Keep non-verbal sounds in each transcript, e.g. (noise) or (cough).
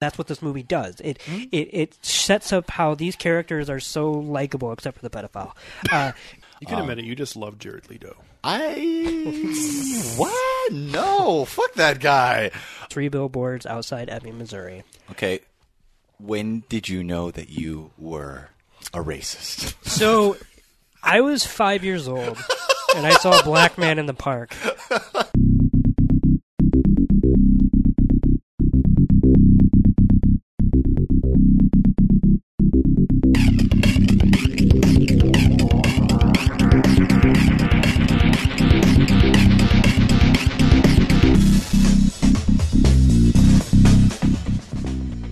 That's what this movie does. It Hmm? it it sets up how these characters are so likable, except for the pedophile. Uh, (laughs) You can admit it. You just love Jared Leto. I (laughs) what? No, fuck that guy. three billboards outside Ebbing, Missouri. Okay, when did you know that you were a racist? (laughs) So, I was five years old, and I saw a black man in the park.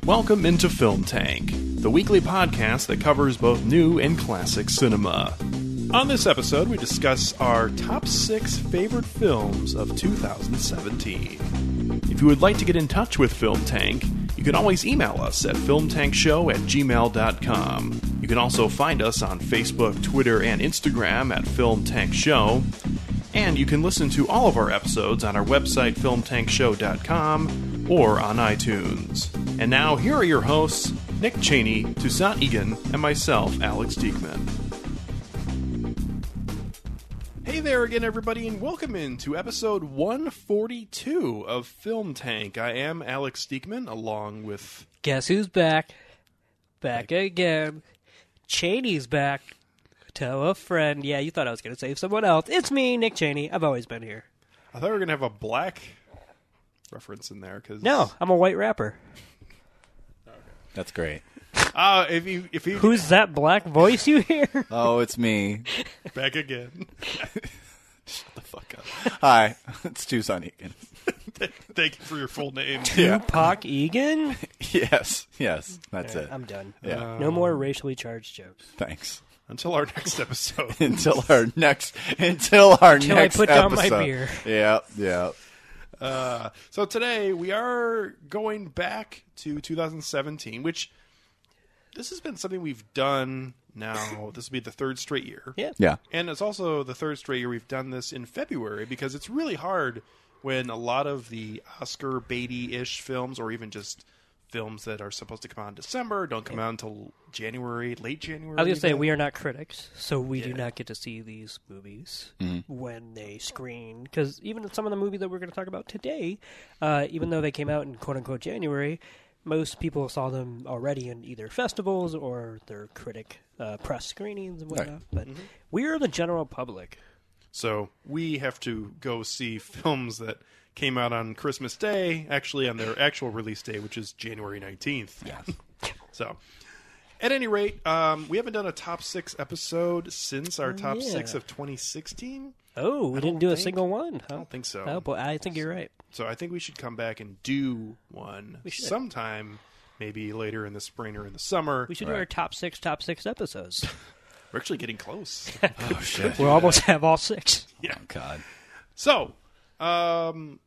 Welcome into Film Tank, the weekly podcast that covers both new and classic cinema. On this episode, we discuss our top six favorite films of 2017. If you would like to get in touch with Film Tank, you can always email us at filmtankshow at gmail.com. You can also find us on Facebook, Twitter, and Instagram at Film Tank Show. And you can listen to all of our episodes on our website, filmtankshow.com, or on iTunes. And now, here are your hosts, Nick Cheney, Toussaint Egan, and myself, Alex Diekman. Hey there again, everybody, and welcome into episode 142 of Film Tank. I am Alex Diekman, along with Guess who's back? Back again. Cheney's back. Tell a friend. Yeah, you thought I was going to save someone else. It's me, Nick Cheney. I've always been here. I thought we were gonna have a black reference in there because No, I'm a white rapper. That's great. uh, if you if you Who's that black voice you hear? (laughs) Oh, it's me. back again, (laughs) Shut the fuck up. Hi, (laughs) it's Toussaint Egan. thank you for your full name. Tupac Egan? Yes, yes, that's it. I'm done. Yeah. No more racially charged jokes. Thanks. Until our next episode. Until our next, until our Until I next put down my episode. beer. Yeah, yeah. Uh, so today we are going back to 2017, which this has been something we've done now. (laughs) This will be the third straight year. Yeah. Yeah. And it's also the third straight year we've done this in February because it's really hard when a lot of the Oscar baity ish films or even just films that are supposed to come out in December don't come out until January, late January. I was going to say, we are not critics, so we do Yeah. not get to see these movies when they screen. Because even some of the movies that we're going to talk about today, uh, even though they came out in quote unquote January, most people saw them already in either festivals or their critic uh, press screenings and whatnot. But we are the general public. So we have to go see films that came out on Christmas Day, actually on their actual release day, which is January 19th. Yes. (laughs) So, at any rate, um, we haven't done a top six episode since our top yeah. six of 2016. Oh, we I didn't do a single one. Huh? I don't think so. Oh boy, I think you're right. So I think we should come back and do one sometime, maybe later in the spring or in the summer. We should do our top six, top six episodes. (laughs) We're actually getting close. (laughs) Oh shit. we almost have all six. yeah. Oh god. So, um,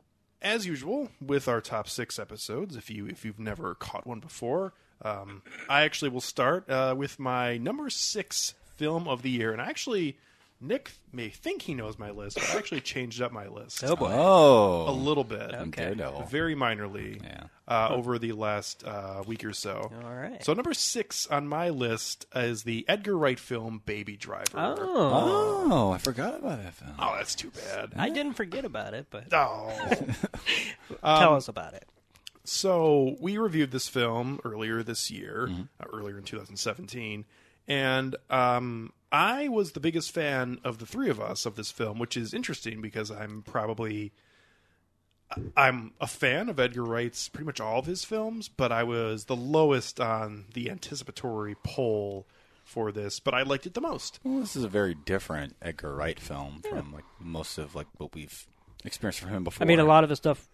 as usual with our top six episodes, if you if you've never caught one before, um, I actually will start uh, with my number six film of the year, and actually, Nick may think he knows my list, but I actually changed up my list Oh boy. Oh. a little bit, Okay. Ditto. very minorly, Yeah. uh, over the last uh, week or so. All right. So number six on my list is the Edgar Wright film Baby Driver. oh. Oh, I forgot about that film. Oh, that's too bad. I didn't forget about it, but Oh. (laughs) tell us about it. So we reviewed this film earlier this year, uh, earlier in 2017, and um, I was the biggest fan of the three of us of this film, which is interesting because I'm probably I'm a fan of Edgar Wright's pretty much all of his films, but I was the lowest on the anticipatory poll for this, but I liked it the most. Well, this is a very different Edgar Wright film from like most of like what we've experienced from him before. I mean, a lot of the stuff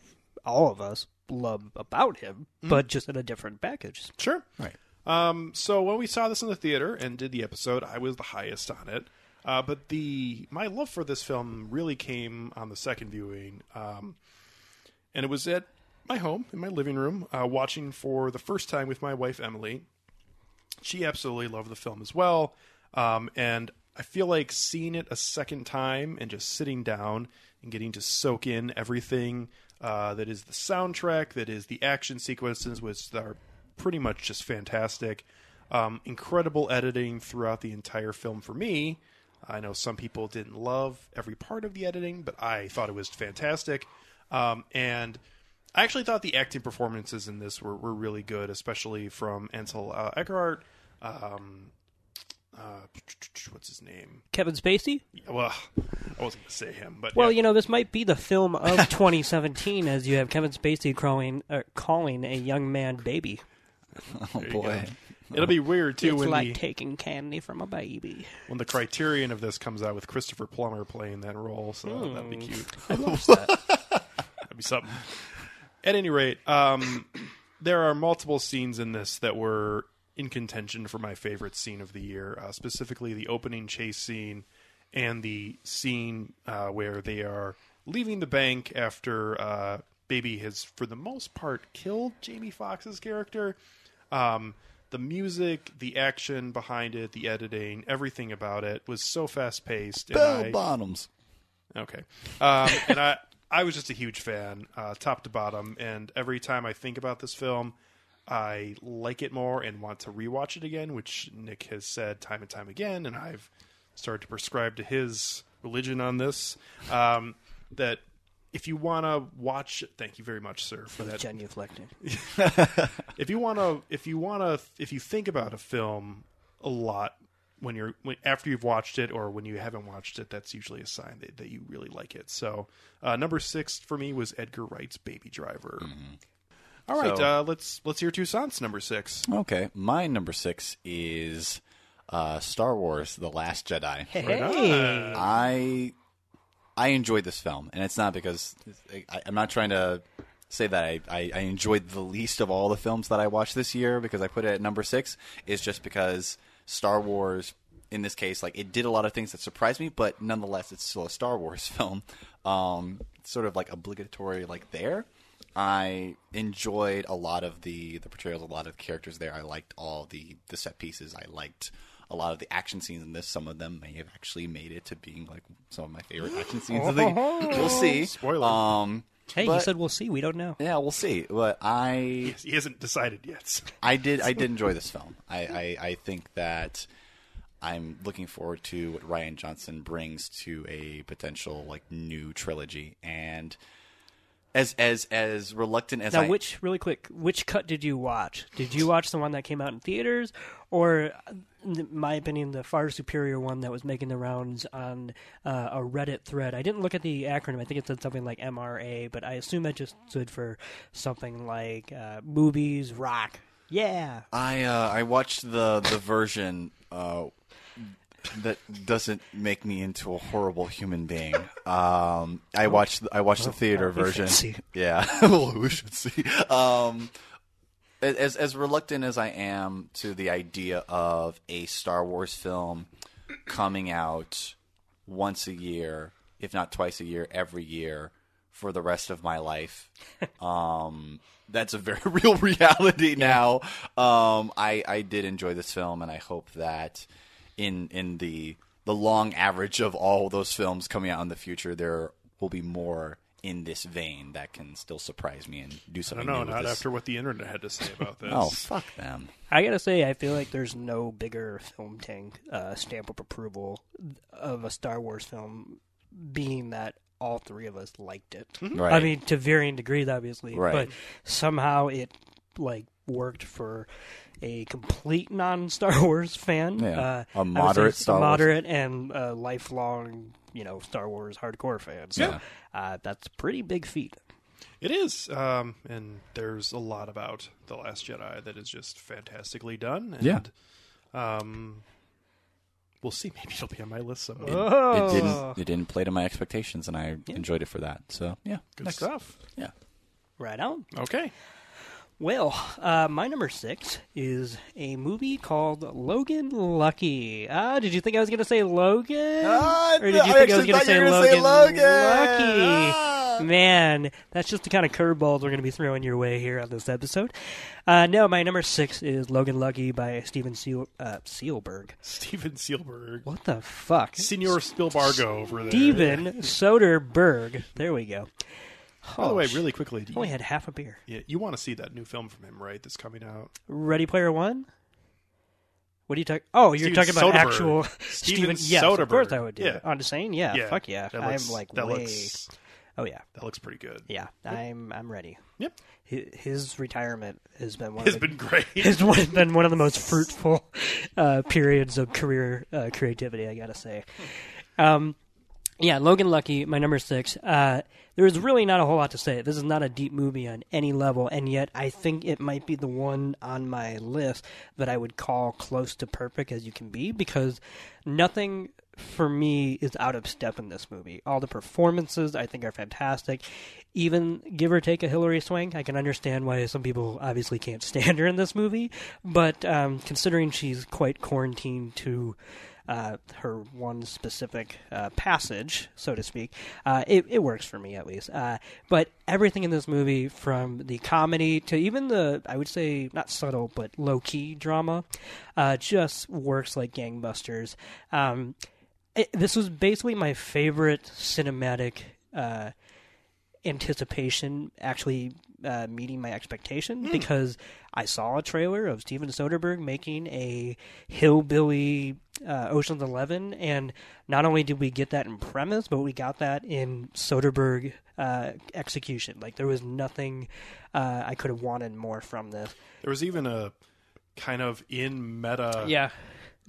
all of us love about him, but mm-hmm. just in a different package. Sure. Right. Um, so when we saw this in the theater and did the episode, I was the highest on it. Uh, but the my love for this film really came on the second viewing, um, and it was at my home in my living room, uh, watching for the first time with my wife Emily. She absolutely loved the film as well, um, and I feel like seeing it a second time and just sitting down and getting to soak in everything uh, that is the soundtrack, that is the action sequences, which are pretty much just fantastic. Um, incredible editing throughout the entire film for me. I know some people didn't love every part of the editing, but I thought it was fantastic. Um, and I actually thought the acting performances in this were, were really good, especially from Ansel uh, Elgort. Um, uh, what's his name? Kevin Spacey. Yeah, well, I wasn't going to say him, but Well, yeah. you know, this might be the film of (laughs) 2017 as you have Kevin Spacey calling, uh, calling a young man baby. (laughs) Oh boy. it'll be weird too it's when like the taking candy from a baby. when the Criterion of this comes out with Christopher Plummer playing that role. So Hmm. that'd be cute. I watched (laughs) that. That'd be something. At any rate, um, (coughs) there are multiple scenes in this that were in contention for my favorite scene of the year, uh, specifically the opening chase scene and the scene uh, where they are leaving the bank after uh, Baby has, for the most part, killed Jamie Foxx's character. Um, the music, the action behind it, the editing, everything about it was so fast paced. Bell bottoms. Okay. Um, (laughs) and I, I was just a huge fan, uh, top to bottom. And every time I think about this film, I like it more and want to rewatch it again, which Nick has said time and time again. And I've started to prescribe to his religion on this. Um, that if you want to watch, thank you very much, sir, for that Genuflecting. (laughs) if you want to if you want to if you think about a film a lot when you're when, after you've watched it or when you haven't watched it that's usually a sign that, that you really like it so uh, number six for me was edgar wright's baby driver All right So- uh, let's let's hear Toussaint's number six Okay, my number six is uh, Star Wars: The Last Jedi. Hey. I I enjoyed this film, and it's not because I, I'm not trying to say that I, I, I enjoyed the least of all the films that I watched this year because I put it at number six. Is just because Star Wars, in this case, like it did a lot of things that surprised me, but nonetheless, it's still a Star Wars (laughs) film. Um, sort of like obligatory, like there. I enjoyed a lot of the the portrayals, a lot of the characters there. I liked all the the set pieces. I liked a lot of the action scenes in this. Some of them may have actually made it to being like some of my favorite action scenes. of the (laughs) We'll see. Spoiler. Um, Hey, but- you said we'll see. We don't know. yeah, we'll see. But I he hasn't decided yet I did I (laughs) did enjoy this film. I, I, I think that I'm looking forward to what Rian Johnson brings to a potential like new trilogy and as as as reluctant as Now, I which really quick, which cut did you watch? Did you watch the one that came out in theaters, or, in my opinion, the far superior one that was making the rounds on uh, a Reddit thread? I didn't look at the acronym. I think it said something like MRA, but I assume that just stood for something like uh, movies rock. Yeah, I uh, I watched the the version uh, that doesn't make me into a horrible human being. Um, I watched I watched the theater oh, we version. should see. Yeah, well, (laughs) we should see. Um, as as reluctant as I am to the idea of a Star Wars film coming out once a year, if not twice a year, every year for the rest of my life. (laughs) Um, that's a very (laughs) real reality now. Um, I I did enjoy this film, and I hope that in in the the long average of all those films coming out in the future, there will be more in this vein that can still surprise me and do i something don't know new with not this. after what the internet had to say about (laughs) this Oh, fuck them. I gotta say, I feel like there's no bigger film tank uh, stamp of approval of a Star Wars film, being that all three of us liked it. Right. I mean, to varying degrees, obviously, Right. but somehow it like worked for a complete non-Star (laughs) Wars fan. Yeah. uh, A I would say moderate Wars- moderate and a lifelong, you know, Star Wars hardcore fan. So Yeah. uh, that's a pretty big feat. It is, um, and there's a lot about the Last Jedi that is just fantastically done. And, Yeah. Um, we'll see. (laughs) Maybe it'll be on my list somewhere. Oh. It didn't. It didn't play to my expectations, and I enjoyed it for that. So yeah, Good next. stuff. Yeah. Right on. Okay. Well, uh, my number six is a movie called Logan Lucky. Ah, did you think I was going to say Logan? Ah, or did you I think I was going to say you were gonna Logan, Logan. Lucky? Ah. Man, that's just the kind of curveballs we're going to be throwing your way here on this episode. Uh, no, my number six is Logan Lucky by Steven Seal- uh, Spielberg. Steven Spielberg. What the fuck? Senor Spielbargo over there. Steven Soderbergh. There we go. By the way, really quickly, do you, Only had half a beer. yeah, you want to see that new film from him, right? That's coming out. Ready Player One. What are you talking? Oh, you're Steven talking about Soderbergh. actual (laughs) Steven Yes, of course I would do. Yeah. I'm just saying, yeah, Yeah, fuck yeah. That looks, I'm like that way. looks Oh yeah, that looks pretty good. yeah. I'm I'm ready. Yep, Hi- His retirement has been one has of the, been great. (laughs) has been one of the most fruitful uh, periods of career uh, creativity. I gotta say. Um, yeah, Logan Lucky, my number six. Uh, there's really not a whole lot to say. This is not a deep movie on any level, and yet I think it might be the one on my list that I would call close to perfect as you can be because nothing for me is out of step in this movie. All the performances I think are fantastic. Even give or take a Hilary Swank, I can understand why some people obviously can't (laughs) stand her in this movie, but um, considering she's quite quarantined to uh, her one specific uh, passage, so to speak, uh, it, it works for me at least. Uh, but everything in this movie, from the comedy to even the, I would say, not subtle, but low key drama, uh, just works like gangbusters. Um, it, this was basically my favorite cinematic uh, anticipation actually uh, meeting my expectation because I saw a trailer of Steven Soderbergh making a hillbilly uh, Ocean's Eleven, and not only did we get that in premise, but we got that in Soderbergh uh, execution. Like there was nothing uh, I could have wanted more from this. There was even a kind of in meta Yeah,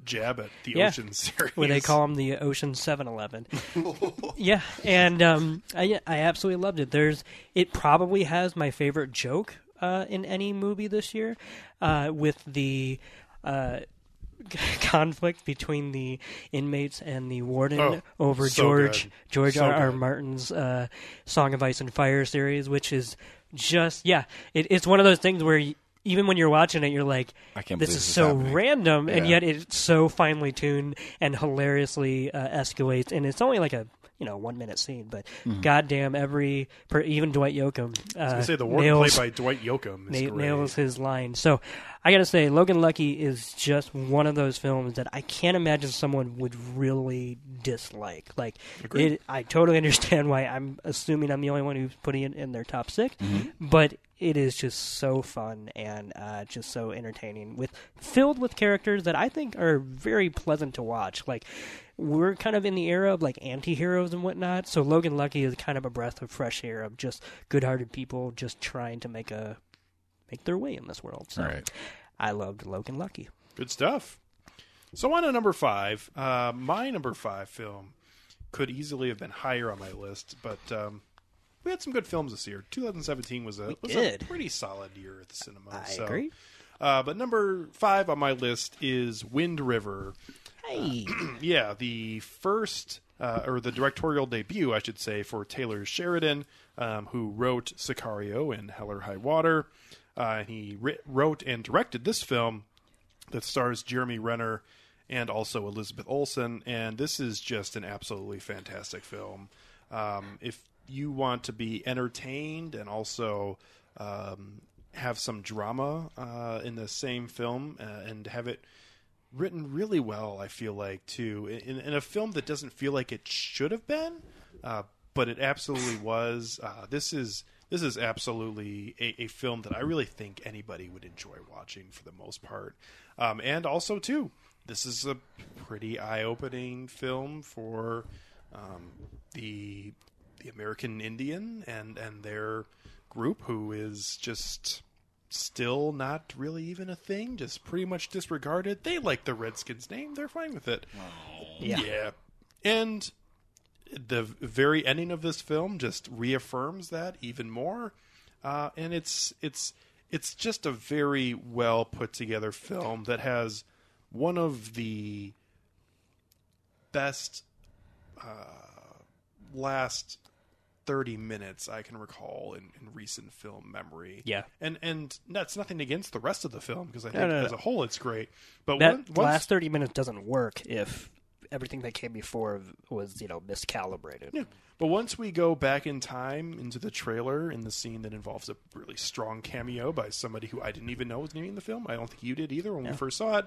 jab at the Yeah. Ocean (laughs) series. where they call them the Ocean Seven Eleven. (laughs) yeah, and um, I I absolutely loved it. There's it probably has my favorite joke uh, in any movie this year, uh, with the. Uh, (laughs) conflict between the inmates and the warden Oh, over so George good. George So R. R. Martin's uh, Song of Ice and Fire series, which is just yeah, it, it's one of those things where even when you're watching it, you're like, this is so happening. random, and yet it's so finely tuned and hilariously uh, escalates. And it's only like a you know one minute scene, but Mm-hmm. goddamn, every per, even Dwight Yoakam uh, I was gonna say the warden nails, played by Dwight Yoakam is na- great. nails his line. So I gotta say, Logan Lucky is just one of those films that I can't imagine someone would really dislike. Like, it, I totally (laughs) understand why I'm assuming I'm the only one who's putting it in their top 6 but it is just so fun and uh, just so entertaining, with filled with characters that I think are very pleasant to watch. Like, we're kind of in the era of like anti-heroes and whatnot, so Logan Lucky is kind of a breath of fresh air of just good-hearted people just trying to make a make their way in this world. So All right. I loved Logan Lucky. Good stuff. So on to number five. Uh, my number five film could easily have been higher on my list, but um, we had some good films this year. 2017 was a was a pretty solid year at the cinema. I so, agree. Uh, but number five on my list is Wind River. (clears throat) Yeah, the first uh, or the directorial debut, I should say, for Taylor Sheridan, um, who wrote Sicario and Hell or High Water. Uh, he writ- wrote and directed this film that stars Jeremy Renner and also Elizabeth Olsen, and this is just an absolutely fantastic film. Um, if you want to be entertained and also um, have some drama uh, in the same film uh, and have it written really well, I feel like too, in, in a film that doesn't feel like it should have been, uh, but it absolutely (sighs) was. Uh, this is this is absolutely a, a film that I really think anybody would enjoy watching for the most part, um, and also too, this is a pretty eye-opening film for um, the the American Indian and and their group who is just still not really even a thing, just pretty much disregarded. They like the Redskins name, they're fine with it. Yeah. And the very ending of this film just reaffirms that even more. Uh, and it's it's it's just a very well put together film that has one of the best uh, last 30 minutes I can recall in, in recent film memory. Yeah. And and that's nothing against the rest of the film because I think No, no, no. as a whole it's great. But that one, once, last thirty minutes doesn't work if everything that came before was you know miscalibrated. Yeah. But once we go back in time into the trailer in the scene that involves a really strong cameo by somebody who I didn't even know was in the film, I don't think you did either when we first saw it.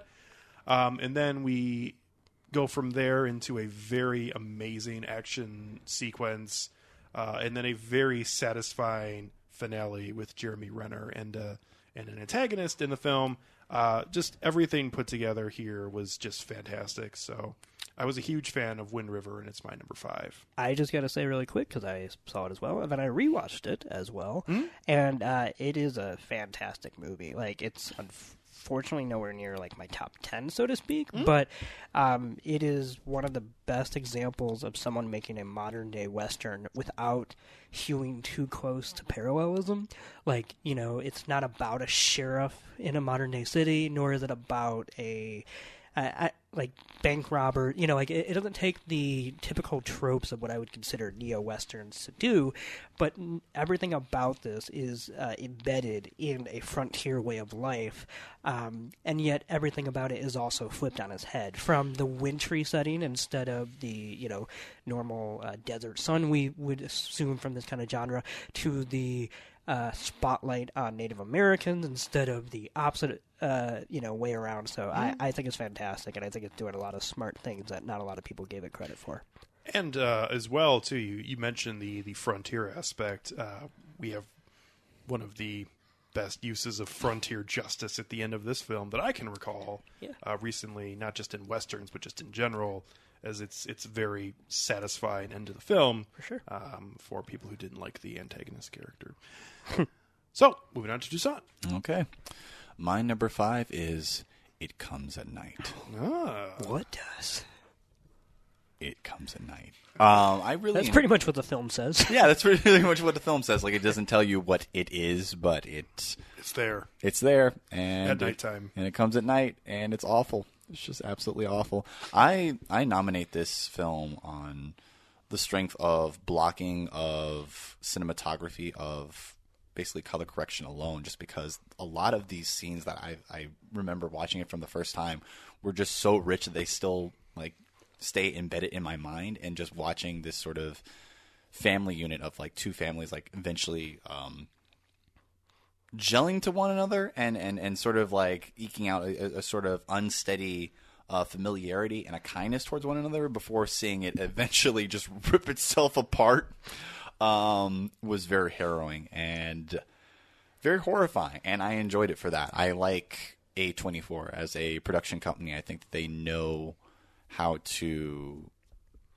Um, and then we go from there into a very amazing action sequence uh, and then a very satisfying finale with Jeremy Renner and uh, and an antagonist in the film. Uh, just everything put together here was just fantastic. So I was a huge fan of Wind River, and it's my number five. I just got to say really quick because I saw it as well, and then I rewatched it as well, and uh, it is a fantastic movie. Like it's unfortunately nowhere near like my top ten, so to speak, but um, it is one of the best examples of someone making a modern day western without hewing too close to parallelism. Like you know, it's not about a sheriff in a modern day city, nor is it about a I, like bank robber. You know, like it, it doesn't take the typical tropes of what I would consider neo westerns to do, but everything about this is uh, embedded in a frontier way of life, um, and yet everything about it is also flipped on its head. From the wintry setting instead of the you know normal uh, desert sun we would assume from this kind of genre to the uh, spotlight on Native Americans instead of the opposite, uh, you know, way around. So I, I think it's fantastic, and I think it's doing a lot of smart things that not a lot of people gave it credit for. And uh, as well, too, you, you mentioned the the frontier aspect. Uh, we have one of the best uses of frontier justice at the end of this film that I can recall Yeah. uh, recently, not just in westerns but just in general, as it's it's very satisfying end to the film For sure. um, for people who didn't like the antagonist character. (laughs) so, moving on to Toussaint. Okay. My number five is It Comes at Night. Ah, What does? It Comes at Night. Um, I really That's pretty much what the film says. (laughs) yeah, that's pretty much what the film says. Like it doesn't tell you what it is, but it's it's there it's there and at nighttime. and it comes at night and it's awful. It's just absolutely awful. I I nominate this film on the strength of blocking of cinematography of basically color correction alone just because a lot of these scenes that I I remember watching it from the first time were just so rich that they still like stay embedded in my mind and just watching this sort of family unit of like two families like eventually um gelling to one another and, and, and sort of like eking out a, a sort of unsteady uh, familiarity and a kindness towards one another before seeing it eventually just (laughs) rip itself apart um, was very harrowing and very horrifying. And I enjoyed it for that. I like A24 as a production company. I think that they know how to.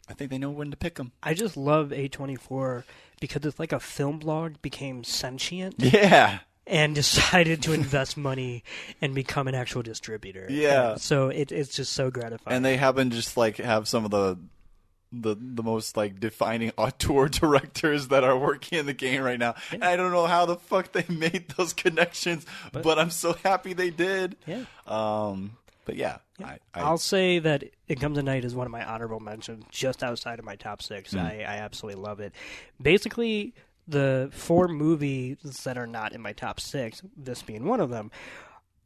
I think they know when to pick them. I just love A24 because it's like a film blog became sentient Yeah. And (laughs) decided to invest money and become an actual distributor. Yeah. And so it, it's just so gratifying. and they happen to just like have some of the the the most like defining auteur (laughs) directors that are working in the game right now. And I don't know how the fuck they (laughs) made those connections, but, I'm so happy they did. Yeah. Um. But yeah, I, I I'll say that It Comes at Night is one of my honorable mentions, just outside of my top six. Hmm. I, I absolutely love it. Basically, the four movies that are not in my top six, this being one of them,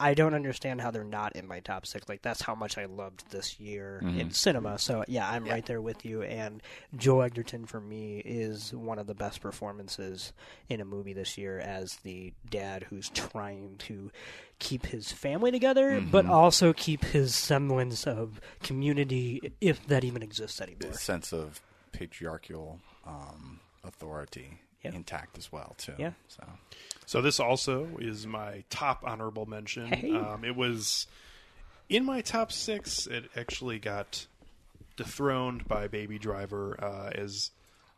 I don't understand how they're not in my top six. Like that's how much I loved this year Mm-hmm. in cinema. So yeah, I'm right there with you. And Joe Edgerton for me is one of the best performances in a movie this year as the dad who's trying to keep his family together, but Mm-hmm. also keep his semblance of community, if that even exists anymore. sense of patriarchal um, authority Yeah. intact as well too. Yeah. So So this also is my top honorable mention. Hey. Um, it was in my top six. It actually got dethroned by Baby Driver uh, as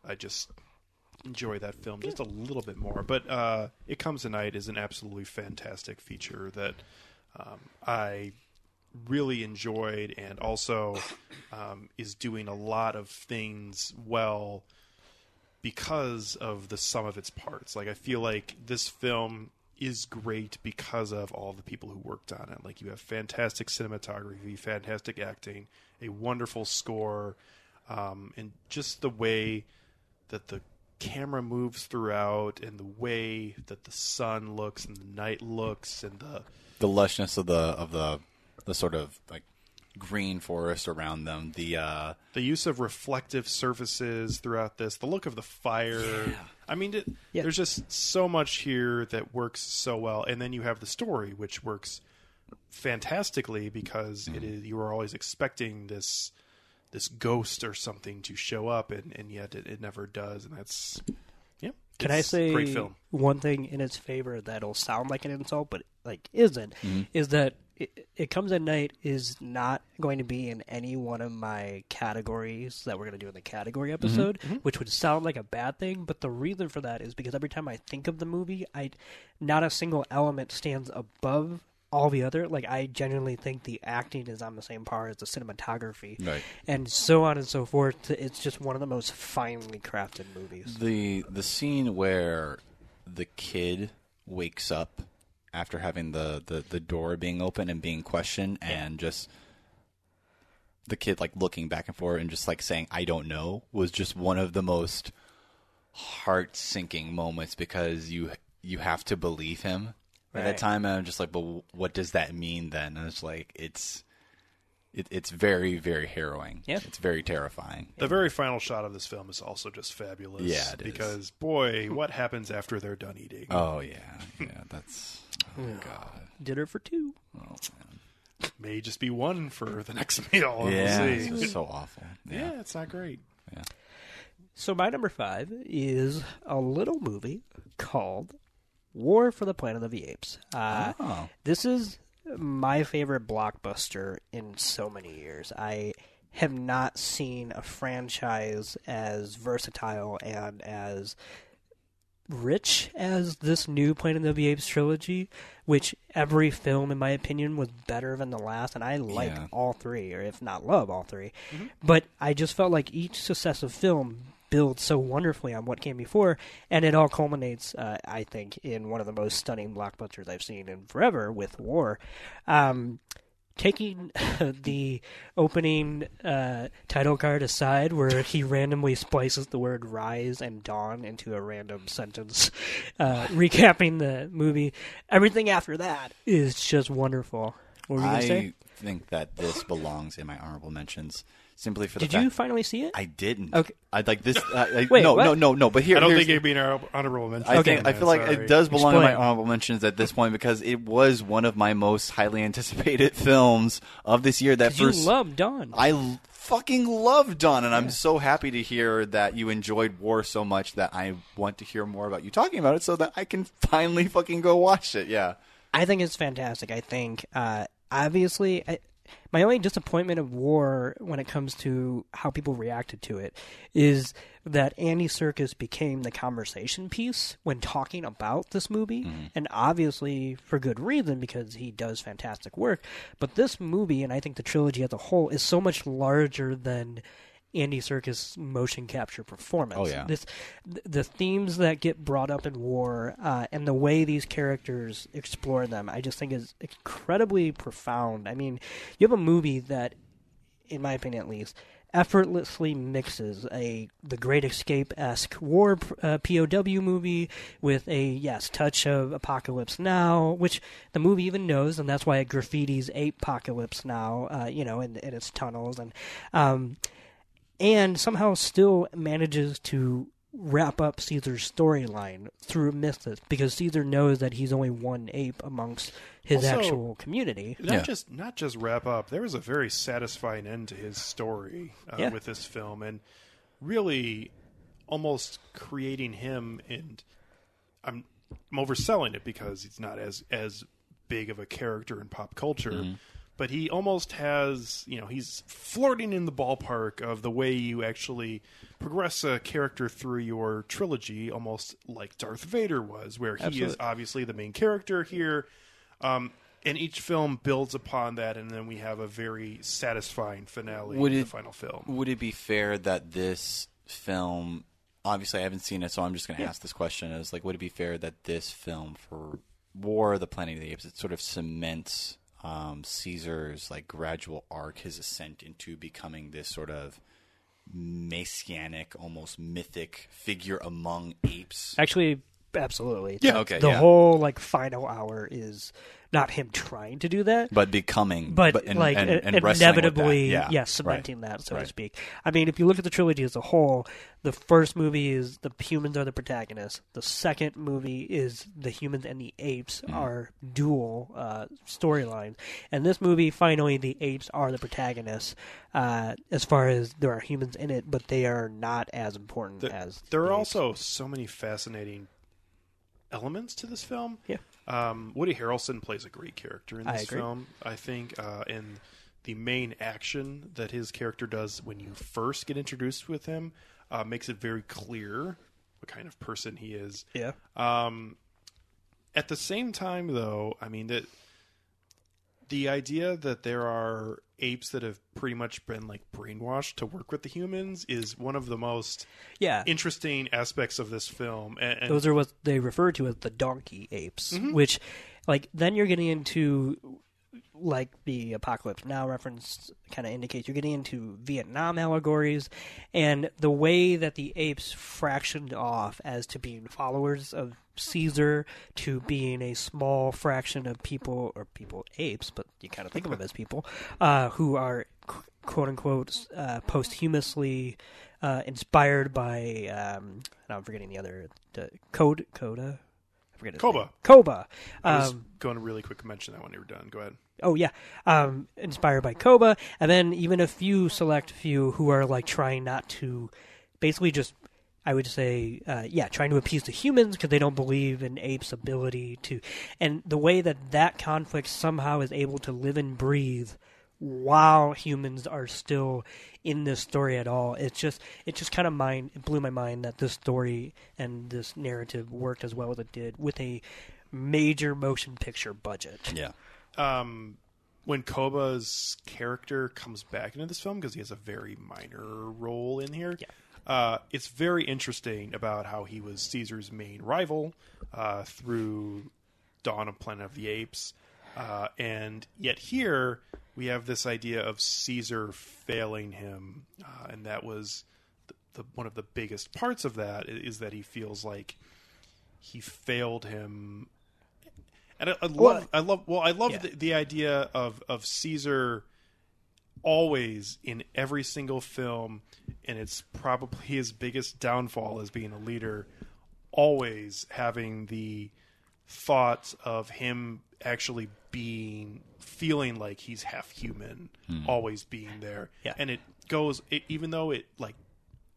I just enjoy that film just a little bit more. But uh, It Comes at Night is an absolutely fantastic feature that um, I really enjoyed and also um, is doing a lot of things well because of the sum of its parts. Like I feel like this film is great because of all the people who worked on it. Like you have fantastic cinematography, fantastic acting, a wonderful score, um, and just the way that the camera moves throughout, and the way that the sun looks and the night looks, and the the lushness of the of the the sort of like green forest around them. The uh, the use of reflective surfaces throughout this, the look of the fire. I mean, it, Yeah. there's just so much here that works so well, and then you have the story, which works fantastically because it is you are always expecting this this ghost or something to show up, and, and yet it, it never does, and that's yeah. Can I it's a say great film? one thing in its favor that'll sound like an insult, but like isn't? Is that it, comes at night is not going to be in any one of my categories that we're going to do in the category mm-hmm. episode, mm-hmm. which would sound like a bad thing. But the reason for that is because every time I think of the movie, I not a single element stands above all the other. Like I genuinely think the acting is on the same par as the cinematography, Right. and so on and so forth. It's just one of the most finely crafted movies. The the scene where the kid wakes up after having the, the, the door being open and being questioned and just the kid like looking back and forth and just like saying I don't know was just one of the most heart sinking moments because you you have to believe him at Right. that time. And I'm just like but what does that mean then? And it's like it's it, it's very very harrowing Yeah. it's very terrifying The very final shot of this film is also just fabulous. Yeah, it is. because boy, what happens after they're done eating? oh yeah yeah that's oh god Dinner for two. oh man May just be one for the next (laughs) meal. Yeah, we'll it's see. just so awful. yeah, Yeah. it's not great. Yeah. So my number five is a little movie called War for the Planet of the Apes. Uh, Oh. This is my favorite blockbuster in so many years. I have not seen a franchise as versatile and as rich as this new Planet of the Apes trilogy, which every film, in my opinion, was better than the last, and I like Yeah. all three, or if not love all 3 mm-hmm. But I just felt like each successive film builds so wonderfully on what came before, and it all culminates, uh, I think, in one of the most stunning blockbusters I've seen in forever with War. Um, taking (laughs) the opening uh, title card aside, where he (laughs) randomly splices the word "rise" and "dawn" into a random sentence, uh, (laughs) recapping the movie, everything after that is just wonderful. What were you gonna I say? think that this belongs in my honorable mentions simply for the Did fact you finally see it? I didn't. Okay. I'd like this. (laughs) I, I, Wait, no, what? no, no, no. But here, I don't here's- think it'd be an honor- honorable mention. I Okay. think I feel like Sorry. it does belong in my Explain. honorable mentions at this point because it was one of my most highly anticipated (laughs) films of this year. That 'Cause you first, love Dawn. I l- fucking love Dawn, and I'm so happy to hear that you enjoyed War so much that I want to hear more about you talking about it, so that I can (laughs) finally fucking go watch it. Yeah. I think it's fantastic. I think, uh, obviously, I, my only disappointment of War when it comes to how people reacted to it is that Andy Serkis became the conversation piece when talking about this movie, mm-hmm. and obviously for good reason because he does fantastic work. But this movie, and I think the trilogy as a whole, is so much larger than. Andy Serkis motion capture performance. Oh, yeah. This, th- the themes that get brought up in War uh, and the way these characters explore them, I just think is incredibly profound. I mean, you have a movie that, in my opinion at least, effortlessly mixes a the Great Escape esque war uh, POW movie with a yes touch of Apocalypse Now, which the movie even knows, and that's why it graffitis Apocalypse Now, uh, you know, in, in its tunnels and. Um, and somehow still manages to wrap up Caesar's storyline through Mythos because Caesar knows that he's only one ape amongst his Also- actual community. not Yeah. just not just wrap up. There was a very satisfying end to his story uh, Yeah. with this film, and really almost creating him. And I'm, I'm overselling it because he's not as as big of a character in pop culture. But he almost has, you know, he's flirting in the ballpark of the way you actually progress a character through your trilogy, almost like Darth Vader was, where he is obviously the main character here. Um, and each film builds upon that, and then we have a very satisfying finale Would in the it- final film. Would it be fair that this film? Obviously, I haven't seen it, so I'm just going to ask this question: Is like, would it be fair that this film for War, of the Planet of the Apes, it sort of cements um, Caesar's like gradual arc, his ascent into becoming this sort of messianic, almost mythic figure among apes? Actually, Absolutely. Yeah. Okay, The yeah. whole like final hour is not him trying to do that, but becoming, but, and, like and, and wrestling with that. inevitably, yeah, yes, cementing that, so to speak. I mean, if you look at the trilogy as a whole, the first movie is the humans are the protagonists. The second movie is the humans and the apes Mm-hmm. are dual uh, storylines, and this movie finally the apes are the protagonists. Uh, as far as there are humans in it, but they are not as important The- as there the are apes. also so many fascinating elements to this film. Yeah. Um, Woody Harrelson plays a great character in this agree. film. I think, uh, and the main action that his character does when you first get introduced with him uh, makes it very clear what kind of person he is. yeah. Um, at the same time, though, I mean that the idea that there are apes that have pretty much been like brainwashed to work with the humans is one of the most Yeah, interesting aspects of this film. And, and those are what they refer to as the donkey apes, mm-hmm. which, like, then you're getting into, like, the Apocalypse Now reference kind of indicates you're getting into Vietnam allegories, and the way that the apes fractioned off as to being followers of Caesar to being a small fraction of people, or people apes, but you kind of think of them as people, uh, who are quote unquote uh, posthumously uh, inspired by um, I'm forgetting the other the Code Coda. I forget Koba. name. Koba. I was Um, going to really quick mention that when you were done. Go ahead. oh yeah, um, inspired by Koba, and then even a few select few who are like trying not to, basically just. I would say, uh, yeah, trying to appease the humans because they don't believe in apes' ability to, and the way that that conflict somehow is able to live and breathe while humans are still in this story at all. It's just it just kind of mind it blew my mind that this story and this narrative worked as well as it did with a major motion picture budget. Yeah. Um, when Koba's character comes back into this film because he has a very minor role in here. Yeah. Uh, it's very interesting about how he was Caesar's main rival uh, through Dawn of Planet of the Apes, uh, and yet here we have this idea of Caesar failing him, uh, and that was the, the, one of the biggest parts of that is that he feels like he failed him and I, I love, Well- I love, well, I love Yeah. the, the idea of of Caesar always in every single film, and it's probably his biggest downfall as being a leader. Always having the thought of him actually being feeling like he's half human, always being there, Yeah. and it goes it, even though it like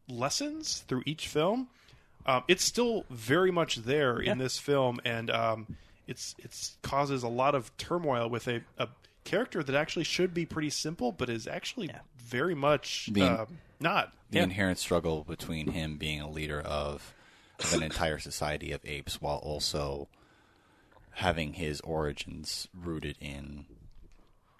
lessens through each film. Um, it's still very much there in this film, and um, it's it's causes a lot of turmoil with a, a character that actually should be pretty simple, but is actually Yeah. very much Being- um, not. The inherent struggle between him being a leader of, of an entire society of apes while also having his origins rooted in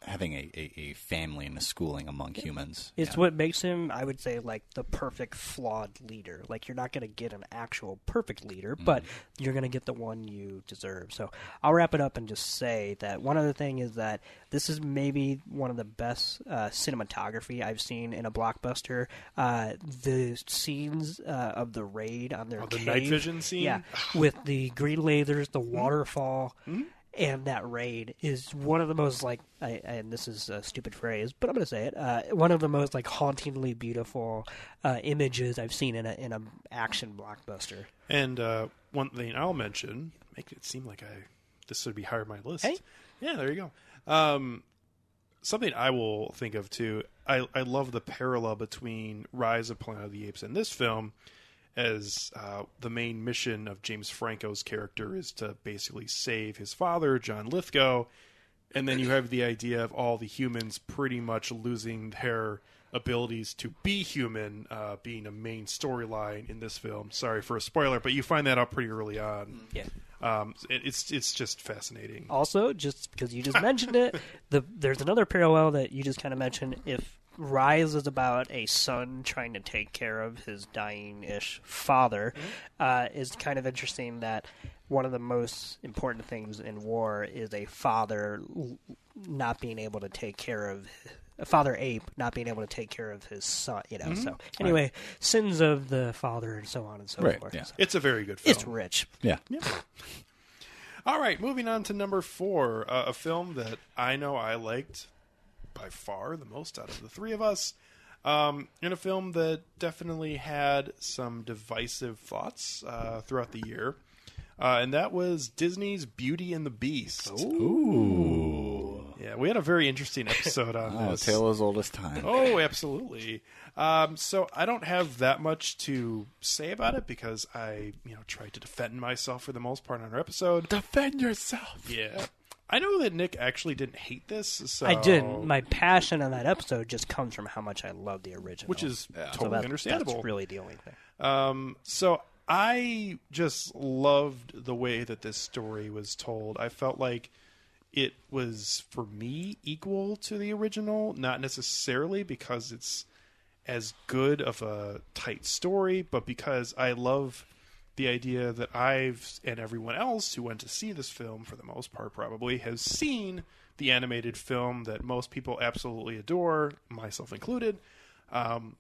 having a, a, a family and a schooling among humans. It's Yeah. what makes him, I would say, like the perfect flawed leader. Like you're not going to get an actual perfect leader, but you're going to get the one you deserve. So I'll wrap it up and just say that one other thing is that this is maybe one of the best uh, cinematography I've seen in a blockbuster. Uh, the scenes uh, of the raid on their Oh, the night vision scene? yeah, (sighs) with the green lasers, the waterfall. And that raid is one of the most like, I, and this is a stupid phrase, but I'm going to say it. Uh, one of the most like hauntingly beautiful uh, images I've seen in a in a action blockbuster. And uh, one thing I'll mention, make it seem like I this would be higher on my list. Hey. Yeah, there you go. Um, something I will think of too. I I love the parallel between Rise of Planet of the Apes and this film, as uh, the main mission of James Franco's character is to basically save his father, John Lithgow, and then you have the idea of all the humans pretty much losing their abilities to be human, uh, being a main storyline in this film. Sorry for a spoiler, but you find that out pretty early on. Yeah. Um, it, it's it's just fascinating. Also, just because you just mentioned it, the there's another parallel that you just kind of mentioned. If Rise is about a son trying to take care of his dying-ish father, uh, is kind of interesting that one of the most important things in war is a father not being able to take care of father ape not being able to take care of his son. You know. Mm-hmm. So anyway, sins of the father and so on and so Right, forth. yeah. So It's a very good film. it's rich. Yeah. All right, moving on to number four, uh, a film that I know I liked by far the most out of the three of us, um, and a film that definitely had some divisive thoughts uh, throughout the year, uh, and that was Disney's Beauty and the Beast. Ooh. Yeah, we had a very interesting episode on (laughs) Oh, this. tale as old as time. Oh, absolutely. Um, so I don't have that much to say about it because I, you know, tried to defend myself for the most part on our episode. Defend yourself. Yeah. I know that Nick actually didn't hate this, so I didn't. My passion on that episode just comes from how much I love the original, which is So totally that- understandable. That's really the only thing. Um, so I just loved the way that this story was told. I felt like it was for me equal to the original, not necessarily because it's as good of a tight story, but because I love the idea that I've and everyone else who went to see this film for the most part probably has seen the animated film that most people absolutely adore, myself included. Um,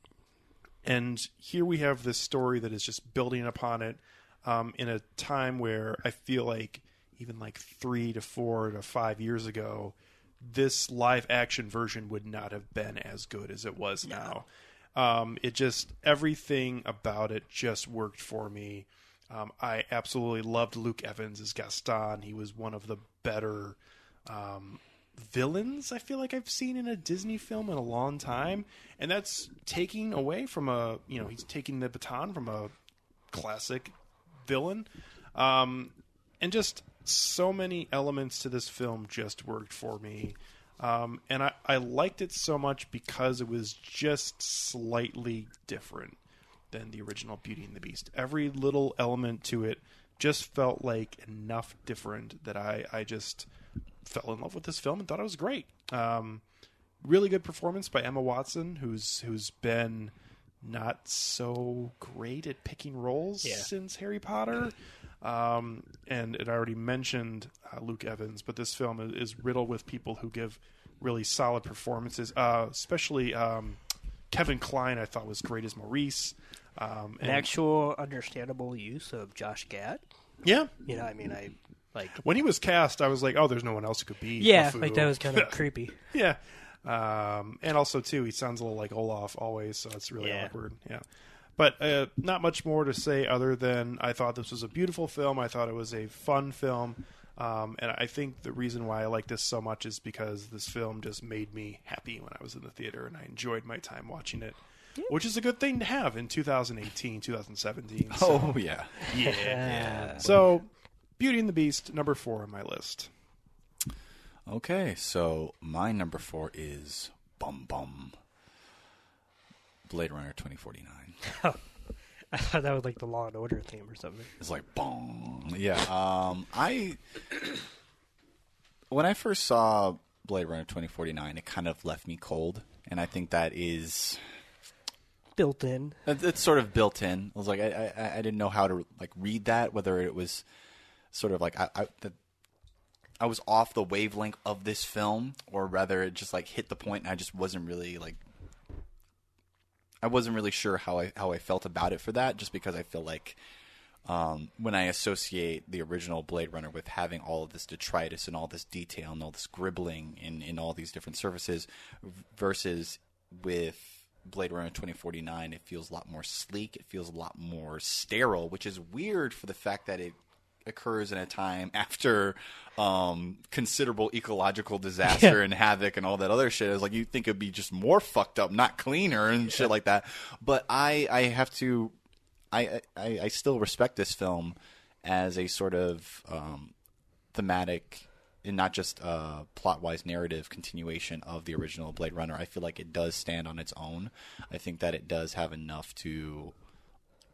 and here we have this story that is just building upon it um, in a time where I feel like even like three to four to five years ago, this live action version would not have been as good as it was now. Um, it just everything about it just worked for me. Um, I absolutely loved Luke Evans as Gaston. He was one of the better um, villains I feel like I've seen in a Disney film in a long time, and that's taking away from a you know he's taking the baton from a classic villain, um, and just so many elements to this film just worked for me. Um, and I, I liked it so much because it was just slightly different than the original Beauty and the Beast. Every little element to it just felt like enough different that I, I just fell in love with this film and thought it was great. Um, really good performance by Emma Watson, who's who's been not so great at picking roles Yeah. since Harry Potter. Um, and it already mentioned uh, Luke Evans, but this film is, is riddled with people who give really solid performances, uh, especially um, Kevin Kline. I thought was great as Maurice. Um, An actual understandable use of Josh Gad. yeah, You know, I mean, I like. when he was cast, I was like, oh, there's no one else who could be. Yeah, Mafu. like that was kind of (laughs) creepy. yeah. Um, and also too, he sounds a little like Olaf always, so it's really Yeah. awkward. Yeah. But uh, not much more to say other than I thought this was a beautiful film. I thought it was a fun film. Um, and I think the reason why I like this so much is because this film just made me happy when I was in the theater and I enjoyed my time watching it, which is a good thing to have in 2018, 2017. So, Oh yeah. (laughs) yeah. So, Beauty and the Beast, number four on my list. Okay, so my number four is Bum Bum. Blade Runner 2049. (laughs) I thought that was like the Law and Order theme or something. It's like bong. Yeah. Um I when I first saw Blade Runner 2049, it kind of left me cold, and I think that is Built in. it's sort of built in. I was like I I, I didn't know how to like read that whether it was sort of like I I, the, I was off the wavelength of this film or rather it just like hit the point and I just wasn't really like I wasn't really sure how I how I felt about it for that just because I feel like um, when I associate the original Blade Runner with having all of this detritus and all this detail and all this greebling in, in all these different surfaces versus with Blade Runner 2049, it feels a lot more sleek. It feels a lot more sterile, which is weird for the fact that it occurs in a time (laughs) after um, considerable ecological disaster and havoc and all that other shit. It's like you think it'd be just more fucked up, not cleaner and shit like that. But I, I have to I, I, I still respect this film as a sort of um, thematic and not just a plot wise narrative continuation of the original Blade Runner. I feel like it does stand on its own. I think that it does have enough to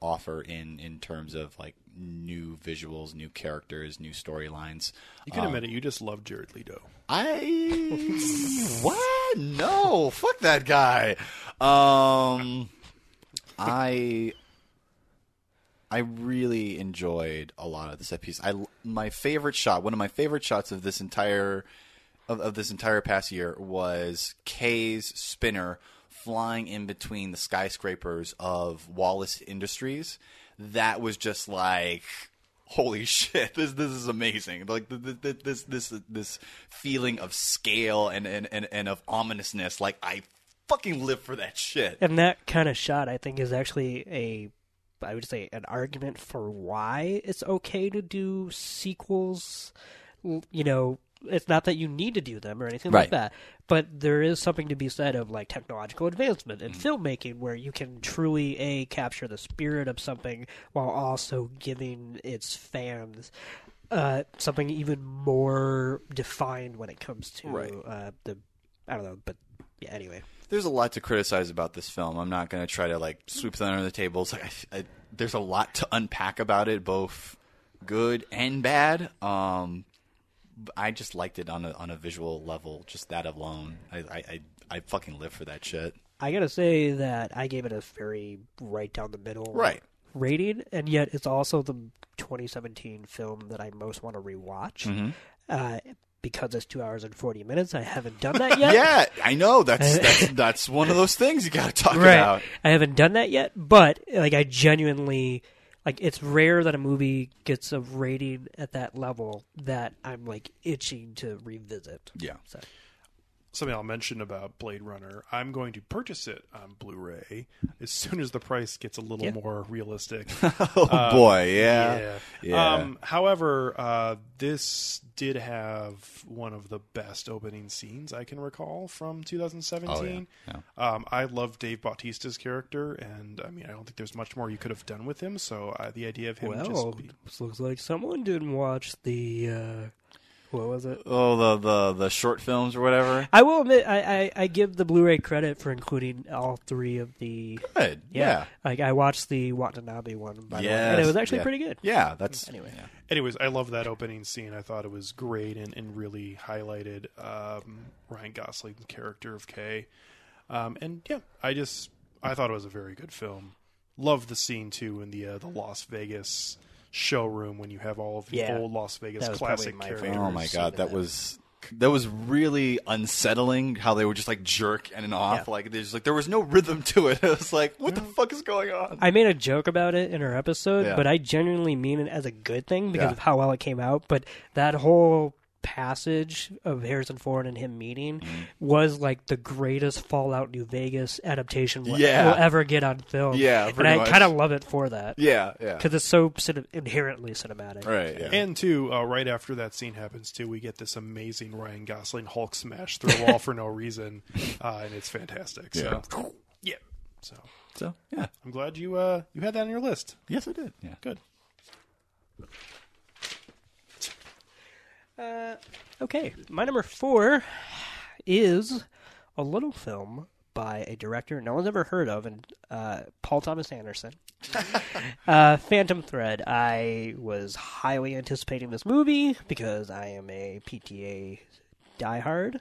offer in in terms of like new visuals, new characters, new storylines. You can admit it, you just love Jared Leto. I (laughs) what? No, fuck that guy. Um, I I really enjoyed a lot of the set piece. I my favorite shot, one of my favorite shots of this entire of, of this entire past year was Kay's spinner flying in between the skyscrapers of Wallace Industries. That was just like holy (laughs) shit this this is amazing like the, this this this feeling of scale and, and and and of ominousness like i fucking live for that shit And that kind of shot, I think, is actually a, I would say, an argument for why it's okay to do sequels. You know, it's not that you need to do them or anything like that, but there is something to be said of like technological advancement in filmmaking where you can truly a capture the spirit of something while also giving its fans. Uh, something even more defined when it comes to Right. uh, the, I don't know, but yeah. Anyway, there's a lot to criticize about this film. I'm not going to try to like sweep that under the table. Like I, I, there's a lot to unpack about it, both good and bad. Um, I just liked it on a on a visual level, just that alone. I I, I, I fucking live for that shit. I gotta say that I gave it a very right down the middle Right. rating, and yet it's also the 2017 film that I most want to rewatch. Mm-hmm. Uh, because it's two hours and 40 minutes, I haven't done that (laughs) yet. Yeah, I know. That's (laughs) that's that's one of those things you got to talk right. about. I haven't done that yet, but like I genuinely like it's rare that a movie gets a rating at that level that I'm like itching to revisit. Yeah. So something I'll mention about Blade Runner. I'm going to purchase it on Blu-ray as soon as the price gets a little Yeah. more realistic. (laughs) Oh boy, yeah, yeah. yeah. Um, however, uh, this did have one of the best opening scenes I can recall from 2017. Oh. Um, I love Dave Bautista's character, and I mean, I don't think there's much more you could have done with him. So uh, the idea of him well, just be, looks like someone didn't watch the uh, what was it? oh the the the short films or whatever. I will admit, I, I, I give the Blu-ray credit for including all three of the. Good. Yeah, Yeah. like I watched the Watanabe one, by the way, and it was actually yeah. pretty good. Yeah, that's Anyway. yeah. Anyways, I love that opening scene. I thought it was great and, and really highlighted um, Ryan Gosling's character of Kay. Um, and yeah, I just I thought it was a very good film. Love the scene too in the uh, the Las Vegas showroom when you have all of the Yeah. old Las Vegas classic probably my characters. Oh my god, that that. was that was really unsettling. How they were just like jerk in and off. Yeah. Like there's like there was no rhythm to it. (laughs) It was like, what the fuck is going on? I made a joke about it in our episode, Yeah. but I genuinely mean it as a good thing because Yeah. of how well it came out. But that whole passage of Harrison Ford and him meeting Mm-hmm. was like the greatest Fallout New Vegas adaptation we'll, Yeah. we'll ever get on film. Yeah, and I kind of love it for that yeah, yeah. because it's so cine- inherently cinematic. Right. Yeah. And too, uh, right after that scene happens too, we get this amazing Ryan Gosling Hulk smash through a wall for no reason, (laughs) uh, and it's fantastic. So yeah, so so yeah. I'm glad you uh, you had that on your list. Yes, I did. Yeah. Good. Okay, my number four is a little film by a director no one's ever heard of, and uh, Paul Thomas Anderson. (laughs) uh, Phantom Thread. I was highly anticipating this movie because I am a PTA diehard,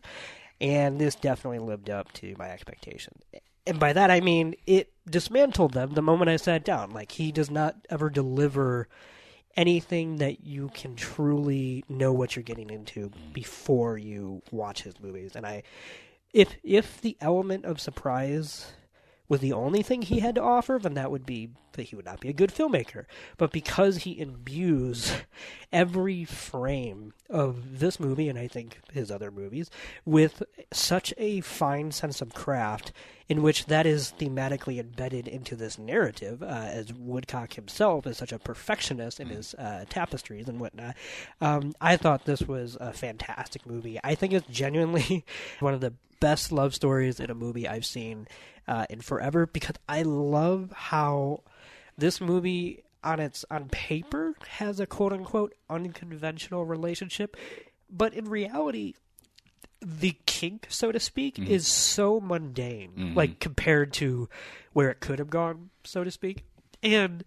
and this definitely lived up to my expectations. And by that I mean it dismantled them the moment I sat down. Like he does not ever deliver anything that you can truly know what you're getting into before you watch his movies. And I if if the element of surprise was the only thing he had to offer, then that would be that he would not be a good filmmaker. But because he imbues every frame of this movie, and I think his other movies, with such a fine sense of craft, in which that is thematically embedded into this narrative, uh, as Woodcock himself is such a perfectionist in his uh, tapestries and whatnot, um, I thought this was a fantastic movie. I think it's genuinely (laughs) one of the best love stories in a movie I've seen uh, in forever because I love how this movie on its on paper has a quote unquote unconventional relationship, but in reality the kink, so to speak, is so mundane, like compared to where it could have gone, so to speak. And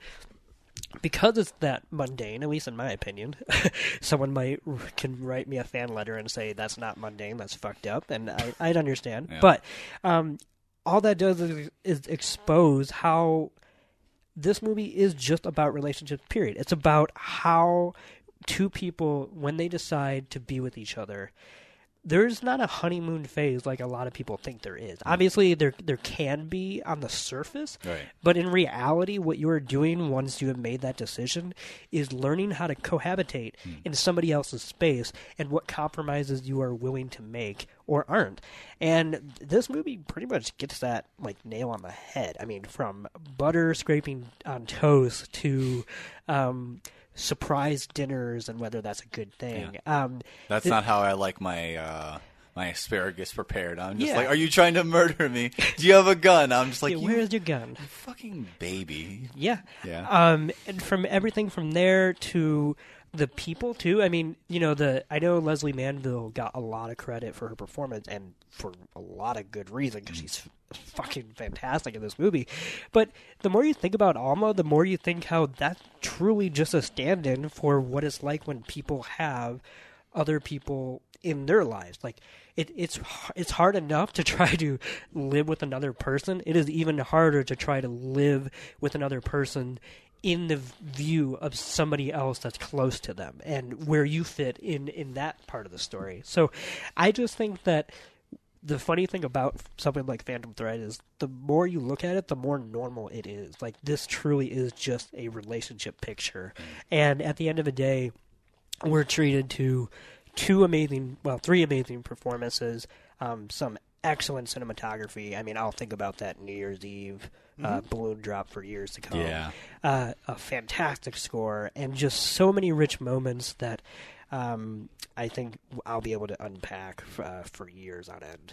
because it's that mundane, at least in my opinion, (laughs) someone might can write me a fan letter and say that's not mundane, that's fucked up, and I, I'd understand. Yeah. But um, all that does is, is expose how this movie is just about relationships. Period. It's about how two people, when they decide to be with each other, there's not a honeymoon phase like a lot of people think there is. Obviously, there there can be on the surface, Right. but in reality, what you are doing once you have made that decision is learning how to cohabitate in somebody else's space and what compromises you are willing to make or aren't. And this movie pretty much gets that like nail on the head. I mean, from butter scraping on toast to um, surprise dinners and whether that's a good thing. Um, That's th- not how I like my uh, my asparagus prepared. I'm just Yeah. like, are you trying to murder me? Do you have a gun? I'm just like, yeah, you where's your gun? fucking baby. Yeah. Yeah. Um, and from everything from there to the people too. I mean, you know, the I know Lesley Manville got a lot of credit for her performance and for a lot of good reason because she's (laughs) fucking fantastic in this movie. But the more you think about Alma, the more you think how that's truly just a stand-in for what it's like when people have other people in their lives. Like it, it's it's hard enough to (laughs) try to live with another person. It is even harder to try to live with another person in the view of somebody else that's close to them and where you fit in in that part of the story. So I just think that the funny thing about something like Phantom Thread is the more you look at it, the more normal it is. Like this truly is just a relationship picture. And at the end of the day, we're treated to two amazing, well, three amazing performances, um, some excellent cinematography. I mean, I'll think about that New Year's Eve uh, balloon drop for years to come. Yeah. Uh, a fantastic score, and just so many rich moments that um, I think I'll be able to unpack f- uh, for years on end.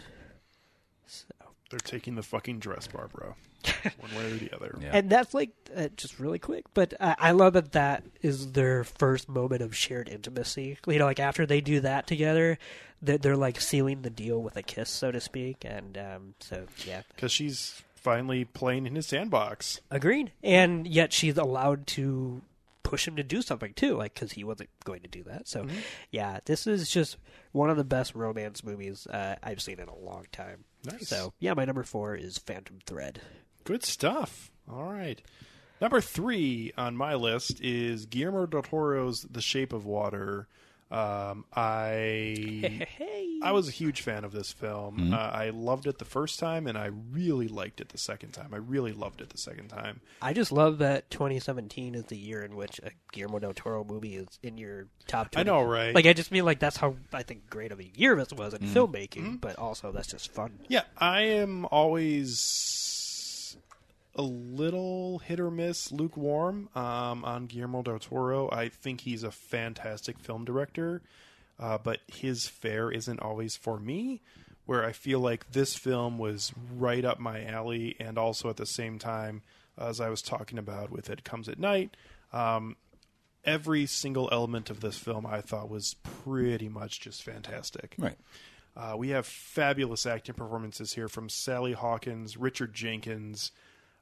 So. They're taking the fucking dress, Barbara. (laughs) One way or the other. Yeah. And that's like uh, just really quick, but uh, I love that that is their first moment of shared intimacy. You know, like after they do that together, they're, they're like sealing the deal with a kiss, so to speak. And um, so, yeah, Because she's finally playing in his sandbox. agreed. And yet she's allowed to push him to do something too, like because he wasn't going to do that. So, yeah, this is just one of the best romance movies uh, I've seen in a long time. Nice. So, yeah, my number four is Phantom Thread. Good stuff. All right. Number three on my list is Guillermo del Toro's The Shape of Water. Um, I Hey, I was a huge fan of this film. Uh, I loved it the first time, and I really liked it the second time. I really loved it the second time. I just love that 2017 is the year in which a Guillermo del Toro movie is in your top. 20. I know, right? Like I just mean like that's how I think great of a year this was in filmmaking, Mm-hmm. but also that's just fun. Yeah, I am always a little hit or miss, lukewarm um, on Guillermo del Toro. I think he's a fantastic film director, uh, but his fare isn't always for me. Where I feel like this film was right up my alley, and also at the same time, as I was talking about with It Comes at Night, um, every single element of this film I thought was pretty much just fantastic. Right. Uh, we have fabulous acting performances here from Sally Hawkins, Richard Jenkins,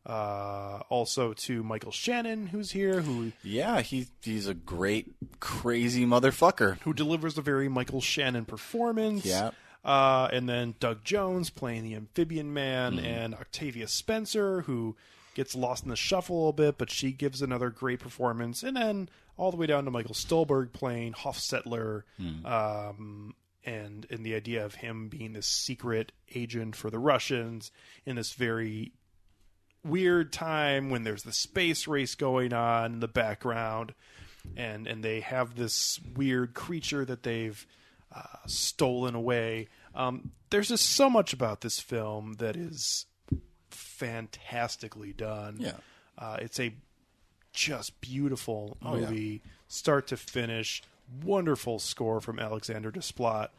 uh, also to Michael Shannon, who's here, who Yeah, he he's a great crazy motherfucker. who delivers a very Michael Shannon performance. Yeah. Uh, and then Doug Jones playing the Amphibian Man, and Octavia Spencer, who gets lost in the shuffle a little bit, but she gives another great performance. And then all the way down to Michael Stuhlbarg playing Hoffstetler, um, and and the idea of him being this secret agent for the Russians in this very weird time when there's the space race going on in the background and and they have this weird creature that they've uh, stolen away um, there's just so much about this film that is fantastically done Yeah. uh, it's a just beautiful Oh, yeah. movie start to finish wonderful score from alexander desplat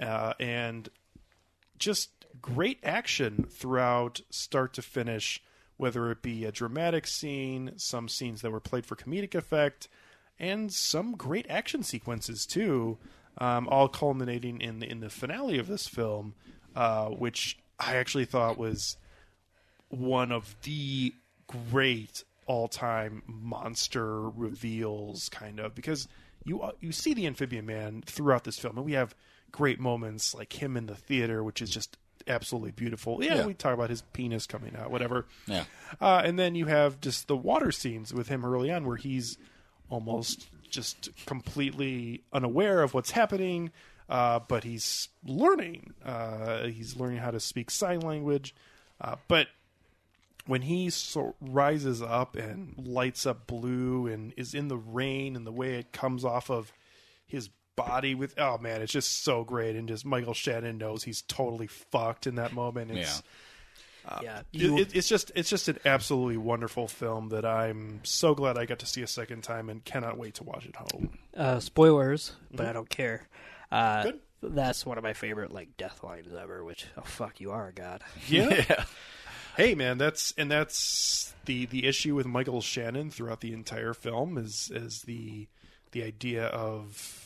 uh, and just great action throughout start to finish, whether it be a dramatic scene, some scenes that were played for comedic effect, and some great action sequences too, um, all culminating in the, in the finale of this film, uh, which I actually thought was one of the great all-time monster reveals kind of because you uh, you see the amphibian man throughout this film and we have great moments like him in the theater which is just absolutely beautiful yeah, Yeah. we talk about his penis coming out whatever Yeah. uh, and then you have just the water scenes with him early on where he's almost just completely unaware of what's happening uh, but he's learning. Uh, he's learning how to speak sign language. Uh, but when he so rises up and lights up blue and is in the rain and the way it comes off of his body with oh man, it's just so great. And just Michael Shannon knows he's totally fucked in that moment. It's, yeah, it- you, it, it's just it's just an absolutely wonderful film that I'm so glad I got to see a second time and cannot wait to watch it home. uh, spoilers, but I don't care. Uh, Good. That's one of my favorite like death lines ever. Which oh fuck, you are a god. Yeah. (laughs) Hey man, that's and that's the the issue with Michael Shannon throughout the entire film is is the the idea of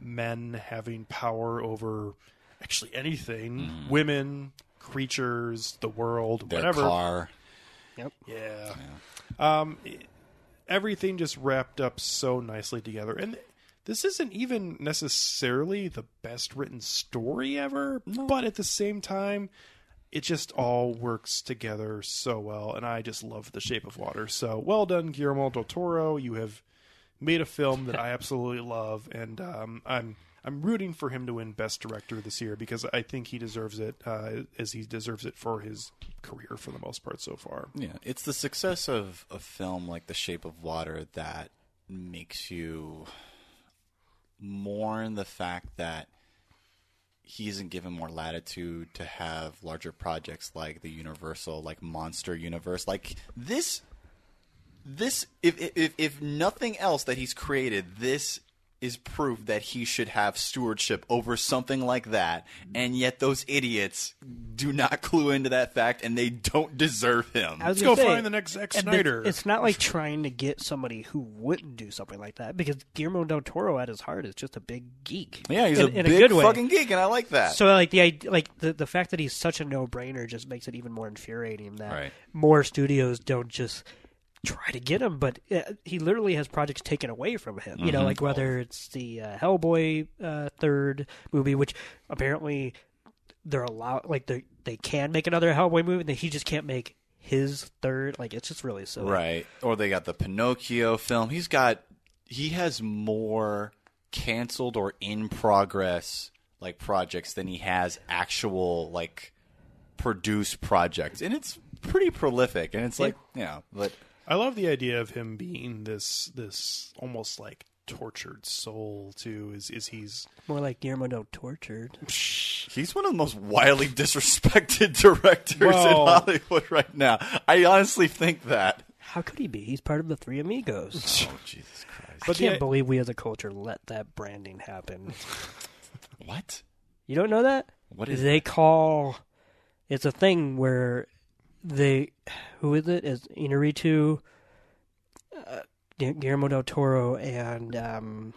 men having power over actually anything, women, creatures, the world, Their whatever. car. Yeah. Um, it- everything just wrapped up so nicely together. And this isn't even necessarily the best written story ever, but at the same time, it just all works together so well. And I just love The Shape of Water. So well done, Guillermo del Toro. You have made a film that (laughs) I absolutely love, and um, I'm. I'm rooting for him to win Best Director this year because I think he deserves it, uh, as he deserves it for his career for the most part so far. Yeah, it's the success of a film like The Shape of Water that makes you mourn the fact that he isn't given more latitude to have larger projects like the Universal, like Monster Universe. Like this, this if if if nothing else that he's created, this is proof that he should have stewardship over something like that, and yet those idiots do not (laughs) clue into that fact, and they don't deserve him. Let's go say, find the next Zack and the- Snyder. it's not like trying to get somebody who wouldn't do something like that because Guillermo del Toro at his heart is just a big geek. Yeah, he's in, a in big a good way. fucking geek, and I like that. So like the id- like the the fact that he's such a no brainer just makes it even more infuriating that Right. more studios don't just try to get him, but uh, he literally has projects taken away from him. Mm-hmm. You know, like whether it's the uh, Hellboy uh, third movie, which apparently they're allowed, like they they can make another Hellboy movie, and he just can't make his third. Like it's just really silly. right, or they got the Pinocchio film. He's got he has more canceled or in progress like projects than he has actual like produced projects, and it's pretty prolific. And it's like, yeah, but I love the idea of him being this this almost like tortured soul too. Is is he's More like Guillermo del Tortured. he's one of the most wildly (laughs) disrespected directors in Hollywood right now. I honestly think that. How could he be? He's part of the Three Amigos. Oh Jesus Christ! I But can't the- believe we as a culture let that branding happen. What? You don't know that? What is they call? It's a thing where they who is it? Is Inarritu, uh, Guillermo del Toro, and um,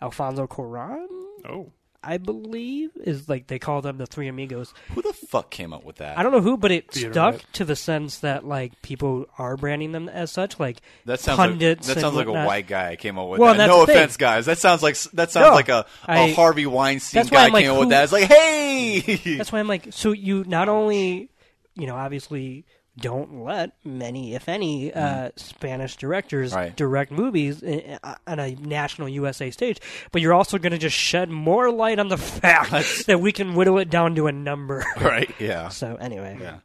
Alfonso Cuarón, oh I believe, is like they call them the Three Amigos. Who the fuck came up with that? I don't know who, but it The stuck internet. to the sense that like people are branding them as such. Like That sounds like, that sounds like a white guy came up with Well, that. No the thing. offense, guys. That sounds like that sounds No, like a, a I- Harvey Weinstein That's why guy I'm like, came up with that. It's like, hey, That's why I'm like, so you not only, you know, obviously don't let many, if any, uh, Spanish directors Right. direct movies i- i- on a national USA stage, but you're also going to just shed more light on the (laughs) fact that we can whittle it down to a number. (laughs) right? Yeah, (laughs) so anyway, yeah.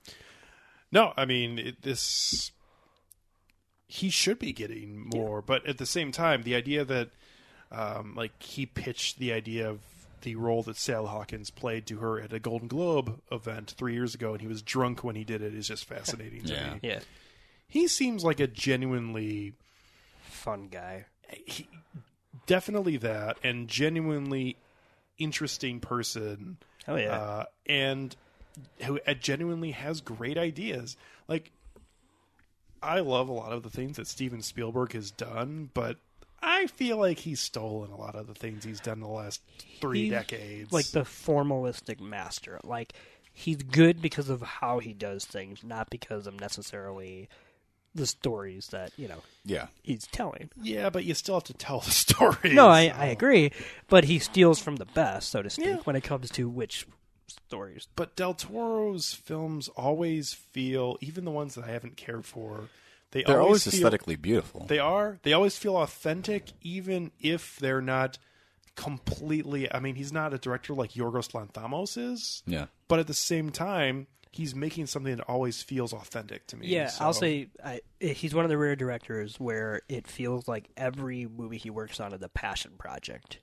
no, I mean it, this. He should be getting more, but at the same time, the idea that, um, like he pitched the idea of the role that Sal Hawkins played to her at a Golden Globe event three years ago, and he was drunk when he did it, is just fascinating to (laughs) Yeah. me. yeah, He seems like a genuinely fun guy. he, definitely that and genuinely interesting person Oh yeah, uh, and who uh, genuinely has great ideas like i love a lot of the things that steven spielberg has done but i feel like he's stolen a lot of the things he's done in the last three He's decades like the formalistic master. Like he's good because of how he does things, not because of necessarily the stories that you know yeah. he's telling. yeah but you still have to tell the (laughs) story No, I, I agree, but he steals from the best, so to speak, Yeah. when it comes to which stories. but Del Toro's films always feel, even the ones that I haven't cared for, they They're always feel, aesthetically beautiful. They are. They always feel authentic, even if they're not completely. I mean, he's not a director like Yorgos Lanthimos is. Yeah. But at the same time, he's making something that always feels authentic to me. Yeah, so- I'll say I, he's one of the rare directors where it feels like every movie he works on is a passion project,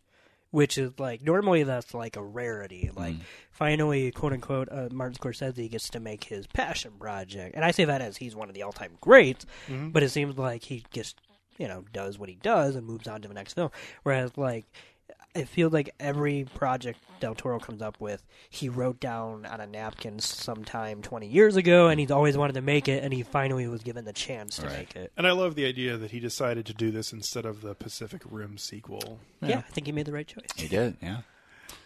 which is like normally that's like a rarity. Like finally, quote unquote, uh, Martin Scorsese gets to make his passion project, and I say that as he's one of the all time greats. But it seems like he just you know does what he does and moves on to the next film, whereas like. It feels like every project Del Toro comes up with, he wrote down on a napkin sometime 20 years ago, and he's always wanted to make it, and he finally was given the chance to Right. make it. And I love the idea that he decided to do this instead of the Pacific Rim sequel. Yeah, I think he made the right choice. He did, yeah.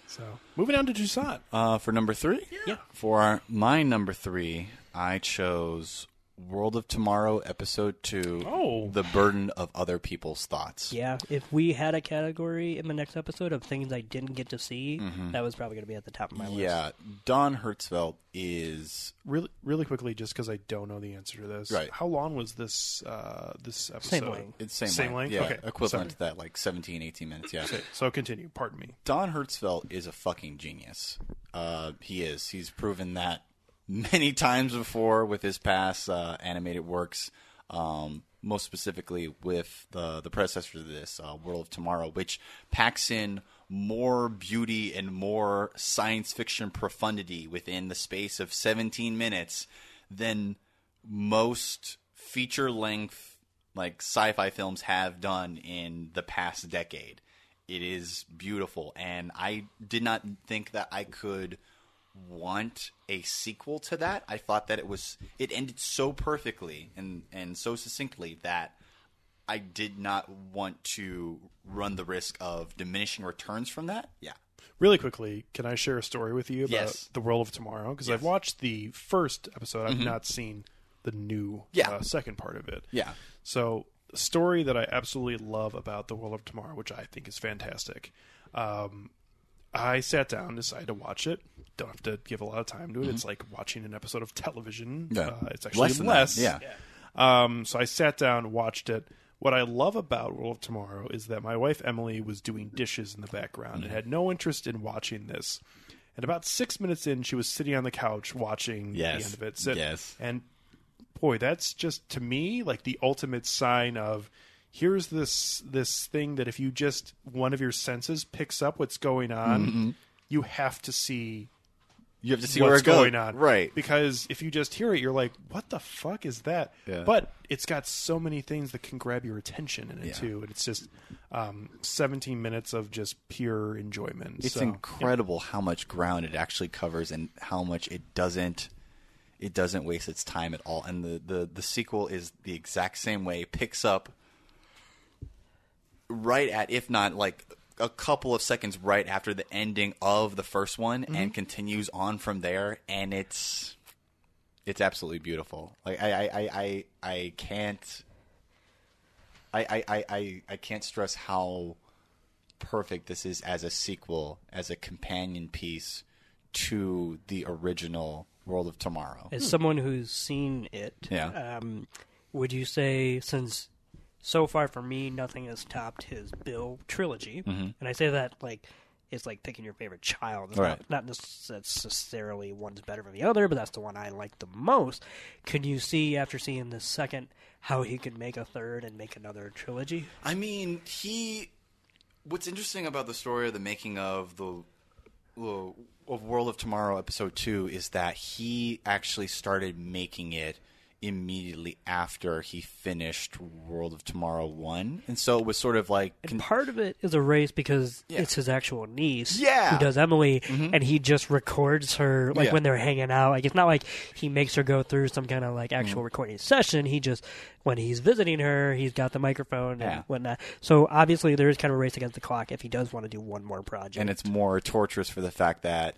So moving on to Toussaint. Uh, for number three? Yeah. For my number three, I chose World of Tomorrow, Episode 2 Oh. The Burden of Other People's Thoughts. Yeah, if we had a category in the next episode of things I didn't get to see, that was probably going to be at the top of my list. Yeah, Don Hertzfeldt is Really, really quickly, just because I don't know the answer to this. Right. How long was this uh, this episode? Same length. it's same, Same length. length? Yeah, Okay, equivalent sorry. to that, like 17, 18 minutes. Yeah. So continue. Pardon me. Don Hertzfeldt is a fucking genius. Uh, he is. He's proven that many times before with his past uh, animated works. Um, most specifically with the the predecessor to this, uh, World of Tomorrow, which packs in more beauty and more science fiction profundity within the space of 17 minutes than most feature length like sci-fi films have done in the past decade. It is beautiful and I did not think that I could want a sequel to that. I thought that it was it ended so perfectly and and so succinctly that I did not want to run the risk of diminishing returns from that. Yeah. Really quickly, can I share a story with you about Yes. the World of Tomorrow? Because I've watched the first episode. I've not seen the new Yeah. uh, second part of it. Yeah. So, story that I absolutely love about the World of Tomorrow, which I think is fantastic. Um, I sat down, decided to watch it. Don't have to give a lot of time to it. It's like watching an episode of television. Yeah. Uh, it's actually Less less. that, Um, so I sat down, watched it. What I love about World of Tomorrow is that my wife Emily was doing dishes in the background and had no interest in watching this. And about six minutes in, she was sitting on the couch watching Yes. the end of it. Sit- Yes. And boy, that's just to me like the ultimate sign of here's this this thing that if you just one of your senses picks up what's going on, you have to see You have to see what's where it goes. going on. Right. Because if you just hear it, you're like, what the fuck is that? Yeah. But it's got so many things that can grab your attention in it, Yeah. too. And it's just um, 17 minutes of just pure enjoyment. It's so, incredible how much ground it actually covers and how much it doesn't it doesn't waste its time at all. And the, the, the sequel is the exact same way, picks up right at if not like a couple of seconds right after the ending of the first one and continues on from there and it's it's absolutely beautiful. Like I I, I, I, I can't I, I, I, I, I can't stress how perfect this is as a sequel, as a companion piece to the original World of Tomorrow. As someone who's seen it, Yeah. um, would you say since so far for me nothing has topped his Bill trilogy, mm-hmm. and I say that like it's like picking your favorite child. It's Right. not, not necessarily one's better than the other, but that's the one I like the most. Can you see after seeing the second how he could make a third and make another trilogy? I mean, he. What's interesting about the story of the making of the of World of Tomorrow episode two is that he actually started making it immediately after he finished World of Tomorrow one, and so it was sort of like And part of it is a race because Yeah. it's his actual niece Yeah. who does Emily, mm-hmm. and he just records her like Yeah. when they're hanging out. Like it's not like he makes her go through some kind of like actual mm. recording session. He just when he's visiting her, he's got the microphone and whatnot. So obviously there is kind of a race against the clock if he does want to do one more project. and it's more torturous for the fact that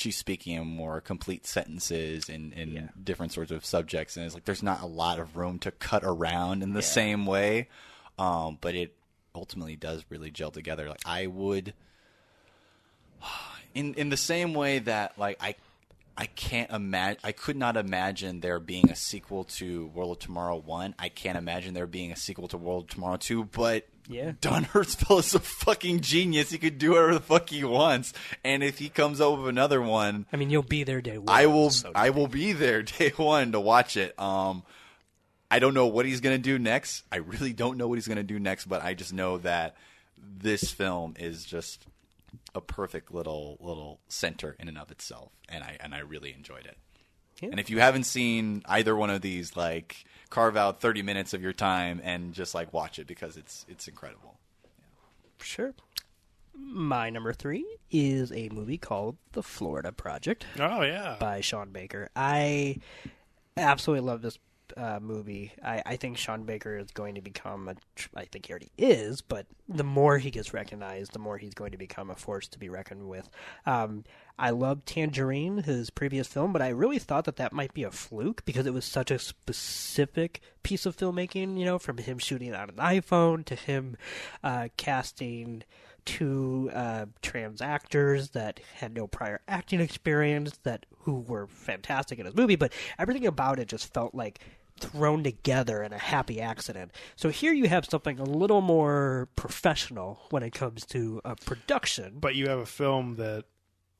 she's speaking in more complete sentences and, and Yeah. different sorts of subjects, and it's like there's not a lot of room to cut around in the same way. Um, but it ultimately does really gel together. Like I would, in in the same way that like I. I can't imagine. I could not imagine there being a sequel to World of Tomorrow one. I can't imagine there being a sequel to World of Tomorrow two. But Yeah. Don Hertzfeldt is a fucking genius. He could do whatever the fuck he wants, and if he comes up with another one, I mean, you'll be there day one. I will. so- I will be there (laughs) day one to watch it. Um, I don't know what he's gonna do next. I really don't know what he's gonna do next, but I just know that this film is just a perfect little little center in and of itself, and I and I really enjoyed it. Yeah. And if you haven't seen either one of these, like carve out thirty minutes of your time and just like watch it because it's it's incredible. Sure. My number three is a movie called The Florida Project Oh yeah. by Sean Baker. I absolutely love this uh, movie. I, I think Sean Baker is going to become a. I think he already is, but the more he gets recognized, the more he's going to become a force to be reckoned with. Um, I love Tangerine, his previous film, but I really thought that that might be a fluke because it was such a specific piece of filmmaking. You know, from him shooting on an iPhone to him uh, casting two uh, trans actors that had no prior acting experience that who were fantastic in his movie, but everything about it just felt like thrown together in a happy accident. So here you have something a little more professional when it comes to a production. but you have a film that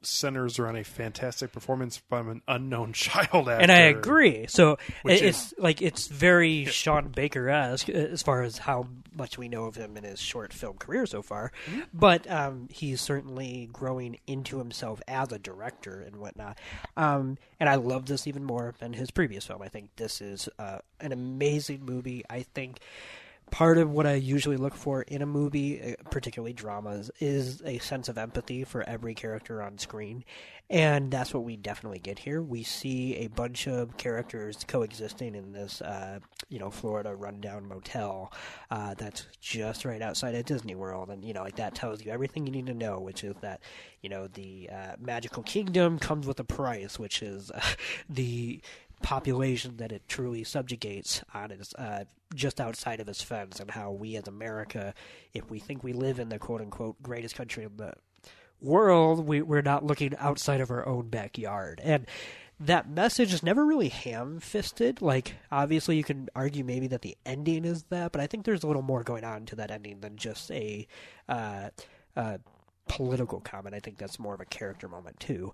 centers around a fantastic performance from an unknown (laughs) child actor. and I agree. So it's like it's very (laughs) Sean Baker esque as far as how much we know of him in his short film career so far. Mm-hmm. But um, he's certainly growing into himself as a director and whatnot. Um, and I love this even more than his previous film. I think this is uh, an amazing movie. I think part of what I usually look for in a movie, uh, particularly dramas, is a sense of empathy for every character on screen. And that's what we definitely get here. We see a bunch of characters coexisting in this, uh, you know, Florida rundown motel uh, that's just right outside of Disney World. And, you know, like that tells you everything you need to know, which is that, you know, the uh, magical kingdom comes with a price, which is (laughs) the population that it truly subjugates on its uh, just outside of its fence, and how we as America, if we think we live in the quote unquote greatest country in the world, we, we're not looking outside of our own backyard. And that message is never really ham fisted. Like, obviously, you can argue maybe that the ending is that, but I think there's a little more going on to that ending than just a. Uh, uh, political comment. I think that's more of a character moment too.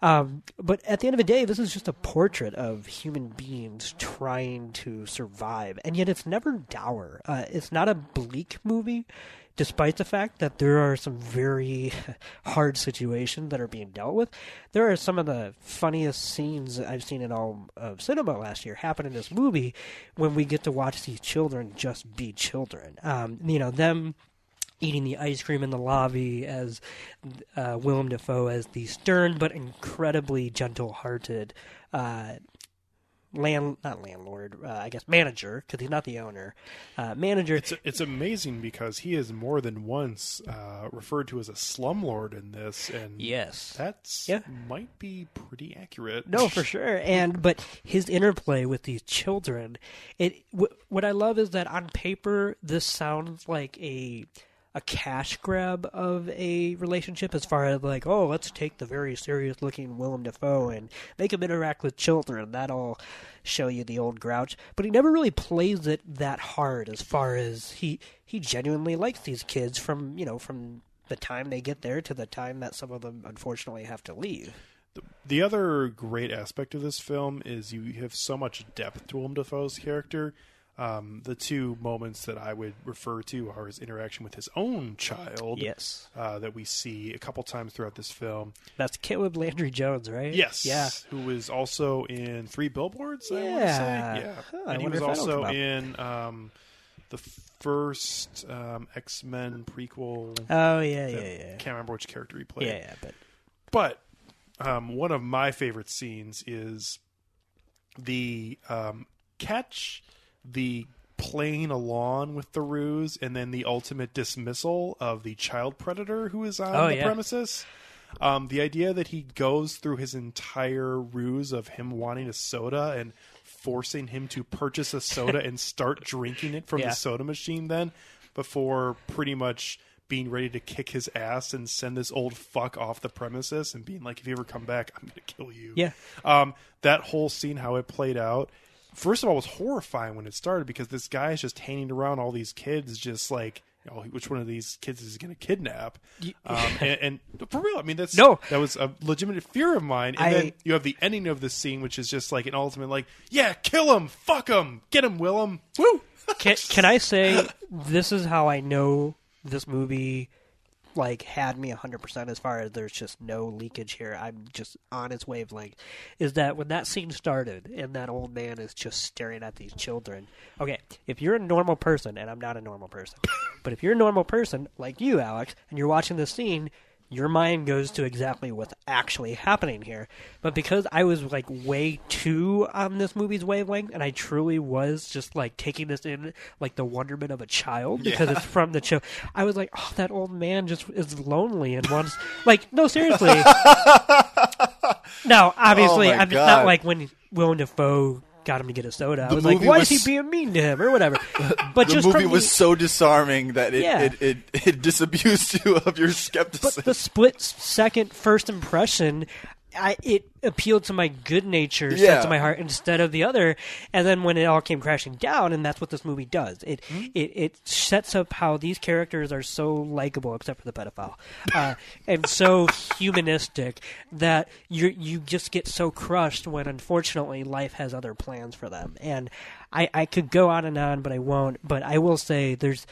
Um, but at the end of the day, this is just a portrait of human beings trying to survive, and yet it's never dour. Uh, it's not a bleak movie, despite the fact that there are some very (laughs) hard situations that are being dealt with. There are some of the funniest scenes I've seen in all of cinema last year happen in this movie when we get to watch these children just be children. Um, you know them eating the ice cream in the lobby as uh, Willem Dafoe as the stern but incredibly gentle-hearted uh, land not landlord uh, I guess manager because he's not the owner uh, manager It's it's amazing because he is more than once uh, referred to as a slumlord in this, and yes that's Yeah. might be pretty accurate. No, for sure. And but his interplay with these children, it w- what I love is that on paper this sounds like a a cash grab of a relationship as far as like, oh, let's take the very serious looking Willem Dafoe and make him interact with children. That'll show you the old grouch. But he never really plays it that hard as far as he he genuinely likes these kids from, you know, from the time they get there to the time that some of them unfortunately have to leave. The, the other great aspect of this film is you have so much depth to Willem Dafoe's character. Um, the two moments that I would refer to are his interaction with his own child. Yes. Uh, that we see a couple times throughout this film. That's Caleb Landry Jones, right? Yes. Yeah. Who was also in Three Billboards, I want to Yeah. say. Yeah. Huh, I and he was also in um, the first um, X Men prequel. Oh yeah, yeah, yeah. Can't remember which character he played. Yeah, yeah, but But um, one of my favorite scenes is the um, catch, the playing along with the ruse, and then the ultimate dismissal of the child predator who is on Oh, the yeah. premises. Um, the idea that he goes through his entire ruse of him wanting a soda and forcing him to purchase a soda and start (laughs) drinking it from Yeah. the soda machine then before pretty much being ready to kick his ass and send this old fuck off the premises and being like if you ever come back i'm gonna kill you Yeah. um that whole scene how it played out first of all was horrifying when it started because this guy is just hanging around all these kids just like you know, which one of these kids is going to kidnap. Um, and, (laughs) and for real, I mean, that's No. that was a legitimate fear of mine. And I- then you have the ending of the scene, which is just like an ultimate, like, yeah, kill him, fuck him, get him, Willem, woo. (laughs) Can, can I say this is how I know this movie like had me 100% as far as there's just no leakage here. I'm just on its wavelength. Is that when that scene started and that old man is just staring at these children. Okay, if you're a normal person and I'm not a normal person. (laughs) but if you're a normal person like you Alex and you're watching this scene your mind goes to exactly what's actually happening here. But because I was like way too on this movie's wavelength, and I truly was just like taking this in like the wonderment of a child because it's from the show, I was like, oh, that old man just is lonely and wants (laughs) like no, seriously. (laughs) no, obviously, Oh I'm God. not like when Willem Dafoe got him to get a soda. I was like, why was- is he being mean to him or whatever? (laughs) But The just movie was the- so disarming that it, Yeah. it, it, it disabused you of your skepticism. but the split second first impression I, it appealed to my good nature Yeah. sense of my heart instead of the other. And then when it all came crashing down and that's what this movie does. It Hmm? it, it sets up how these characters are so likable except for the pedophile. Uh, and so humanistic that you you just get so crushed when unfortunately life has other plans for them. And I, I could go on and on but I won't. But I will say there's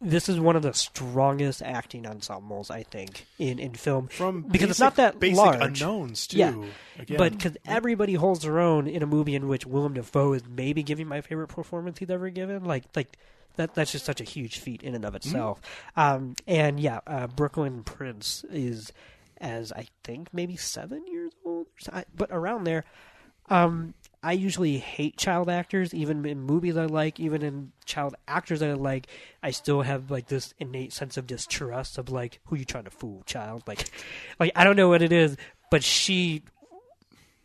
this is one of the strongest acting ensembles I think in, in film From because it's not that basic large. unknowns too. Yeah, Again. but because everybody holds their own in a movie in which Willem Dafoe is maybe giving my favorite performance he's ever given, like like that that's just such a huge feat in and of itself. Um, and yeah, uh, Brooklyn Prince is as I think maybe seven years old, but around there. Um, I usually hate child actors, even in movies I like, even in child actors I like. I still have like this innate sense of distrust of like, who you trying to fool, child? Like, like I don't know what it is, but she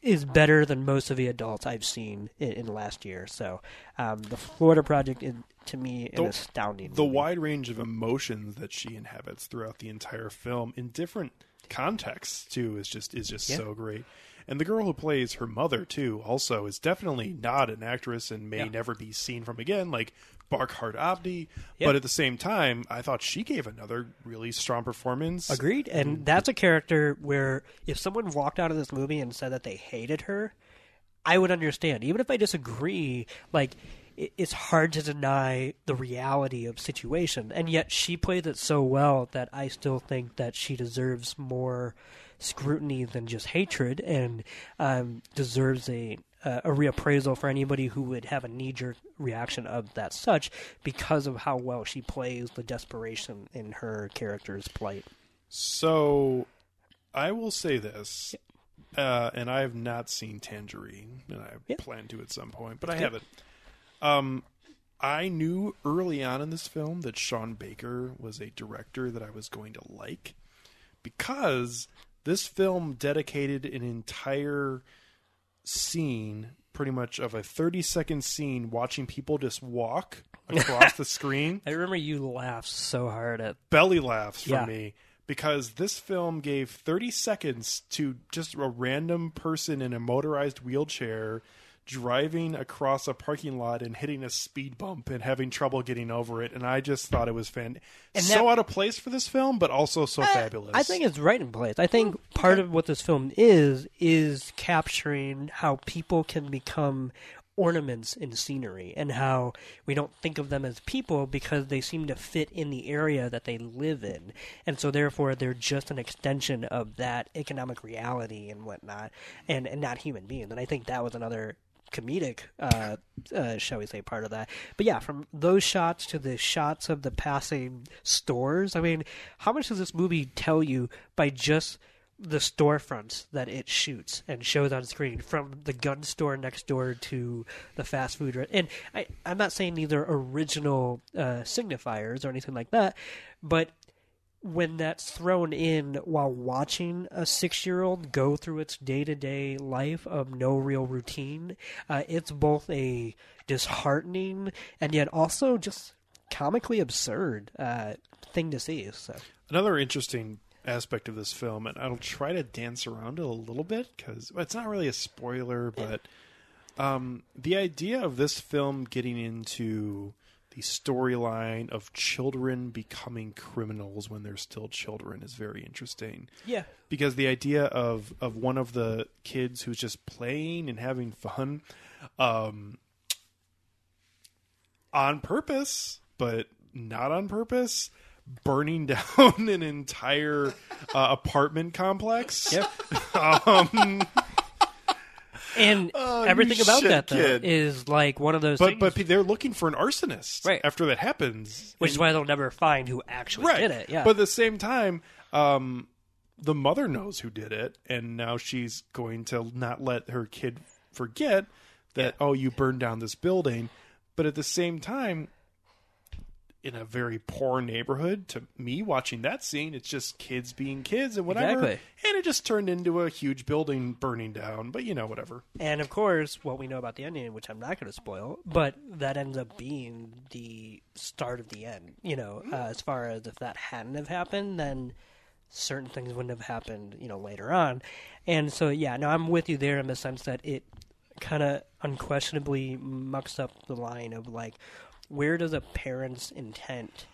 is better than most of the adults I've seen in, in the last year. So, um, the Florida Project is to me an The- astounding. the movie. wide range of emotions that she inhabits throughout the entire film in different contexts too is just is just Yeah. so great. And the girl who plays her mother too also is definitely not an actress and may Yeah. never be seen from again like Barkhad Abdi. Yeah. But at the same time, I thought she gave another really strong performance. Agreed. And that's a character where if someone walked out of this movie and said that they hated her, I would understand. Even if I disagree, like it's hard to deny the reality of situation. And yet she played it so well that I still think that she deserves more scrutiny than just hatred and um, deserves a uh, a reappraisal for anybody who would have a knee jerk reaction of that such because of how well she plays the desperation in her character's plight. So I will say this, uh, and I have not seen Tangerine, and I Yeah. plan to at some point, but I Okay. haven't. Um, I knew early on in this film that Sean Baker was a director that I was going to like because this film dedicated an entire scene pretty much of a 30 second scene watching people just walk (laughs) across the screen I remember you laughed so hard at belly laughs for Yeah. me because this film gave 30 seconds to just a random person in a motorized wheelchair driving across a parking lot and hitting a speed bump and having trouble getting over it and I just thought it was fan And so that- out of place for this film but also so eh, fabulous. I think it's right in place. I think hmm, part of what this film is is capturing how people can become ornaments in scenery and how we don't think of them as people because they seem to fit in the area that they live in. And so therefore they're just an extension of that economic reality and whatnot and, and not human beings. And I think that was another comedic, uh, uh, shall we say, part of that. But yeah, from those shots to the shots of the passing stores, I mean, how much does this movie tell you by just the storefronts that it shoots and shows on screen from the gun store next door to the fast food re- and I, i'm not saying these are original uh, signifiers or anything like that but when that's thrown in while watching a six year old go through its day to day life of no real routine, uh, it's both a disheartening and yet also just comically absurd uh, thing to see. So, Another interesting aspect of this film, and I'll try to dance around it a little bit because it's not really a spoiler, but um, the idea of this film getting into the storyline of children becoming criminals when they're still children is very interesting. Yeah. Because the idea of of one of the kids who's just playing and having fun, um, on purpose, but not on purpose, burning (laughs) down an entire uh, apartment complex. Yep. (laughs) Um, And (laughs) Oh, everything about that though kid. is like one of those but things, but they're looking for an arsonist Right. after that happens, which is why they'll never find who actually right. did it. Yeah. But at the same time, um, the mother knows who did it, and now she's going to not let her kid forget that oh, you burned down this building. But at the same time, in a very poor neighborhood, to me watching that scene, it's just kids being kids and whatever, Exactly. and it just turned into a huge building burning down. But you know, whatever. And of course, what we know about the ending, which I'm not going to spoil, but that ends up being the start of the end. You know, uh, as far as if that hadn't have happened, then certain things wouldn't have happened. You know, later on. And so, yeah, no, I'm with you there in the sense that it kind of unquestionably mucks up the line of like, where does a parent's intent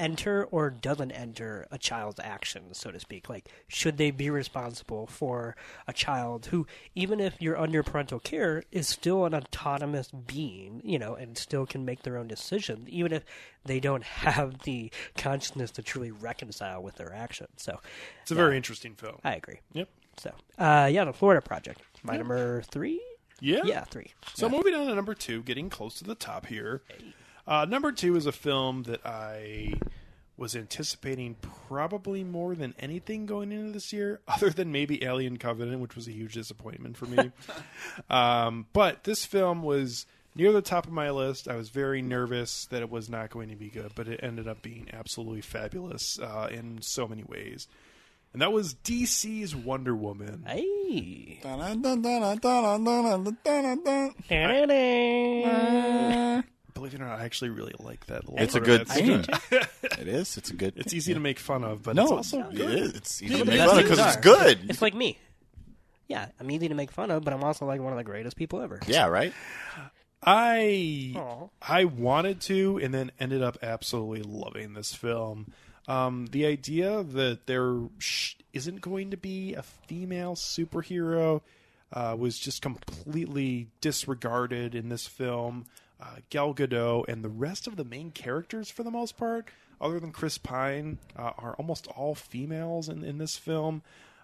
enter or doesn't enter a child's actions, so to speak. Like, should they be responsible for a child who, even if you're under parental care, is still an autonomous being, you know, and still can make their own decisions, even if they don't have the consciousness to truly reconcile with their actions. So, It's a very interesting film. I agree. Yep. So, uh, yeah, the Florida Project, my number three. Yeah. Yeah, three. So moving on to number two, getting close to the top here. Uh, number two is a film that I was anticipating probably more than anything going into this year, (laughs) other than maybe Alien Covenant, which was a huge disappointment for me. (laughs) um, but this film was near the top of my list. I was very nervous that it was not going to be good, but it ended up being absolutely fabulous uh, in so many ways. And that was DC's Wonder Woman. Hey. Believe it or not, I actually really like that. It's a good of that theme. sketch. it is. It's a good. It's easy to make fun of, but no, it's also it good. is. It's easy to make fun of because it's good. It's like me. Yeah, I'm easy to make fun of, but I'm also like one of the greatest people ever. yeah, right. I Aw. I wanted to, and then ended up absolutely loving this film. Um, the idea that there sh- isn't going to be a female superhero uh, was just completely disregarded in this film. Uh, Gal Gadot and the rest of the main characters, for the most part, other than Chris Pine, uh, are almost all females in, in this film.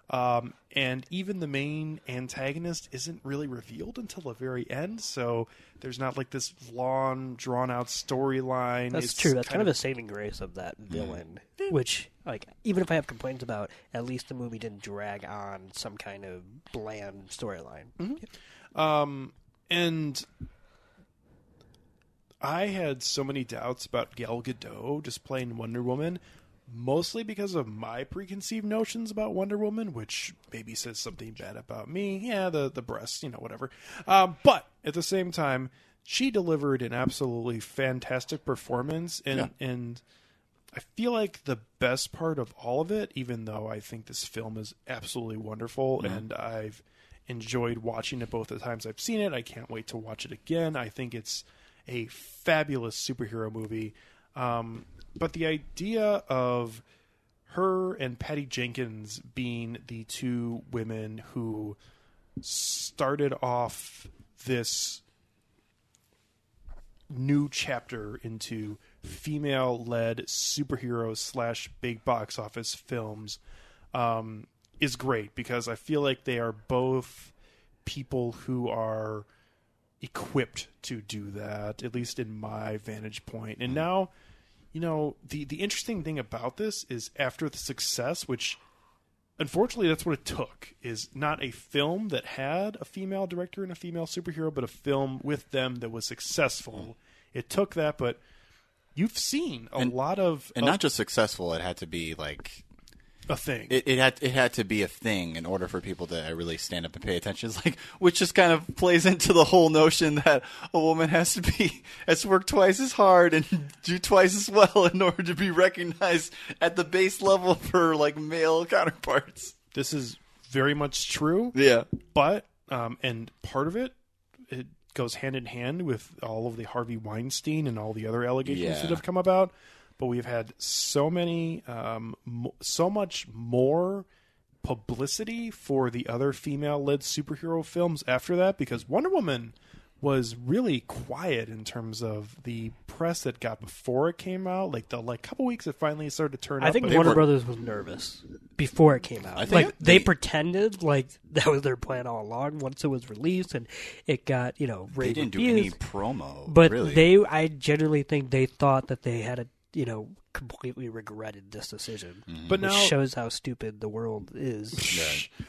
Um, and even the main antagonist isn't really revealed until the very end, so there's not like this long, drawn out storyline. That's It's true. That's kind of a saving grace of that Mm. villain. Which, like, even if I have complaints about, at least the movie didn't drag on some kind of bland storyline. Mm-hmm. Um, and I had so many doubts about Gal Gadot just playing Wonder Woman, mostly because of my preconceived notions about Wonder Woman, which maybe says something bad about me. Yeah, the the breasts, you know, whatever. Um, but at the same time, she delivered an absolutely fantastic performance, and Yeah. and. I feel like the best part of all of it, even though I think this film is absolutely wonderful and I've enjoyed watching it both the times I've seen it, I can't wait to watch it again. I think it's a fabulous superhero movie. Um, but the idea of her and Patty Jenkins being the two women who started off this new chapter into female led superhero slash big box office films um, is great because I feel like they are both people who are equipped to do that, at least in my vantage point. And now, you know, the the interesting thing about this is after the success, which unfortunately that's what it took, is not a film that had a female director and a female superhero, but a film with them that was successful. It took that, but you've seen a And- lot of, And of not just successful. It had to be like a thing. it, it had it had to be a thing in order for people to really stand up and pay attention. (laughs) It's like which just kind of plays into the whole notion that a woman has to be (laughs) has to work twice as hard and (laughs) do twice as well in order to be recognized at the base level for like male counterparts. this is very much true. Yeah. but um, and part of it, it goes hand in hand with all of the Harvey Weinstein and all the other allegations Yeah. that have come about. But we've had so many, um, mo- so much more publicity for the other female-led superhero films after that because Wonder Woman was really quiet in terms of the press that got before it came out. Like the like couple weeks, it finally started to turn. I up, think Warner were- Brothers was nervous before it came out. I think like they, they- pretended like that was their plan all along. Once it was released and it got you know They didn't do any promo, but really. they, I generally think they thought that they had a you know completely regretted this decision. Mm-hmm. But which now shows how stupid the world is.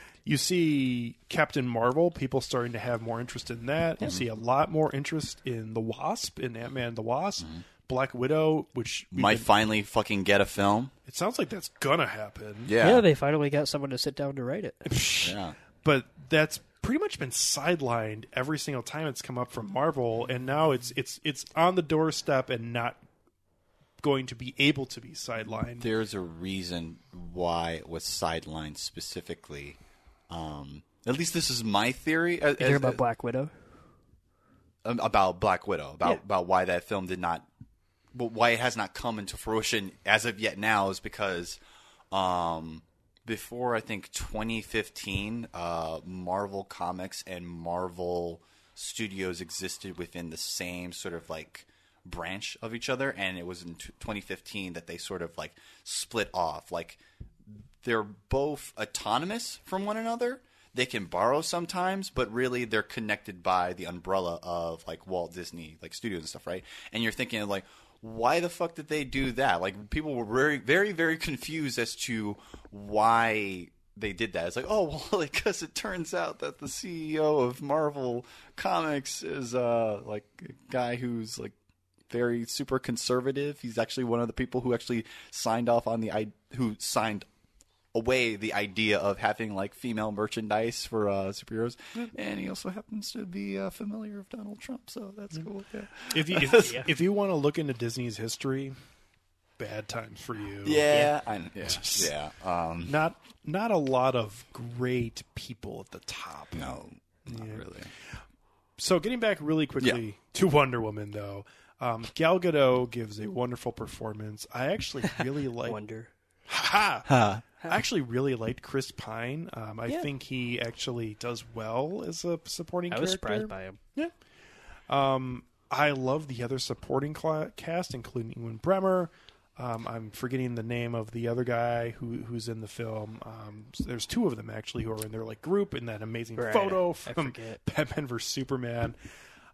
(laughs) you see Captain Marvel, people starting to have more interest in that. You mm-hmm. see a lot more interest in the Wasp, in Ant Man the Wasp, mm-hmm. Black Widow, which might been- finally fucking get a film. it sounds like that's gonna happen. Yeah, Yeah. they finally got someone to sit down to write it. (laughs) yeah. but that's pretty much been sidelined every single time it's come up from Marvel, and now it's it's it's on the doorstep and not going to be able to be sidelined. There's a reason why it was sidelined specifically. Um, at least this is my theory. As, You hear as- about Black Widow? um, about Black Widow, about Yeah. about why that film did not, well, why it has not come into fruition as of yet now is because, um, before I think 2015, uh, Marvel Comics and Marvel Studios existed within the same sort of like branch of each other, and it was in t- 2015 that they sort of like split off. Like they're both autonomous from one another. They can borrow sometimes, but really they're connected by the umbrella of like Walt Disney, like studios and stuff, right? And you're thinking like, why the fuck did they do that? Like people were very, very, very confused as to why they did that. It's like, oh (laughs) well, because it turns out that the CEO of Marvel Comics is uh like a guy who's like very super conservative. He's actually one of the people who actually signed off on the who signed away the idea of having like female merchandise for uh, superheroes, and he also happens to be uh, familiar with Donald Trump, so that's cool. Yeah, If you if, (laughs) if you want to look into Disney's history, bad times for you. yeah, I, yeah, yeah. Um, Not not a lot of great people at the top. no, not really. So getting back really quickly to Wonder Woman though, um, Gal Gadot gives a wonderful performance. I actually (laughs) really like Wonder. Ha! ha. I actually really liked Chris Pine. Um, I Yeah. think he actually does well as a supporting I was character. surprised by him. Yeah. Um, I love the other supporting cla cast, including Ewen Bremner. Um, I'm forgetting the name of the other guy who who's in the film. Um, so there's two of them actually who are in their like group in that amazing Right. photo from forget. (laughs) Batman vs Superman.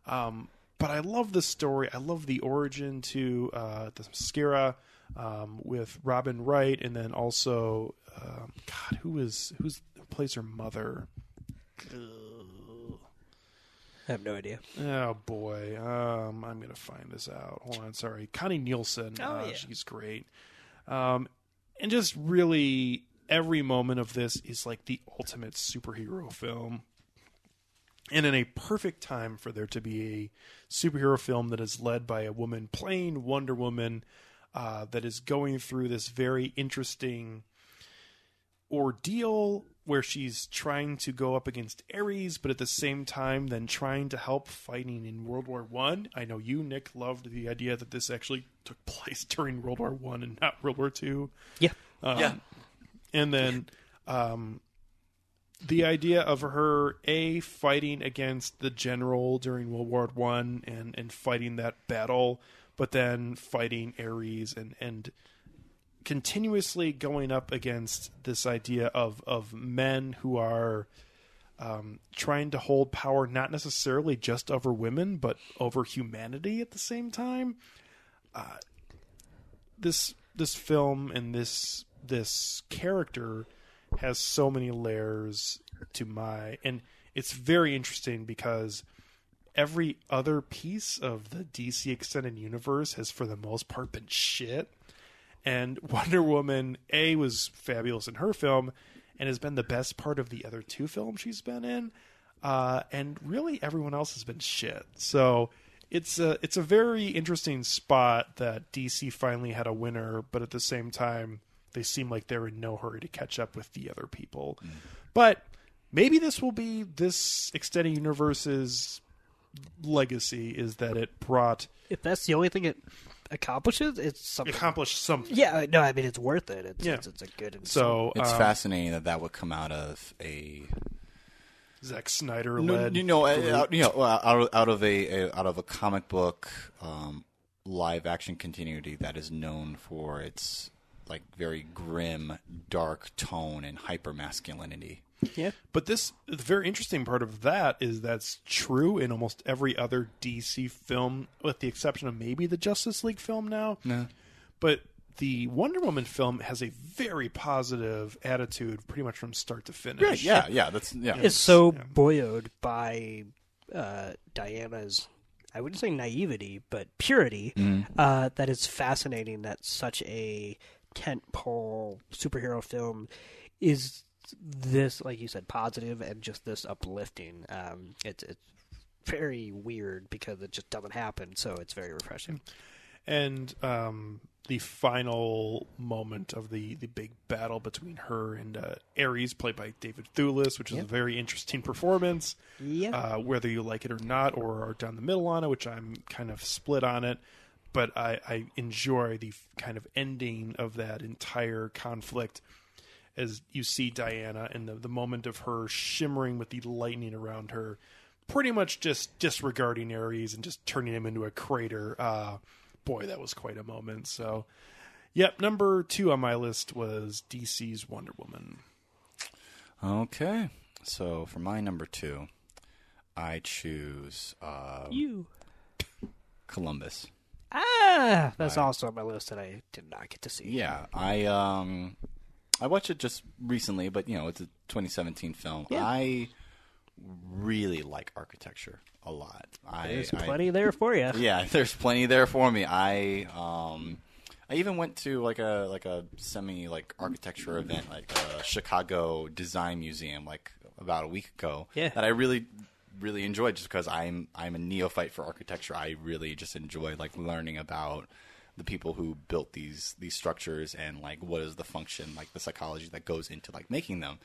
Um, but I love the story. I love the origin to uh, Themyscira um, with Robin Wright, and then also um, God, who is who's who plays her mother? I have no idea. Oh boy, um, I'm gonna find this out. Hold on, sorry, Connie Nielsen. Oh, uh, yeah. she's great, um, and just really every moment of this is like the ultimate superhero film, and in a perfect time for there to be a superhero film that is led by a woman playing Wonder Woman, uh, that is going through this very interesting ordeal where she's trying to go up against Ares, but at the same time then trying to help fighting in World War One. I. know you, Nick, loved the idea that this actually took (laughs) place during World War One and not World War Two. Yeah. yeah, And then um, the idea of her a fighting against the general during World War One and and fighting that battle, but then fighting Ares and and continuously going up against this idea of of men who are um, trying to hold power not necessarily just over women but over humanity at the same time. Uh, this this film and this this character has so many layers to my and it's very interesting because every other piece of the DC extended universe has for the most part been shit and (laughs) Wonder Woman A was fabulous in her film and has been the best part of the other two films she's been in. Uh, and really everyone else has been shit. So it's a it's a very interesting spot that DC finally had a winner, but at the same time they seem like they're in no hurry to catch up with the other people. But maybe this will be this extended universe's legacy is that it brought If that's the only thing it accomplishes, it's something. accomplished something. yeah, no, I mean it's worth it. It's Yeah. it's, it's a good. So It's um, fascinating that that would come out of a Zack Snyder no, led. you know, uh, out, you know, out of, out of a, a out of a comic book um, live action continuity that is known for its like very grim, dark tone and hyper masculinity. yeah. But this, the very interesting part of that is that's true in almost every other DC film, with the exception of maybe the Justice League film now. No. But the Wonder Woman film has a very positive attitude, pretty much from start to finish. Yeah, yeah, that's yeah. It's so buoyed by uh, Diana's. I wouldn't say naivety, but purity. Uh, that is fascinating. That such a tentpole superhero film is this, like you said, positive and just this uplifting. Um, it's it's very weird because it just doesn't happen. So it's very refreshing. and um, the final moment of the the big battle between her and uh, Ares, played by David Thewlis, which is Yep. a very interesting performance. Yeah. Uh, whether you like it or not, or are down the middle on it, which I'm kind of split on it. But I, I enjoy the kind of ending of that entire conflict as you see Diana and the, the moment of her shimmering with the lightning around her, pretty much just disregarding Ares and just turning him into a crater. Uh, boy, that was quite a moment. So, yep, number two on my list was DC's Wonder Woman. Okay, so for my number two, I choose uh, you. Columbus. Ah, that's also on my list that I did not get to see. Yeah, I um, I watched it just recently, but you know, it's a 2017 film. Yeah. I really like architecture a lot. I, There's I- plenty there for you. (laughs) yeah, there's plenty there for me. I um, I even went to like a like a semi like architecture event, like a Chicago Design Museum, like about a week ago. Yeah. that I really really enjoy just because I'm I'm a neophyte for architecture. I really just enjoy like learning about the people who built these these structures and like what is the function, like the psychology that goes into like making them.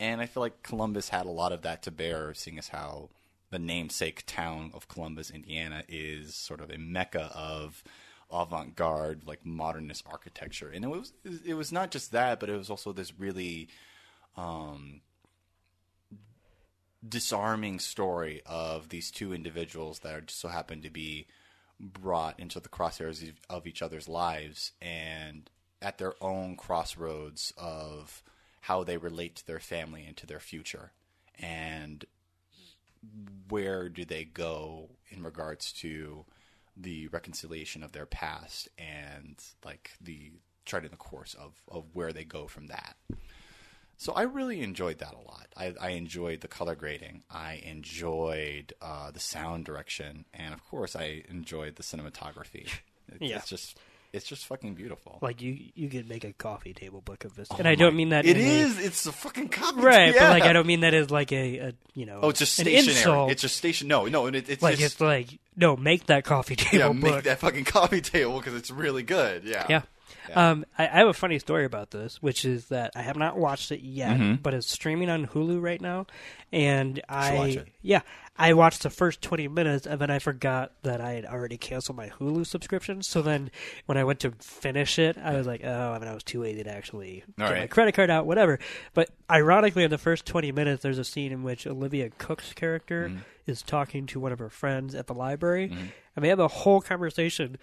And I feel like Columbus had a lot of that to bear, seeing as how the namesake town of Columbus, Indiana, is sort of a mecca of avant-garde, like modernist architecture. And it was it was not just that, but it was also this really um, disarming story of these two individuals that are just so happen to be brought into the crosshairs of- each other's lives and at their own crossroads of how they relate to their family and to their future and where do they go in regards to the reconciliation of their past and like the charting the course of, of where they go from that. So I really enjoyed that a lot. I, I enjoyed the color grading. I enjoyed uh, the sound direction, and of course, I enjoyed the cinematography. (laughs) It's, Yeah. it's just it's just fucking beautiful. Like you, you could make a coffee table book of this, and I don't mean that. It is. A- It's a fucking copy. right, yeah. but like I don't mean that as like a, a you know. Oh, it's just an stationary. insult. It's just station. No, no, it, it's like just it's like no, make that coffee (laughs) table yeah, book. make that fucking coffee table because it's really good. Yeah. Yeah. Yeah. Um, I, I have a funny story about this, which is that I have not watched it yet, Mm-hmm. but it's streaming on Hulu right now, and I watch it. yeah I watched the first twenty minutes and then I forgot that I had already canceled my Hulu subscription. So then when I went to finish it, I was like, oh, I mean, I was too lazy to actually All get my credit card out, whatever. But ironically, in the first twenty minutes, there's a scene in which Olivia Cooke's character Mm-hmm. is talking to one of her friends at the library, and they have a whole conversation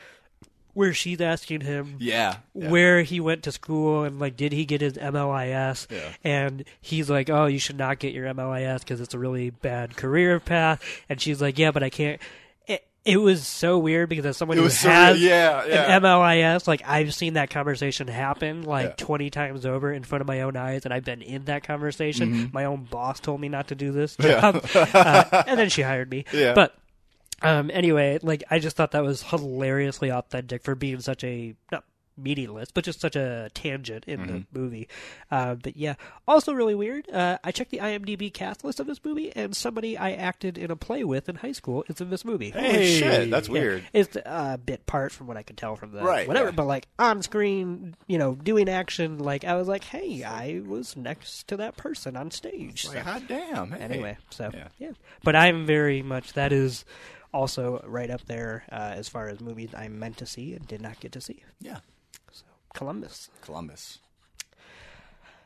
where she's asking him Yeah. yeah. where he went to school and like did he get his MLIS Yeah. and he's like oh you should not get your MLIS because it's a really bad career path and she's like yeah but I can't it, it was so weird because as someone who so has weird. Yeah, yeah. an MLIS like I've seen that conversation happen like Yeah. 20 times over in front of my own eyes and I've been in that conversation my own boss told me not to do this Mm-hmm. Job (laughs) uh, and then she hired me Yeah. but um, anyway, like I just thought that was hilariously authentic for being such a not meaningless, but just such a tangent in the movie. Uh, but yeah, also really weird. Uh, I checked the IMDb cast list of this movie, and somebody I acted in a play with in high school is in this movie. Holy shit, that's Yeah, weird. It's a bit part from what I could tell from the Right, whatever, yeah. but like on screen, you know, doing action, like I was like, hey, I was next to that person on stage. Like, So- hot damn. Hey. anyway, so Yeah. yeah. But I'm very much that is also right up there uh, as far as movies I meant to see and did not get to see. Yeah. So Columbus. Columbus.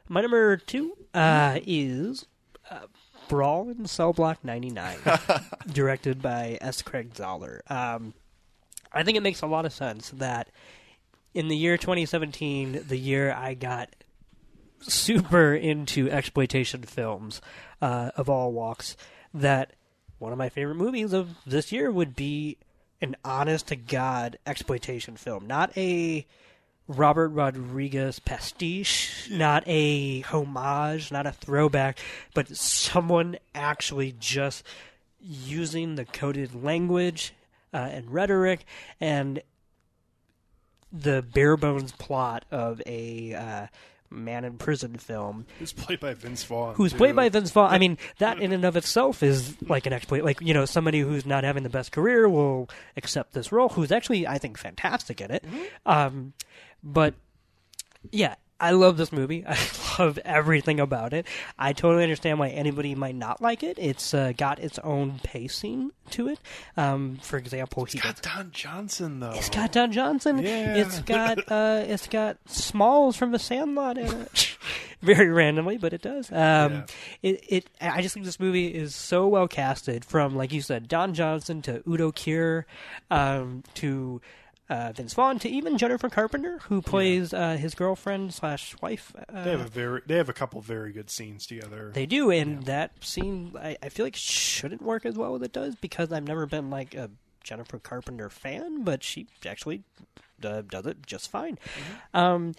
My number two uh, is uh, Brawl in Cell Block 99, (laughs) directed by S. Craig Zahler. Um, I think it makes a lot of sense that in the year 2017, the year I got super into exploitation films uh, of all walks, that one of my favorite movies of this year would be an honest to God exploitation film, not a Robert Rodriguez pastiche, not a homage, not a throwback, but someone actually just using the coded language uh, and rhetoric and the bare bones plot of a uh, man in prison film Who's played by Vince Vaughn. who's too. played by Vince Vaughn. I mean, (laughs) that in and of itself is like an exploit. Like you know, somebody who's not having the best career will accept this role. Who's actually, I think, fantastic in it. Um, but yeah, I love this movie. (laughs) I love everything about it. I totally understand why anybody might not like it. It's uh, got its own pacing to it. Um, for example, he It's got does- Don Johnson though. it's got Don Johnson. Yeah. It's (laughs) got uh, it's got Smalls from The Sandlot in it. (laughs) Very randomly, but it does. Um, Yeah. It it I just think this movie is so well casted. From like you said, Don Johnson to Udo Kier, um, to uh, Vince Vaughn to even Jennifer Carpenter, who plays uh, his girlfriend slash wife. Uh, They have a very they have a couple very good scenes together. they do, and that scene I, I feel like shouldn't work as well as it does because I've never been like a Jennifer Carpenter fan, but she actually uh, does it just fine. Um,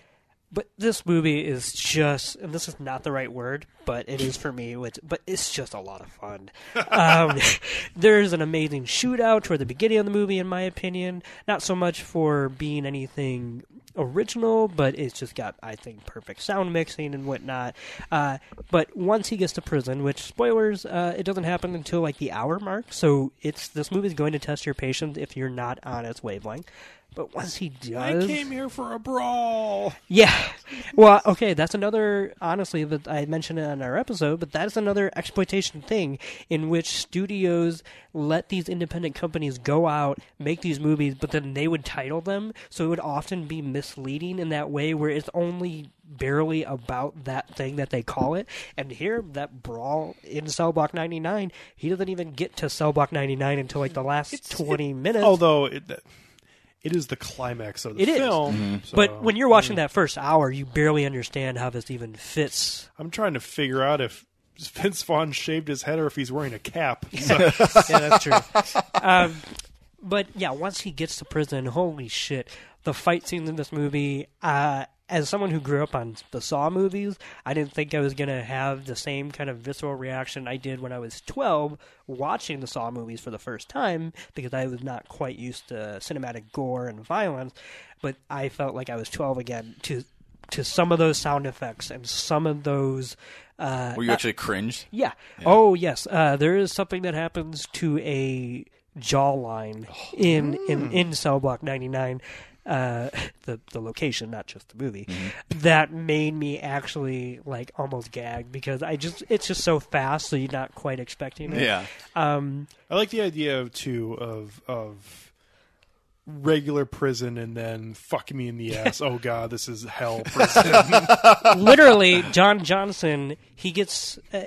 but this movie is just, and this is not the right word, but it is for me. Which, but it's just a lot of fun. (laughs) Um, (laughs) there's an amazing shootout toward the beginning of the movie, in my opinion. Not so much for being anything original, but it's just got, I think, perfect sound mixing and whatnot. Uh, but once he gets to prison, which spoilers, uh, it doesn't happen until like the hour mark. So it's this movie's going to test your patience if you're not on its wavelength. But once he does, I came here for a brawl. yeah. Well, okay, that's another, honestly, that I mentioned it in our episode, but that's another exploitation thing in which studios let these independent companies go out, make these movies, but then they would title them. So it would often be misleading in that way where it's only barely about that thing that they call it. And here, that brawl in Cell Block 99, he doesn't even get to Cell Block 99 until like the last 20 minutes. Although it it is the climax of the It is. film. so- but when you're watching that first hour, you barely understand how this even fits I'm trying to figure out if Vince Vaughn shaved his head or if he's wearing a cap. (laughs) So, yeah, that's true. um, but yeah, once he gets to prison, holy shit! The fight scenes in this movie. Uh, as someone who grew up on the Saw movies, I didn't think I was gonna have the same kind of visceral reaction I did when I was twelve watching the Saw movies for the first time because I was not quite used to cinematic gore and violence. But I felt like I was twelve again to to some of those sound effects and some of those. Uh, Were you actually cringed? yeah. Oh, yes. Uh, there is something that happens to a jawline in in in Cell Block 99. Uh, (laughs) the the location, not just the movie, that made me actually like almost gag because I just it's just so fast, so you're not quite expecting it. Yeah. Um, I like the idea of too of of regular prison and then fuck me in the (laughs) ass. oh god, this is hell prison. (laughs) literally, John Johnson, he gets. Uh,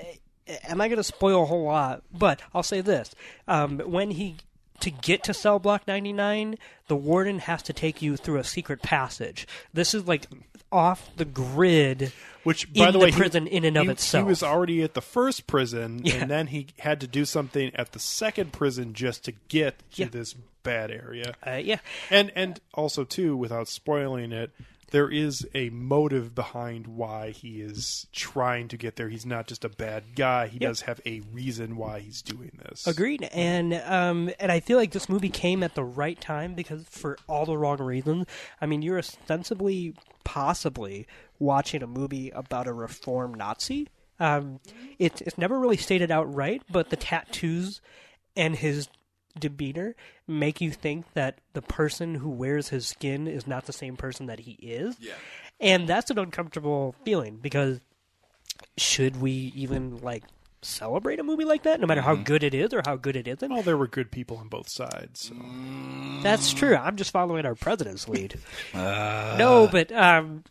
am I going to spoil a whole lot? But I'll say this: um, when he to get to cell block 99, the warden has to take you through a secret passage. This is like off the grid. Which, by in the the way, he- prison in and of he, itself. he was already at the first prison, Yeah. and then he had to do something at the second prison just to get to Yeah. this bad area. Uh, yeah, And and also too, without spoiling it, there is a motive behind why he is trying to get there. He's not just a bad guy. He Yep. does have a reason why he's doing this. Agreed, and um, and I feel like this movie came at the right time because for all the wrong reasons. I mean, you're ostensibly, possibly watching a movie about a reformed Nazi. Um, it's it's never really stated outright, but the tattoos and his demeanor make you think that the person who wears his skin is not the same person that he is. Yeah. And that's an uncomfortable feeling because should we even like celebrate a movie like that no matter how mm-hmm. good it is or how good it isn't? Well, there were good people on both sides. So. Mm. That's true. I'm just following our president's lead. (laughs) Uh. no, but um,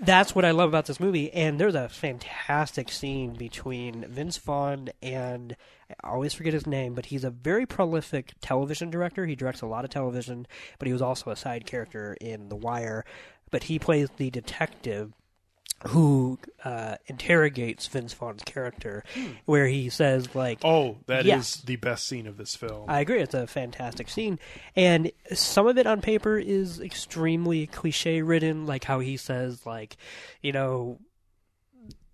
that's what I love about this movie. And there's a fantastic scene between Vince Vaughn and I always forget his name, but he's a very prolific television director. He directs a lot of television, but he was also a side character in The Wire. But he plays the detective who uh, interrogates Vince Vaughn's character, where he says like, Oh, that is Yes. the best scene of this film. I agree. It's a fantastic scene, and some of it on paper is extremely cliche ridden, like how he says, like, you know,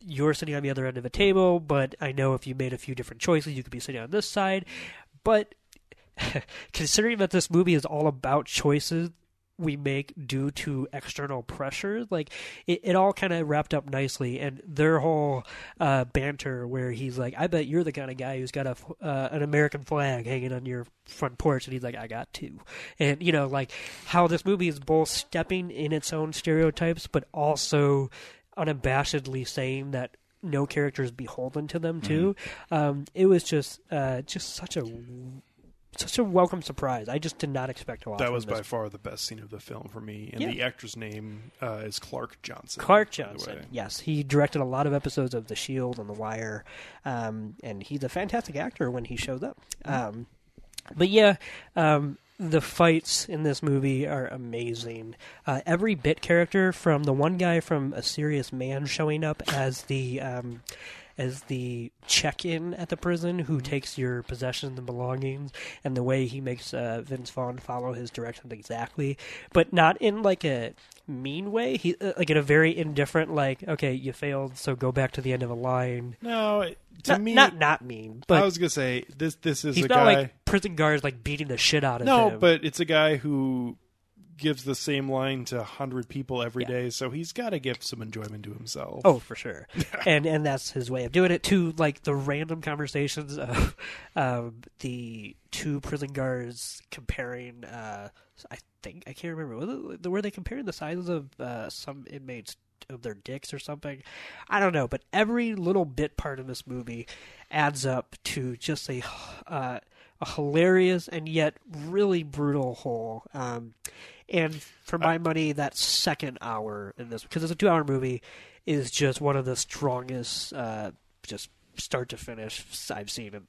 you're sitting on the other end of a table, but I know if you made a few different choices, you could be sitting on this side. But (laughs) considering that this movie is all about choices we make due to external pressure, like it, it all kind of wrapped up nicely. And their whole uh, banter, where he's like, "I bet you're the kind of guy who's got a uh, an American flag hanging on your front porch," and he's like, "I got two. And you know, like how this movie is both stepping in its own stereotypes, but also unabashedly saying that no character is beholden to them too. Um, it was just uh, just such a such a welcome surprise. I just did not expect a lot. that was by far the best scene of the film for me. And Yeah. the actor's name uh, is Clark Johnson. Clark Johnson. Yes, he directed a lot of episodes of The Shield and The Wire, um, and he's a fantastic actor when he shows up. Um, but yeah, um, the fights in this movie are amazing. Uh, every bit character, from the one guy from A Serious Man showing up as the um, as the check-in at the prison who takes your possessions and belongings, and the way he makes uh, Vince Vaughn follow his directions exactly, but not in like a mean way. He uh, like in a very indifferent, like okay, you failed, so go back to the end of a line. No, to Not, me, not not mean, but I was gonna say this. This is he's a not guy. like prison guards like beating the shit out of no, him. No, but it's a guy who gives the same line to hundred people every Yeah. day, so he's got to give some enjoyment to himself. Oh, for sure, (laughs) and and that's his way of doing it too. Like the random conversations of (laughs) um, the two prison guards comparing. Uh, I think I can't remember. Were they comparing the sizes of uh, some inmates of their dicks or something? I don't know, but every little bit part of this movie adds up to just a uh, a hilarious and yet really brutal whole. Um, and for my money, that second hour in this, because it's a two-hour movie, is just one of the strongest, uh, just start to finish I've seen in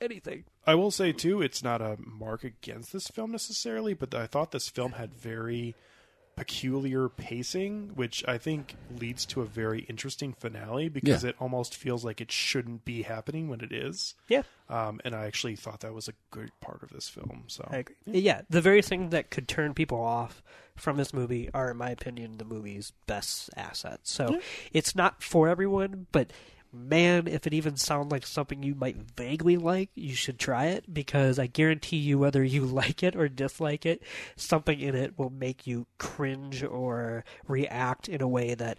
anything. I will say too, it's not a mark against this film necessarily, but I thought this film had very peculiar pacing, which I think leads to a very interesting finale because Yeah. it almost feels like it shouldn't be happening when it is. Yeah, Um, and I actually thought that was a good part of this film. So I agree. Yeah, the very thing that could turn people off from this movie are, in my opinion, the movie's best assets. So it's not for everyone, but man, if it even sounds like something you might vaguely like, you should try it because I guarantee you, whether you (laughs) like it or dislike it, something in it will make you cringe or react in a way that.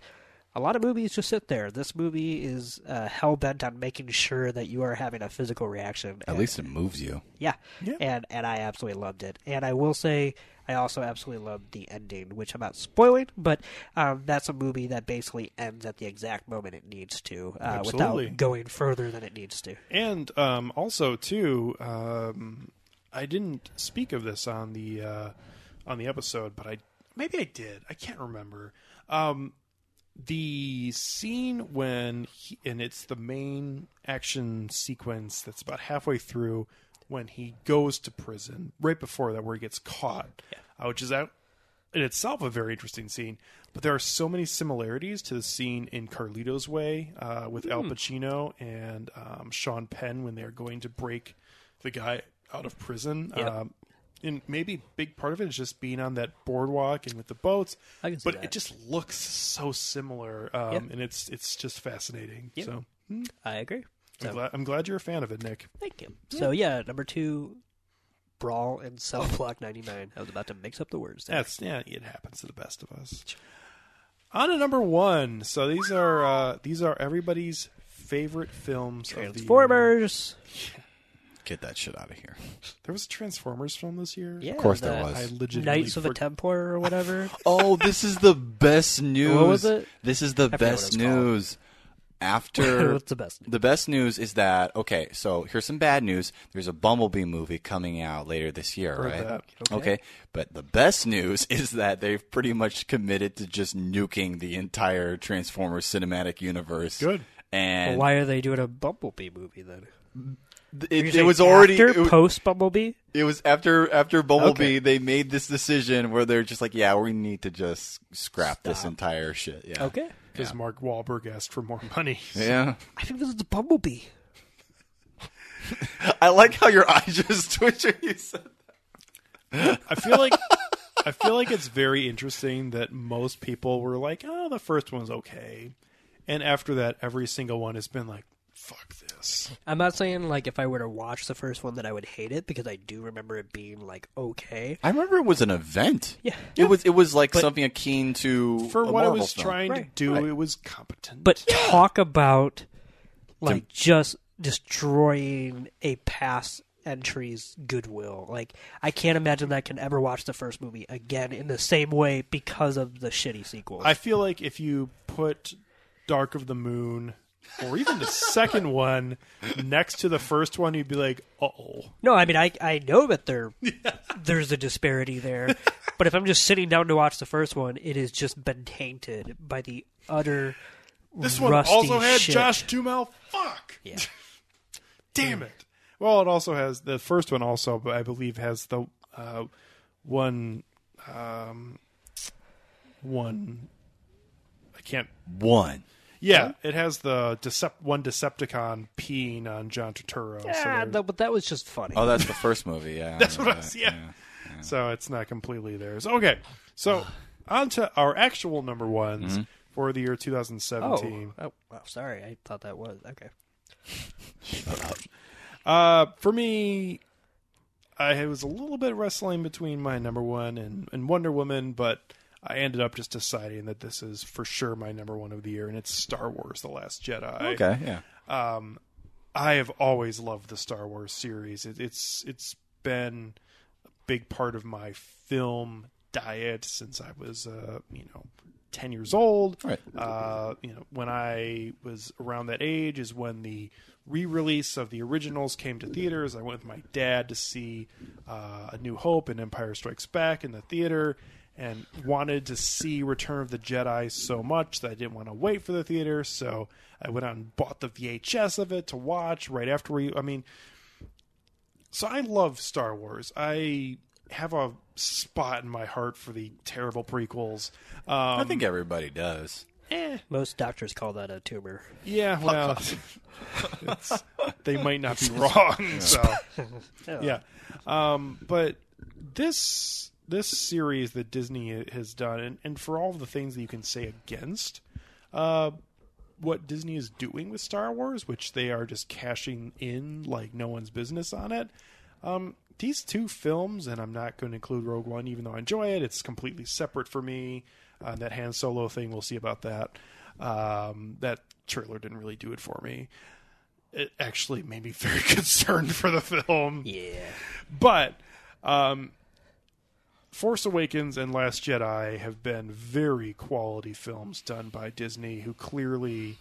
A lot of movies just sit there. This movie is uh, hell bent on making sure that you are having a physical reaction. At least it moves you. Yeah. Yeah. And and I absolutely loved it. And I will say I also absolutely loved the ending, which I'm not spoiling, but um, that's a movie that basically ends at the exact moment it needs to, uh, without going further than it needs to. And um, also too, um, I didn't speak of this on the uh, on the episode, but I maybe I did. I can't remember. Um, the scene when he, and it's the main action sequence that's about halfway through when he goes to prison right before that where he gets caught uh, which is out in itself a very interesting scene. But there are so many similarities to the scene in carlito's way uh, with al pacino and um, sean penn when they're going to break the guy out of prison. Yep. um, and maybe big part of it is just being on that boardwalk and with the boats. I can see but that. it just looks so similar, um, Yeah. and it's it's just fascinating. Yeah. So I agree. I'm, glad, I'm glad you're a fan of it, Nick. thank you. So yeah, number two, Brawl and Cell Block 99. I was about to mix up the words. There. That's yeah, it happens to the best of us. On to number one. So these are uh, these are everybody's favorite films of the year. Transformers. Get that shit out of here. (laughs) There was a Transformers film this year. Yeah, of course there was. I legitimately Knights of the Templar or (laughs) whatever. Oh, this is the best news. What was it? This is the forget what best was called. news. After (laughs) What's the best? The best news is that okay. So here's some bad news. There's a Bumblebee movie coming out later this year, Heard right? that. Okay. Okay, but the best news is that they've pretty much committed to just nuking the entire Transformers cinematic universe. Good. And Well, why are they doing a Bumblebee movie then? It, it was already after it, post Bumblebee. it was after after Bumblebee. Okay. They made this decision where they're just like, yeah, we need to just scrap this entire shit. Yeah. Okay, because Mark Wahlberg asked for more money. (laughs) Yeah. I think this is the Bumblebee. (laughs) I like how your eyes just (laughs) twitch when you said that. I feel like I feel like it's very interesting that most people were like, "Oh, the first one's okay," and after that, every single one has been like, "Fuck this." I'm not saying like if I were to watch the first one that I would hate it because I do remember it being like okay. I remember it was an event. Yeah. It was it was like But- something akin to For a what it Marvel was film. trying Right, to do, right. it was competent. But talk about like just destroying a past entry's goodwill. Like I can't imagine that I can ever watch the first movie again in the same way because of the shitty sequels. I feel like if you put Dark of the Moon or even the second (laughs) one next to the first one, you'd be like, uh "Oh." no, I mean I I know that there (laughs) there's a disparity there, but if I'm just sitting down to watch the first one, it has just been tainted by the utter. This one rusty also had shit. Josh Duhamel. Fuck. Yeah. (laughs) Damn it. Well, it also has the first one. Also, but I believe has the uh, one um, one. I can't. One. Yeah, it has the Decept- one Decepticon peeing on John Turturro. so, Yeah, there- no, but that was just funny. Oh, that's the (laughs) first movie. Yeah. That's what I was- yeah. so it's not completely theirs. Okay, so (sighs) on to our actual number ones for the year oh, 2017. oh, wow, sorry, I thought that was okay. Shut (laughs) up. Uh, for me, I was a little bit wrestling between my number one and, and Wonder Woman, but I ended up just deciding that this is for sure my number one of the year, and it's Star Wars: The Last Jedi. Okay. Yeah. I have always loved the Star Wars series. It, it's it's been a big part of my film diet since I was uh, you know ten years old. Right. Uh, you know when I was around that age is when the re-release of the originals came to theaters. I went with my dad to see uh, A New Hope and Empire Strikes Back in the theater. And wanted to see Return of the Jedi so much that I didn't want to wait for the theater, so I went out and bought the VHS of it to watch right after we. I mean, so I love Star Wars. I have a spot in my heart for the terrible prequels. Um, I think everybody does. eh, Most doctors call that a tumor. yeah, well, (laughs) it's, they might not be wrong. (laughs) So yeah, um, but this this series that Disney has done, and, and for all of the things that you can say against uh, what Disney is doing with Star Wars, which they are just cashing in like no one's business on it. Um, these two films, and I'm not going to include Rogue One, even though I enjoy it. It's completely separate for me. Uh, that Han Solo thing, we'll see about that. Um, that trailer didn't really do it for me. It actually made me (laughs) very concerned for the film. Yeah. But um, Force Awakens and Last Jedi have been very quality films done by Disney, who clearly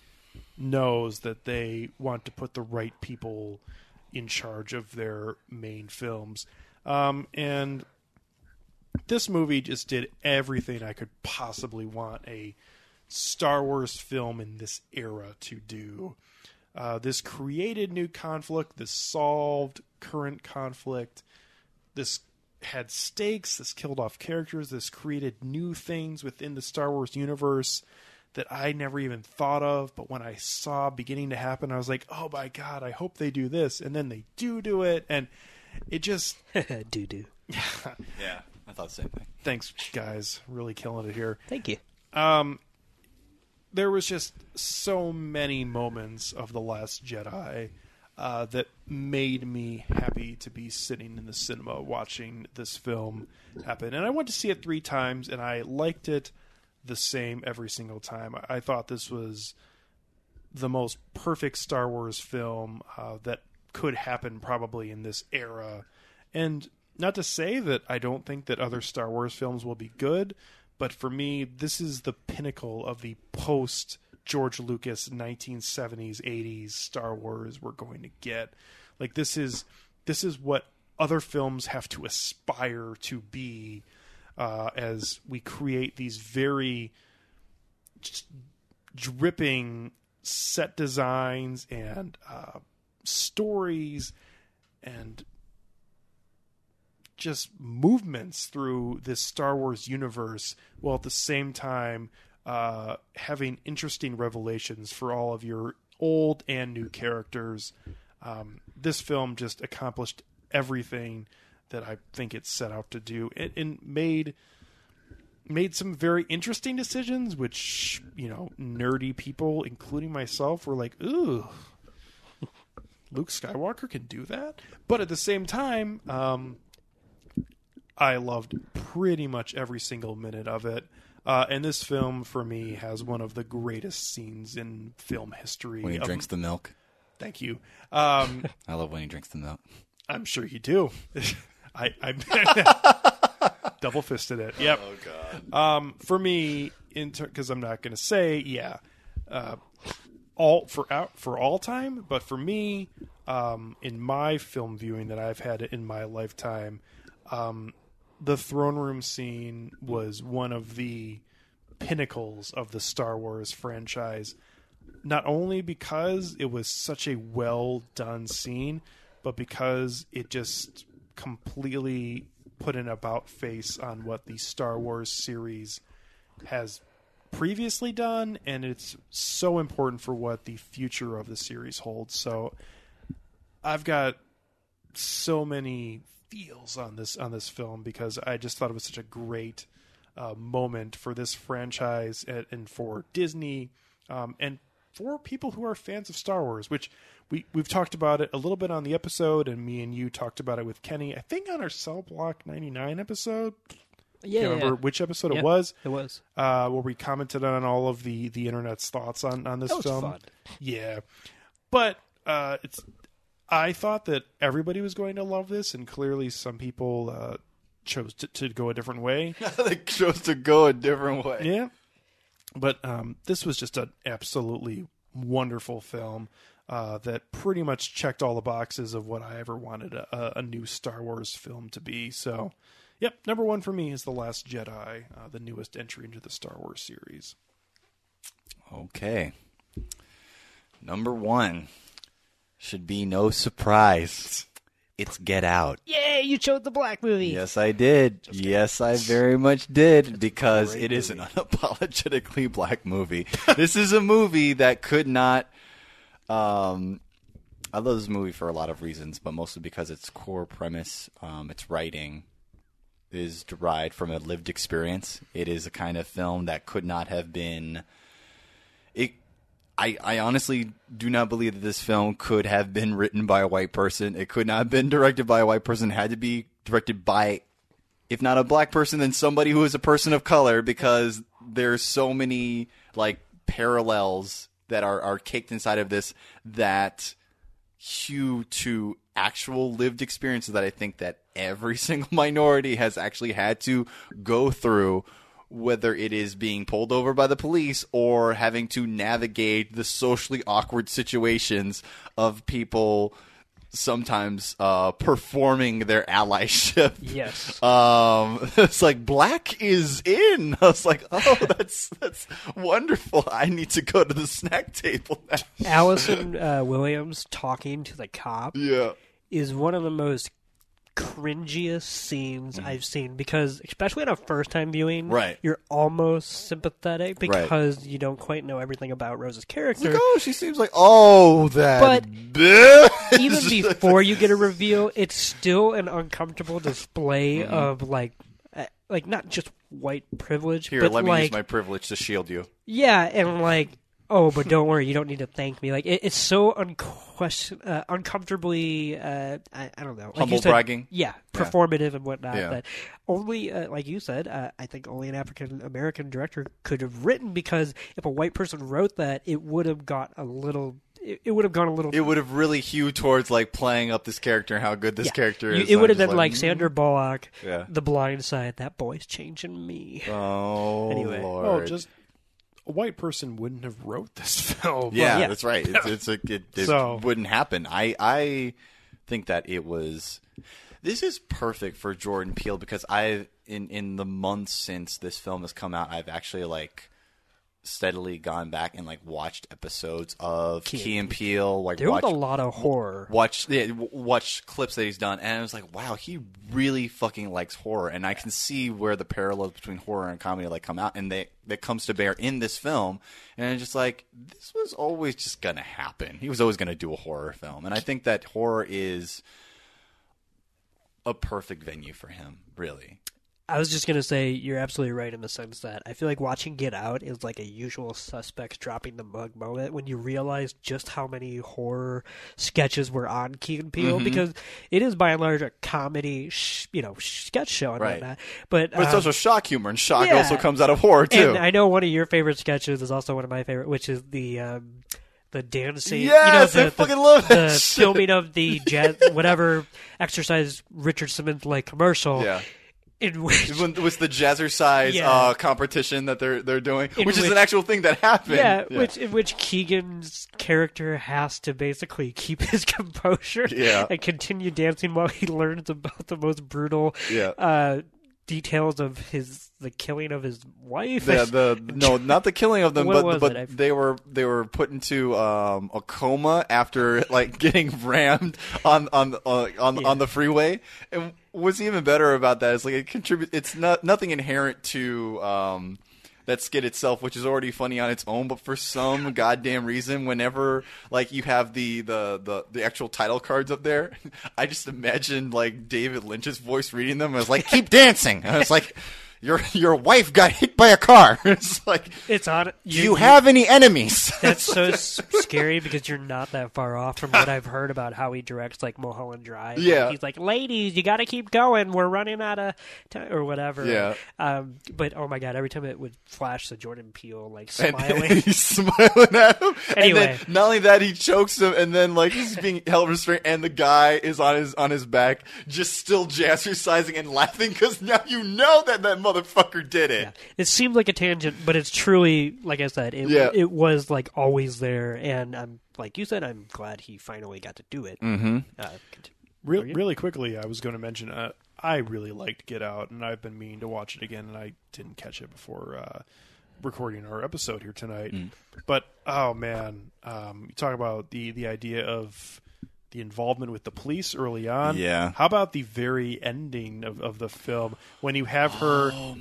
knows that they want to put the right people in charge of their main films. Um, and this movie just did everything I could possibly want a Star Wars film in this era to do. Uh, this created new conflict. This solved current conflict. This had stakes. This killed off characters. This created new things within the Star Wars universe that I never even thought of. But when I saw beginning to happen, I was like, oh my God, I hope they do this. And then they do do it. And it just (laughs) do do. (laughs) Yeah, I thought the same thing. Thanks, guys. Really killing it here. Thank you. Um, there was just so many moments of the last jedi uh, that made me happy to be sitting in the cinema watching this film happen. And i went to see it three times and i liked it the same every single time. I, I thought this was the most perfect star wars film uh, that could happen probably in this era. And not to say that I don't think that other Star Wars films will be good, but for me, this is the pinnacle of the post George Lucas 1970s 80s Star Wars we're going to get. Like this is this is what other films have to aspire to be uh, as we create these very dripping set designs and uh, stories and just movements through this Star Wars universe while at the same time uh, having interesting revelations for all of your old and new characters. Um, this film just accomplished everything that I think it set out to do and, and made made some very interesting decisions, which you know nerdy people, including myself, were like, "Ooh, Luke Skywalker can do that." But at the same time, um, I loved pretty much every single minute of it. Uh, and this film, for me, has one of the greatest scenes in film history. When he of- drinks the milk, Thank you. Um, I love when he drinks the milk. I'm sure you do. (laughs) I, I (laughs) double fisted it. Yep. Oh God. Um, for me, in because I'm not going to say, yeah, uh, all for out for all time, but for me, um, in my film viewing that I've had in my lifetime, um, the throne room scene was one of the pinnacles of the Star Wars franchise. Not only because it was such a well done scene, but because it just completely put an about face on what the Star Wars series has previously done, and it's so important for what the future of the series holds. So I've got so many feels on this on this film because I just thought it was such a great uh, moment for this franchise and, and for Disney um, and for people who are fans of Star Wars, which we we've talked about it a little bit on the episode, and me and you talked about it with Kenny. I think on our Cell Block ninety nine episode. Yeah, Can't remember yeah. which episode Yeah, it was It was. uh, where we commented on all of the the internet's thoughts on on this film. fun. Yeah, but uh, it's. I thought that everybody was going to love this, and clearly some people uh, chose to, to go a different way. (laughs) they chose to go a different way. yeah, but um, this was just an absolutely wonderful film uh, that pretty much checked all the boxes of what I ever wanted a, a new Star Wars film to be. So, yep, number one for me is the Last Jedi, uh, the newest entry into the Star Wars series. Okay. Number one should be no surprise. It's Get Out. Yay! You chose the black movie. Yes, I did. Yes, I very much did because it is an unapologetically (laughs) black movie. this is a movie that could not. Um, I love this movie for a lot of reasons, but mostly because its core premise, um, its writing, is derived from a lived experience. It is a kind of film that could not have been. It I, I honestly do not believe that this film could have been written by a white person. It could not have been directed by a white person. It had to be directed by, if not a black person, then somebody who is a person of color because there's so many like parallels that are, are caked inside of this that hew to actual lived experiences that I think that every (laughs) single minority has actually had to go through whether it is being pulled over by the police or having to navigate the socially awkward situations of people sometimes uh, performing their allyship. Yes. (laughs) Um, (laughs) it's like black is in. (laughs) I was like, oh, that's that's wonderful. I need to go to the snack table now. Allison uh, Williams talking to the cop Yeah. is one of the most cringiest scenes I've seen because, especially on a first time viewing, Mm-hmm. Right. you're almost sympathetic because you don't quite know everything about Rose's character. Like, oh, she seems like oh that. But bitch. Even (laughs) before you get a reveal, it's still an uncomfortable display Mm-hmm. of like, uh, like not just white privilege, Here, but let me like use my privilege to shield you. Yeah, and like, oh, but don't worry, you don't need to thank me. Like, it, it's so unquestion, uh, uncomfortably, uh, I, I don't know, like you Humble said, bragging? Yeah, performative and whatnot. Yeah. That only, uh, like you said, uh, I think only an African American director could have written because if a white person wrote that, it would have got a little. It, it would have gone a little. It would have really hewed towards like playing up this character and how good this yeah. character You- is. It would have been like, mm, Sandra Bullock, Yeah. The Blind Side. That boy's changing me. Oh, (laughs) Anyway. Lord. Oh, just a white person wouldn't have wrote this (laughs) film. yeah, yeah. that's right. It's, it's a, it, it (laughs) So- wouldn't happen. I I think that it was. This is perfect for Jordan Peele because I've in in the months since this film has come out, I've actually like steadily gone back and like watched episodes of Key Key, and Peele. Like There was a lot of horror. watch yeah, watch clips that he's done, and I was like, wow, he really fucking likes horror, and I can see where the parallels between horror and comedy like come out, and they that comes to bear in this film, and it's just like this was always just gonna happen. He was always gonna do a horror film, and I think that horror is a perfect venue for him, really. I was just gonna say you're absolutely right in the sense that I feel like watching Get Out is like a usual suspects dropping the mug moment when you realize just how many horror sketches were on Key and Mm-hmm. Peele because it is by and large a comedy, sh- you know, sketch show and Right. whatnot. But, But it's um, also shock humor, and shock yeah. also comes out of horror too. and I know one of your favorite sketches is also one of my favorite, which is the. Um, the dancing, Yes, you know, I the, fucking the, love the filming of the jazz, whatever exercise Richard Simmons like commercial, yeah. In which (laughs) it was the jazzercise Yeah. uh, competition that they're they're doing, In which is which- an actual thing that happened. Yeah, which in which Keegan's character has to basically keep his (laughs) composure Yeah. and continue dancing while he learns about the most brutal Yeah. uh, details of his the killing of his wife. the, the (laughs) no, not the killing of them, but but it? They were they were put into um, a coma after like getting rammed on on uh, on Yeah. on the freeway. And what's even better about that is like it contributes. It's not nothing inherent to. Um, that skit itself, which is already funny on its own, but for some goddamn reason, whenever like you have the, the, the, the actual title cards up there, (laughs) I just imagined like David Lynch's voice reading them. I was like, "Keep dancing." And was like, "Your your wife got hit by a car." (laughs) It's like, it's on. do you have any enemies? (laughs) That's so scary because you're not that far off from what I've heard about how he directs like Mulholland Drive. Yeah. he's like, "Ladies, you got to keep going. We're running out of time or whatever." Yeah. Um, but oh my god, every time it would flash the Jordan Peele like smiling. and (laughs) he's smiling at him. Anyway. And then not only that, he chokes him, and then like he's being held restrained, and the guy is on his on his back, just still jazzercising and laughing because now you know that that motherfucker did it. Yeah. It seems like a tangent, but it's truly, like I said, it, Yeah. it was like always there, and I'm like you said, I'm glad he finally got to do it. Mm-hmm. Uh, cont- Real, really quickly, I was going to mention uh, I really liked Get Out, and I've been meaning to watch it again, and I didn't catch it before uh, recording our episode here tonight. Mm. But oh man, um, you talk about the the idea of the involvement with the police early on. Yeah. How about the very ending of, of the film when you have her Oh,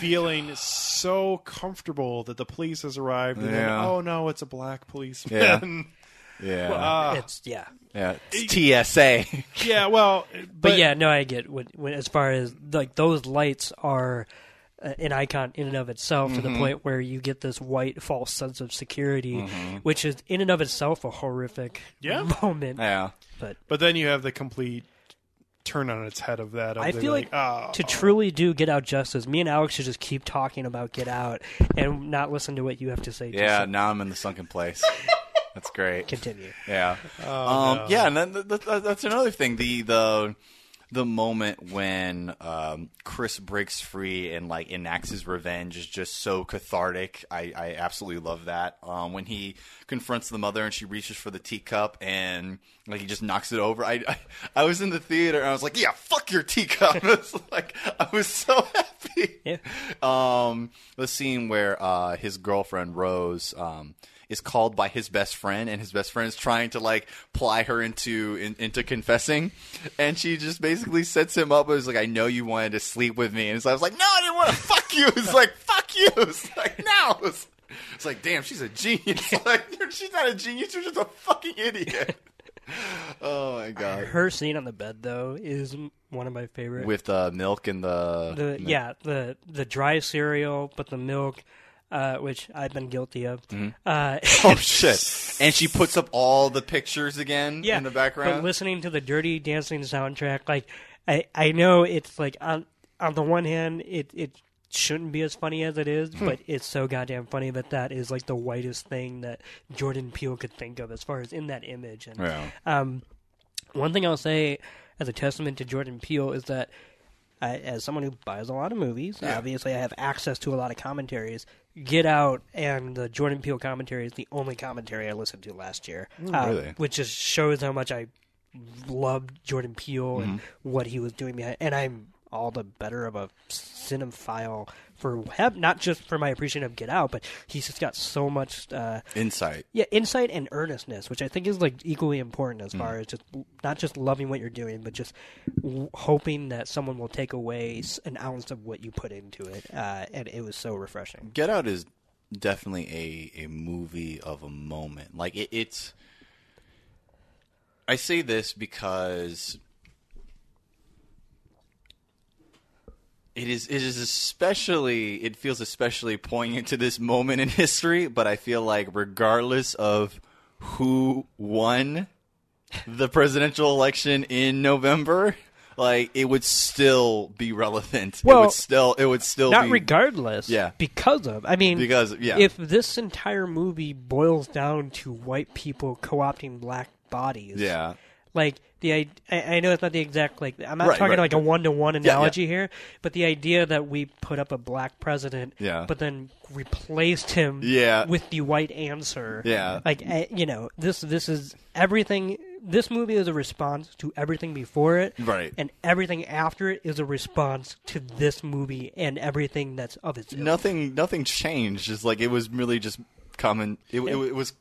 feeling so comfortable that the police has arrived, and then Yeah. oh no, it's a black policeman. Yeah, (laughs) Ah. it's yeah, yeah. It's TSA. yeah, well, but, yeah, no, I get when, when as far as like those lights are uh, an icon in and of itself to Mm-hmm. the point where you get this white false sense of security, which is in and of itself a horrific Yeah. (laughs) moment. yeah. But But then you have the complete turn on its head of that. Of I feel like oh, to truly do Get Out justice, me and Alex should just keep talking about Get Out and not listen to what you have to say. Yeah, Just now I'm in the sunken place. That's great. continue. Yeah. Oh, um, no. Yeah, and then th- th- th- that's another thing. The the the moment when um, Chris breaks free and like enacts his revenge is just so cathartic. I, I absolutely love that. Um, when he confronts the mother and she reaches for the teacup and like he just knocks it over. I I, I was in the theater and I was like, yeah, fuck your teacup. (laughs) it's like I was so (laughs) happy. Yeah. Um, the scene where uh, his girlfriend Rose um, is called by his best friend, and his best friend is trying to like ply her into in, into confessing, and she just basically sets him up. It was like, "I know you wanted to sleep with me," and so I was like, "No, I didn't want to (laughs) fuck you." It's like, "Fuck you!" It's like, "No." It's, it's like, "Damn, she's a genius." (laughs) like, she's not a genius. You're just a fucking idiot. (laughs) oh my god. Her scene on the bed though is one of my favorite. With the milk and the, the yeah the the dry cereal, but the milk. Uh, which I've been guilty of. Mm-hmm. Uh, oh (laughs) shit! And she puts up all the pictures again yeah, in the background. But listening to the Dirty Dancing soundtrack, like I I know it's like on on the one hand it it shouldn't be as funny as it is, Hmm. but it's so goddamn funny that that is like the whitest thing that Jordan Peele could think of as far as in that image. And Yeah. um, one thing I'll say as a testament to Jordan Peele is that I, as someone who buys a lot of movies, obviously I have access to a lot of commentaries. Get Out and the Jordan Peele commentary is the only commentary I listened to last year, uh, really? which just shows how much I loved Jordan Peele and what he was doing behind. And I'm all the better of a cinephile for have, not just for my appreciation of Get Out, but he's just got so much. Uh, Insight. yeah, insight and earnestness, which I think is like equally important Mm. as far as just not just loving what you're doing, but just w- hoping that someone will take away an ounce of what you put into it. Uh, and it was so refreshing. Get Out is definitely a, a movie of a moment. Like it, it's. I say this because it is it is especially it feels especially poignant to this moment in (laughs) history. But I feel like regardless of who won the presidential election in November. Like it would still be relevant. it would still it would still Not be regardless, Yeah. because of. I mean, Because, yeah. if this entire movie boils down to white people co-opting black bodies, yeah. like the I, I know it's not the exact like I'm not Right, talking right. like a one to one yeah. analogy here, but the idea that we put up a black president, Yeah. but then replaced him, Yeah. with the white answer, Yeah. like eh, you know this this is everything. This movie is a response to everything before it, Right. And everything after it is a response to this movie and everything that's of its own. nothing nothing changed. It's like it was really just common. It, it, it was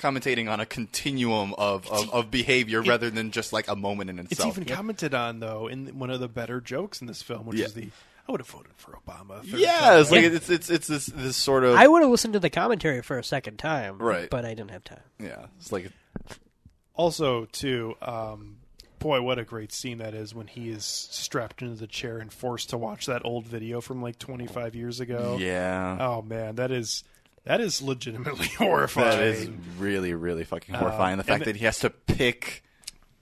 commentating on a continuum of, of, of behavior rather than just like a moment in itself. It's itself. even commented on though in one of the better jokes in this film, which Yeah. is the I would have voted for Obama. a third yeah, it's like Yeah. it's it's it's this this sort of I would have listened to the commentary for a second time, Right. But I didn't have time. yeah. It's like Also, too, um, boy, what a great scene that is when he is strapped into the chair and forced to watch that old video from like 25 years ago. yeah. Oh man, that is that is legitimately horrifying. (laughs) That is really, really fucking horrifying. the fact that he has to pick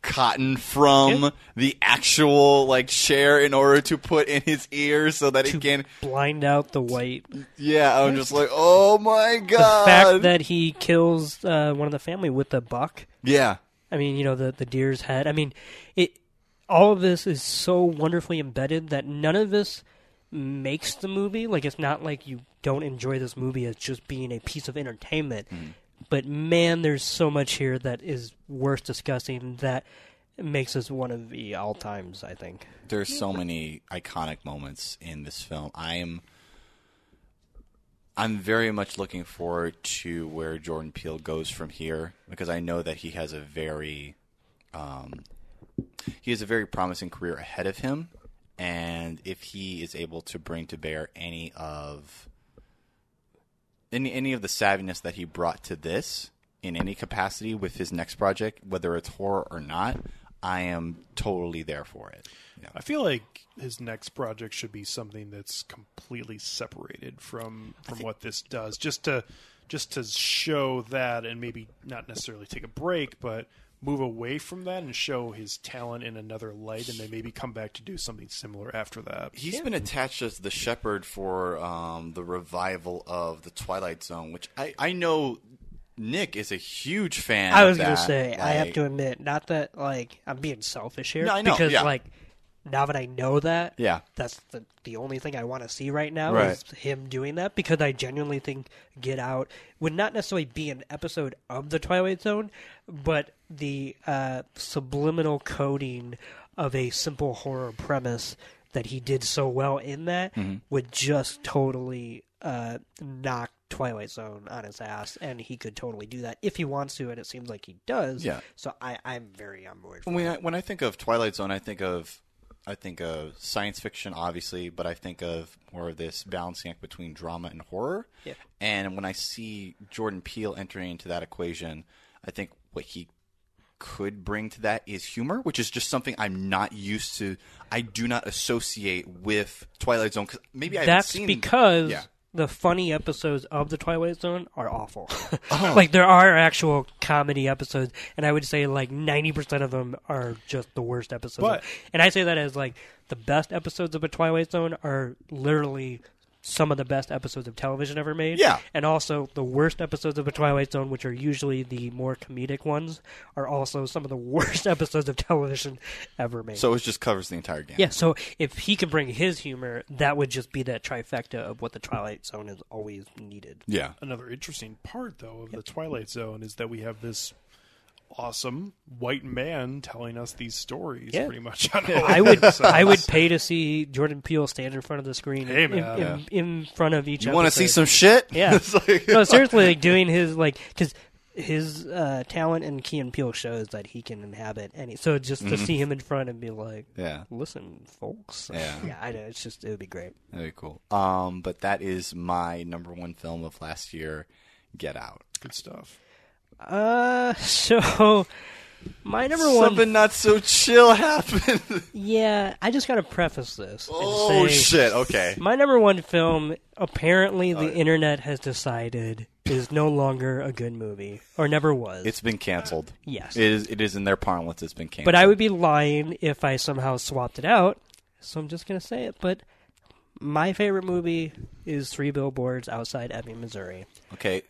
cotton from Yeah. the actual like chair in order to put in his ears so that he can. blind out the white. Yeah, I'm just like, oh my god! The fact that he kills uh, one of the family with the buck. yeah, I mean, you know, the the deer's head. I mean, it. All of this is so wonderfully embedded that none of this makes the movie. Like, it's not like you don't enjoy this movie as just being a piece of entertainment. But man, there's so much here that is worth discussing that makes this one of the all times. I think. there's so many iconic moments in this film. I'm I'm very much looking forward to where Jordan Peele goes from here because I know that he has a very um, he has a very promising career ahead of him and if he is able to bring to bear any of any any of the savviness that he brought to this in any capacity with his next project, whether it's horror or not, I am totally there for it. Yeah. I feel like his next project should be something that's completely separated from from what this does, just to just to show that, and maybe not necessarily take a break, but move away from that and show his talent in another light, and then maybe come back to do something similar after that. He's been attached as the shepherd for um, the revival of the Twilight Zone, which I, I know Nick is a huge fan. I of was gonna that. say, I have to admit, not that like I'm being selfish here, No, I know, because yeah. like now that I know that, Yeah. that's the the only thing I want to see right now Right. is him doing that because I genuinely think Get Out would not necessarily be an episode of the Twilight Zone, but the uh, subliminal coding of a simple horror premise that he did so well in that Mm-hmm. would just totally uh, knock Twilight Zone on his ass, and he could totally do that if he wants to, and it seems like he does. Yeah. So I, I'm very on board. For When I, when I think of Twilight Zone, I think of I think of science fiction, obviously, but I think of more of this balancing act between drama and horror. Yeah. And when I see Jordan Peele entering into that equation, I think what he could bring to that is humor, which is just something I'm not used to. I do not associate with Twilight Zone because maybe I That's because Yeah. The funny episodes of the Twilight Zone are awful. (laughs) Oh. like there are actual comedy episodes, and I would say like ninety percent of them are just the worst episodes. But- and I say that as like the best episodes of a Twilight Zone are literally some of the best episodes of television ever made. Yeah. and also the worst episodes of The Twilight Zone, which are usually the more comedic ones, are also some of the (laughs) worst episodes of television ever made. So it just covers the entire game. Yeah, so if he can bring his humor, that would just be that trifecta of what the Twilight Zone has always needed. Yeah. Another interesting part, though, of the Twilight Zone is that we have this awesome white man telling us these stories Yeah. pretty much on (laughs) all I would episodes. I would pay to see Jordan Peele stand in front of the screen Hey, in, man. in, in, front of each other. You want to see some shit? Yeah. (laughs) Like- no, seriously, like doing his like because his uh, talent in Key and Peele shows that he can inhabit any. So just to see him in front and be like, yeah. "Listen, folks." Yeah. (laughs) yeah, I know. It's just it would be great. Very cool. Um, but that is my number one film of last year, Get Out. Good stuff. Uh, (laughs) so my number one. Something not so chill (laughs) happened. Yeah, I just got to preface this. oh say- shit! Okay. My number one film, apparently, the internet has decided is no longer a good movie, or never was. It's been canceled. yes, It is. It is in their parlance. It's been canceled. but I would be lying if I somehow swapped it out. So I'm just gonna say it. But my favorite movie is Three Billboards Outside Ebbing, Missouri. Okay.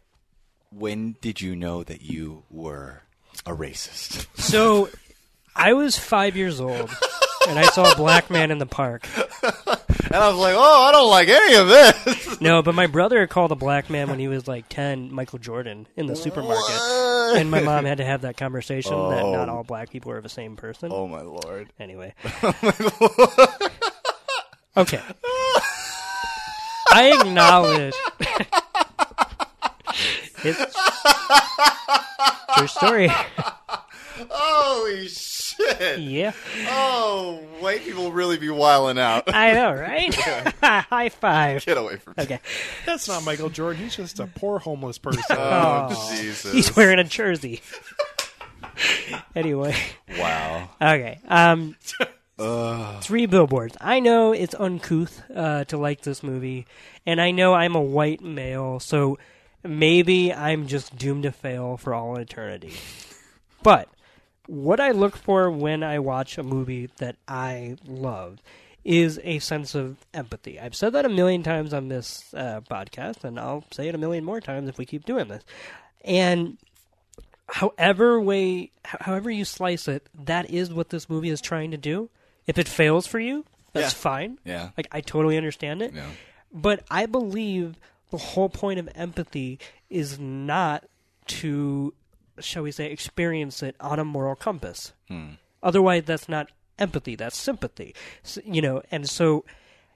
When did you know that you were a racist? So I was five years old. And I saw a black man in the park. And I was like, "Oh, I don't like any of this." No, but my brother called a black man when he was like 10, Michael Jordan, in the supermarket. What? And my mom had to have that conversation that Oh. not all black people are the same person. Oh my lord. Anyway. (laughs) Oh, my Lord. okay. I acknowledge. (laughs) it's true story. (laughs) Holy shit! yeah, Oh, white people really be wiling out. I know, right? (laughs) (laughs) High five. Get away from me. Okay. That's not Michael Jordan. He's just a poor homeless person. Oh, Oh. Jesus. He's wearing a jersey. anyway. wow. Okay. Um, Ugh. three billboards. I know it's uncouth uh, to like this movie, and I know I'm a white male, so maybe I'm just doomed to fail for all eternity. But what I look for when I watch a movie that I love is a sense of empathy. I've said that a million times on this uh, podcast, and I'll say it a million more times if we keep doing this. And however way however you slice it that is what this movie is trying to do if it fails for you that's Yeah. fine Yeah. like i totally understand it Yeah. but i believe the whole point of empathy is not to shall we say experience it on a moral compass. Otherwise that's not empathy that's sympathy. S you know and so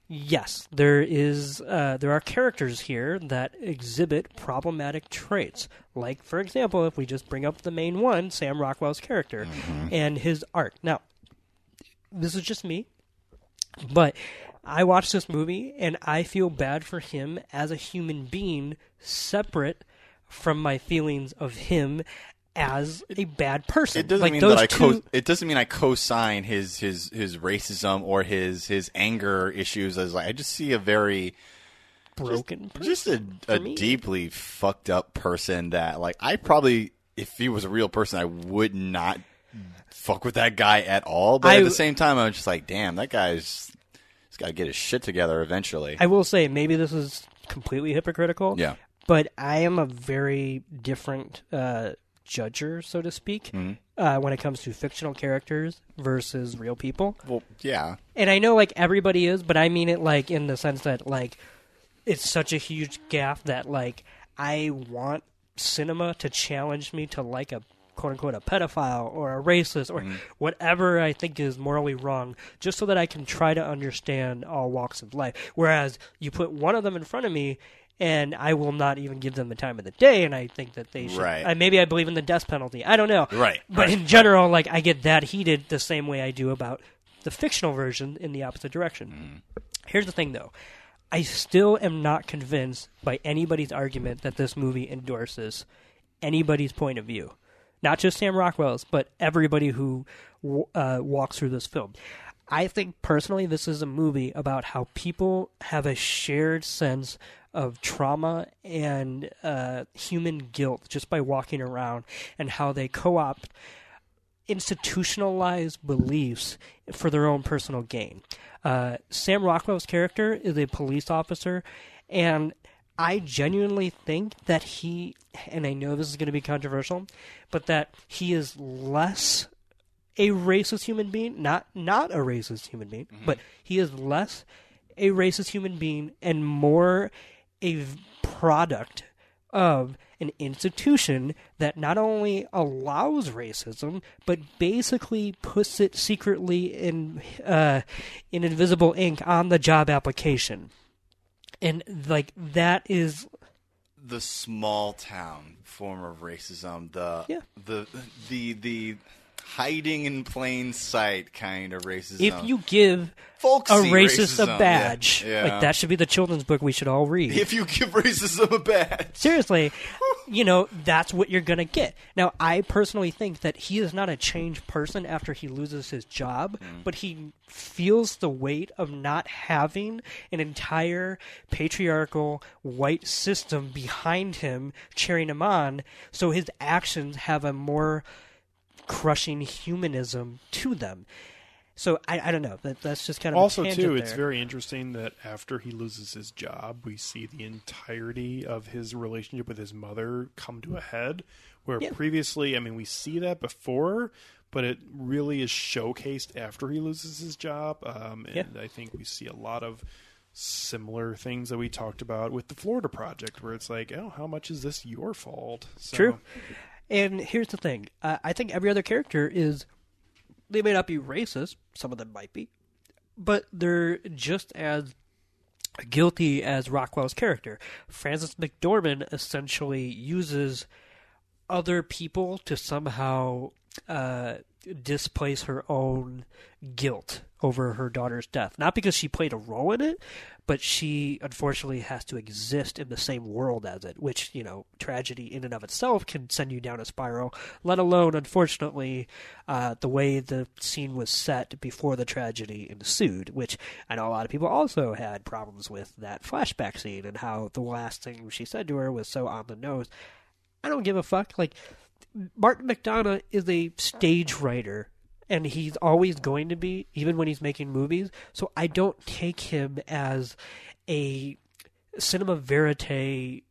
yes there is uh, there are characters here that exhibit problematic traits. Like for example if we just bring up the main one sam rockwell's character and his art. Now this is just me but I watched this movie and I feel bad for him as a human being, separate from my feelings of him as a bad person. It doesn't like mean those that I two, co- it doesn't mean I co-sign his his his racism or his his anger issues as like I just see a very broken person. just a, a deeply fucked up person that like I probably if he was a real person I would not fuck with that guy at all but I- at the same time I'm just like damn that guy's got to get his shit together eventually I will say maybe this is completely hypocritical. Yeah. But I am a very different uh, judger, so to speak, Mm-hmm. uh, when it comes to fictional characters versus real people. well yeah and I know like everybody is, but I mean it like in the sense that like it's such a huge gap that like I want cinema to challenge me to like a quote unquote a pedophile or a racist or whatever I think is morally wrong, just so that I can try to understand all walks of life. Whereas you put one of them in front of me and I will not even give them the time of the day. And I think that they should. Right. Uh, maybe I believe in the death penalty. I don't know. Right, But right, in general, like I get that heated the same way I do about the fictional version in the opposite direction. Mm-hmm. Here's the thing, though. I still am not convinced by anybody's argument that this movie endorses anybody's point of view. Not just Sam Rockwell's, but everybody who uh, walks through this film. I think personally, this is a movie about how people have a shared sense of trauma and uh, human guilt just by walking around, and how they co opt institutionalized beliefs for their own personal gain. Uh, Sam Rockwell's character is a police officer, and I genuinely think that he, and I know this is going to be controversial, but that he is less a racist human being, not not a racist human being, but he is less a racist human being and more a product of an institution that not only allows racism but basically puts it secretly in uh, in invisible ink on the job application, and like that is the small town form of racism, the Yeah. the the the hiding in plain sight kind of racism. if you give Folksy a racist racism, a badge, yeah, yeah. like that should be the children's book we should all read. if you give racism a badge, seriously, (laughs) you know, that's what you're going to get. Now, I personally think that he is not a changed person after he loses his job, mm. but he feels the weight of not having an entire patriarchal white system behind him cheering him on, so his actions have a more crushing humanism to them. So I, I don't know. That, that's just kind of also too it's there. very interesting that after he loses his job we see the entirety of his relationship with his mother come to a head where Yeah. previously i mean we see that before but it really is showcased after he loses his job um, and Yeah. i think we see a lot of similar things that we talked about with the florida project where it's like oh how much is this your fault so, True. And here's the thing: uh, I think every other character is. They may not be racist. Some of them might be, but they're just as guilty as Rockwell's character. Frances McDormand essentially uses other people to somehow uh, displace her own guilt over her daughter's death. Not because she played a role in it, but she unfortunately has to exist in the same world as it, which, you know, tragedy in and of itself can send you down a spiral, let alone, unfortunately, uh, the way the scene was set before the tragedy ensued, which I know a lot of people also had problems with that flashback scene and how the last thing she said to her was so on the nose. I don't give a fuck. Like, Martin McDonagh is a stage writer, and he's always going to be, even when he's making movies. So I don't take him as a cinema verite,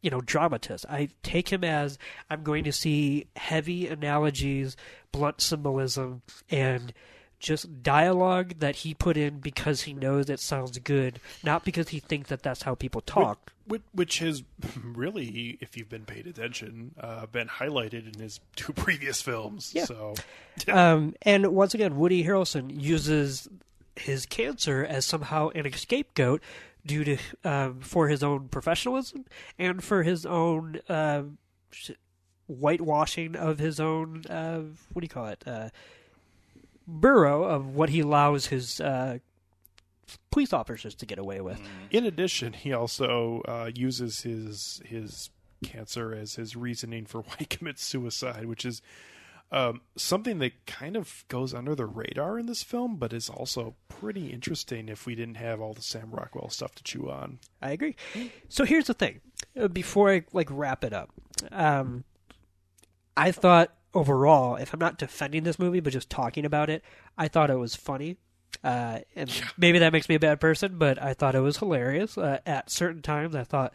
you know, dramatist. I take him as I'm going to see heavy analogies, blunt symbolism, and just dialogue that he put in because he knows it sounds good, not because he thinks that that's how people talk. Which, which has (laughs) really, if you've been paid attention, uh, been highlighted in his (laughs) two previous films. Yeah. So, (laughs) Um, and once again, Woody Harrelson uses his cancer as somehow an scapegoat due to um, for his own professionalism and for his own sh- whitewashing of his own uh, what do you call it uh, borough of what he allows his uh, police officers to get away with. in addition, he also uh, uses his his cancer as his reasoning for (laughs) why he commits suicide, which is um, something that kind of goes under the radar in this film, but is also pretty interesting if we didn't have all the Sam Rockwell stuff to chew on. I agree. So here's the thing. Uh, Before I like wrap it up, um, I thought overall, if I'm not defending this movie but just talking about it, I thought it was funny. Uh, and maybe that makes me a bad person, but I thought it was hilarious. Uh, at certain times, I thought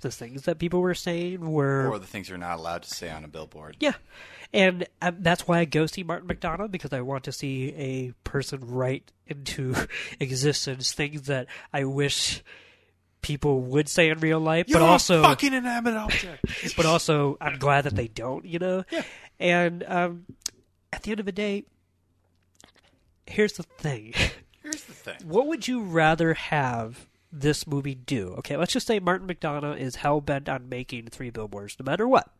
the things that people were saying were or the things you're not allowed to say on a billboard. yeah, and um, that's why I go see Martin McDonagh because I want to see a person write into (laughs) existence things that I wish people would say in real life, but also fucking inanimate object. (laughs) but also I'm glad that they don't, you know. yeah. And um, at the end of the day, here's the thing: (laughs) Here's the thing. what would you rather have this movie do? Okay, let's just say Martin McDonagh is hell bent on making three billboards no matter what.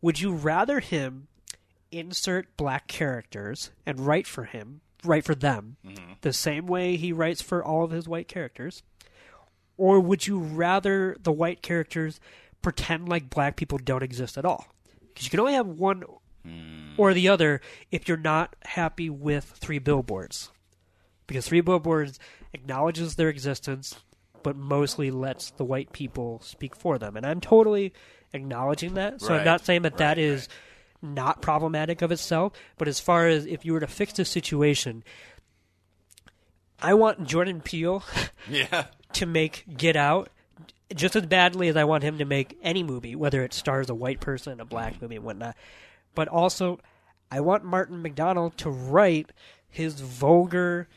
Would you rather him insert black characters and write for him, write for them, mm-hmm. the same way he writes for all of his white characters? Or would you rather the white characters pretend like black people don't exist at all? Because you can only have one Hmm. or the other if you're not happy with three billboards. Because three billboards acknowledges their existence, but mostly lets the white people speak for them. And I'm totally acknowledging that. So I'm not saying that that is right, not problematic of itself. But as far as if you were to fix the situation, I want Jordan Peele (laughs) Yeah. to make Get Out just as badly as I want him to make any movie, whether it stars a white person, a black movie, and whatnot. But also, I want Martin McDonald to write his vulgar,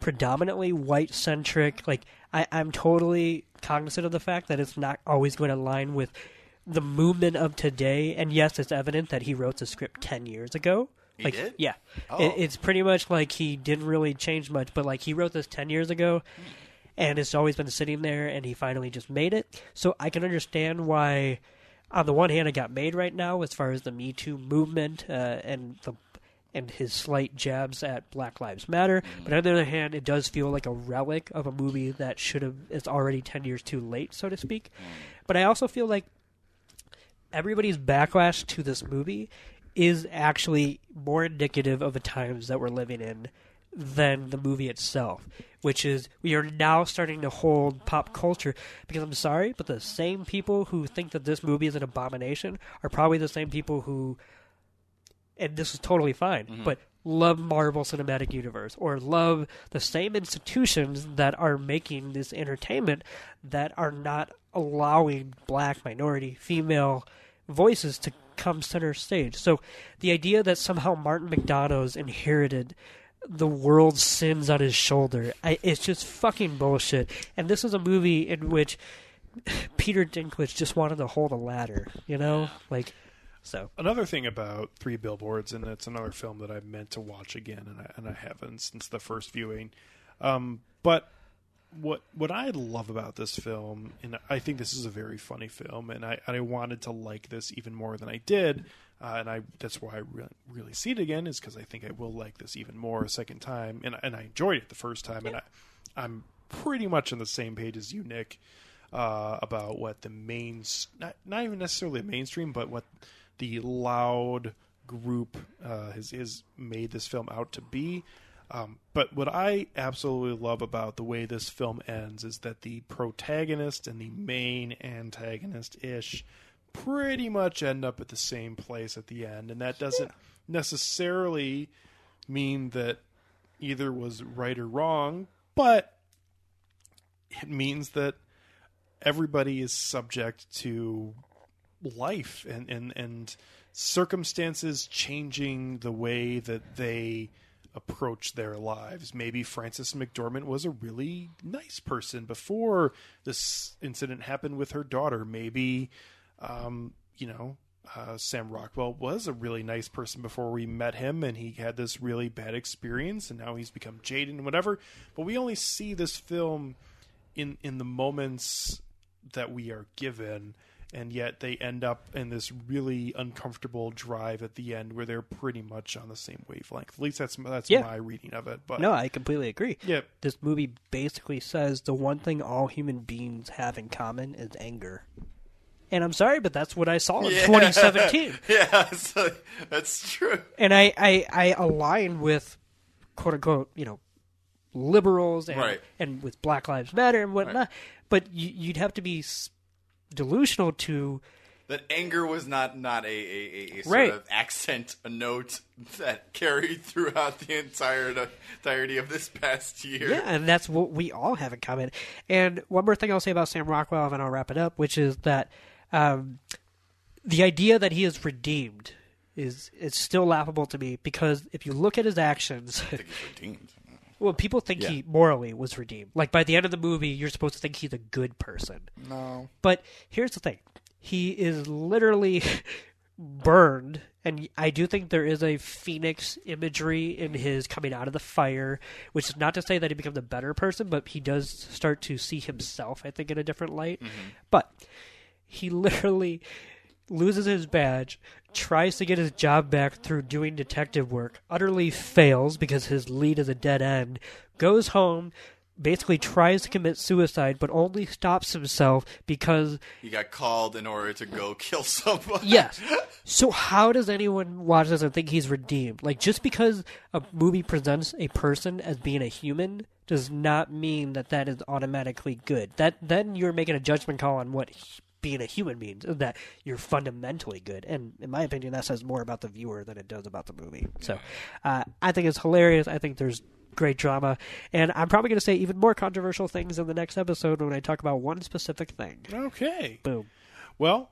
predominantly white centric. Like, I, I'm totally cognizant of the fact that it's not always going to align with the movement of today. And yes, it's evident that he wrote the script 10 years ago. He like, did? Yeah. Oh. It, it's pretty much like he didn't really change much, but like he wrote this 10 years ago and it's always been sitting there and he finally just made it. So I can understand why on the one hand it got made right now as far as the Me Too movement uh, and the and his slight jabs at Black Lives Matter. But on the other hand, it does feel like a relic of a movie that should have is already 10 years too late, so to speak. But I also feel like everybody's backlash to this movie is actually more indicative of the times that we're living in than the movie itself, which is we are now starting to hold pop culture because I'm sorry, but the same people who think that this movie is an abomination are probably the same people who and this is totally fine, mm-hmm. but love Marvel Cinematic Universe or love the same institutions that are making this entertainment that are not allowing black, minority, female voices to come center stage. So the idea that somehow Martin McDonagh's inherited the world's sins on his shoulder, I, it's just fucking bullshit. And this is a movie in which (laughs) Peter Dinklage just wanted to hold a ladder, you know? Like, so. Another thing about Three Billboards, and it's another film that I meant to watch again, and I, and I haven't since the first viewing. Um, but what what I love about this film, and I think this is a very funny film, and I I wanted to like this even more than I did, uh, and I that's why I really, really see it again is because I think I will like this even more a second time, and and I enjoyed it the first time, and I I'm pretty much on the same page as you, Nick, uh, about what the main not not even necessarily mainstream, but what the loud group uh, has has made this film out to be. Um, but what I absolutely love about the way this film ends is that the protagonist and the main antagonist ish pretty much end up at the same place at the end, and that doesn't necessarily mean that either was right or wrong, but it means that everybody is subject to life and, and, and circumstances changing the way that they approach their lives. Maybe Frances McDormand was a really nice person before this incident happened with her daughter. Maybe, um, you know, uh, Sam Rockwell was a really nice person before we met him, and he had this really bad experience, and now he's become jaded and whatever. But we only see this film in in the moments that we are given and yet they end up in this really uncomfortable drive at the end where they're pretty much on the same wavelength. At least that's that's Yeah. my reading of it. But No, I completely agree. yeah, This movie basically says the one thing all human beings have in common is anger. And I'm sorry, but that's what I saw in 2017. Yeah, so (laughs) that's true. And I, I, I align with quote unquote, you know, liberals and, Right. and with Black Lives Matter and whatnot. But you, you'd have to be delusional to That anger was not not a, a, a, a sort Right. of accent, a note that carried throughout the entire entirety of this past year. Yeah, and that's what we all have in common. And one more thing I'll say about Sam Rockwell, and I'll wrap it up, which is that um, the idea that he is redeemed is is still laughable to me because if you look at his actions, I think he's redeemed. (laughs) well, people think Yeah. he morally was redeemed. Like by the end of the movie, you're supposed to think he's a good person. No. But here's the thing: he is literally (laughs) burned and I do think there is a phoenix imagery in his coming out of the fire, which is not to say that he becomes a better person, but he does start to see himself, I think, in a different light. Mm-hmm. But he literally loses his badge, tries to get his job back through doing detective work, utterly fails because his lead is a dead end, goes home, basically tries to commit suicide, but only stops himself because he got called in order to go kill someone. yes. (laughs) So how does anyone watch this and think he's redeemed? Like just because a movie presents a person as being a human does not mean that that is automatically good. That then you're making a judgment call on what being a human means that you're fundamentally good and in my opinion that says more about the viewer than it does about the movie so uh, i think it's hilarious i think there's great drama. And I'm probably going to say even more controversial things in the next episode when I talk about one specific thing. Okay. Boom. Well,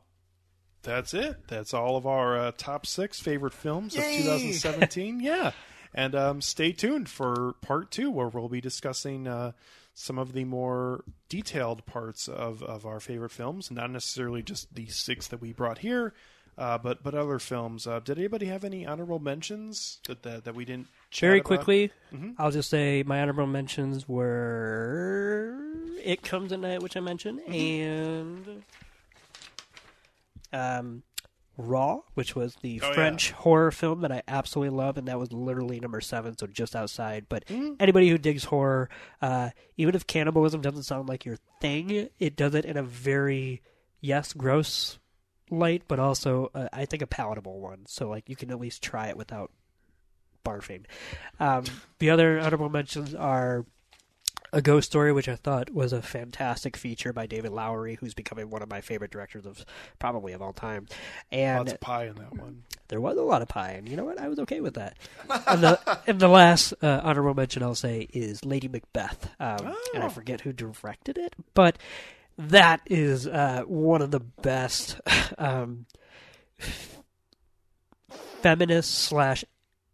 that's it. That's all of our uh, top six favorite films Yay! of 2017. (laughs) yeah. And um, stay tuned for part two, where we'll be discussing uh, some of the more detailed parts of, of our favorite films, not necessarily just the six that we brought here, uh, but but other films. Uh, did anybody have any honorable mentions that that, that we didn't? Very quickly, mm-hmm. I'll just say my honorable mentions were "It Comes at Night," which I mentioned, mm-hmm. and um, Raw, which was the oh, French yeah. horror film that I absolutely love, and that was literally number seven, so just outside. But mm. anybody who digs horror, uh, even if cannibalism doesn't sound like your thing, it does it in a very yes, gross light, but also uh, I think a palatable one. So like you can at least try it without barfing. Um, (laughs) the other honorable mentions are a Ghost Story, which I thought was a fantastic feature by David Lowery, who's becoming one of my favorite directors of probably of all time. And lots of pie in that one. There was a lot of pie, and you know what? I was okay with that. and the (laughs) and the last uh, honorable mention I'll say is Lady Macbeth, um, oh. and I oh. forget who directed it, but that is uh, one of the best (laughs) um, feminist slash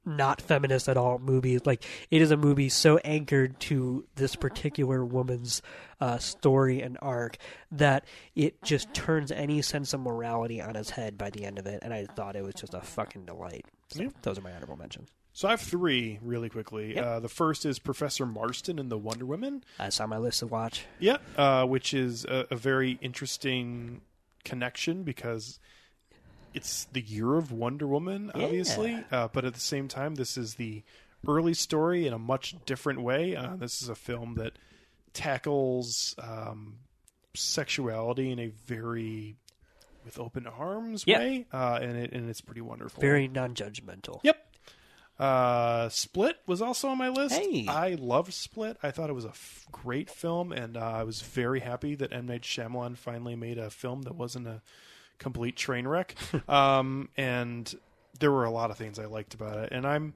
not feminist at all movies. Like it is a movie so anchored to this particular woman's uh, story and arc that it just turns any sense of morality on its head by the end of it. And I thought it was just a fucking delight. So yeah. those are my honorable mentions. So I have three really quickly. Yep. Uh, the first is Professor Marston and the Wonder Woman. That's on my list to watch. Yeah, uh, which is a, a, very interesting connection because it's the year of Wonder Woman, obviously, yeah. uh, but at the same time, this is the early story in a much different way. Uh, this is a film that tackles um, sexuality in a very with open arms way, uh, and it and it's pretty wonderful. Very non-judgmental. Yep. Uh, Split was also on my list. Hey. I loved Split. I thought it was a f- great film, and uh, I was very happy that M Night Shyamalan finally made a film that wasn't a complete train wreck. (laughs) um, and there were a lot of things I liked about it, and I'm.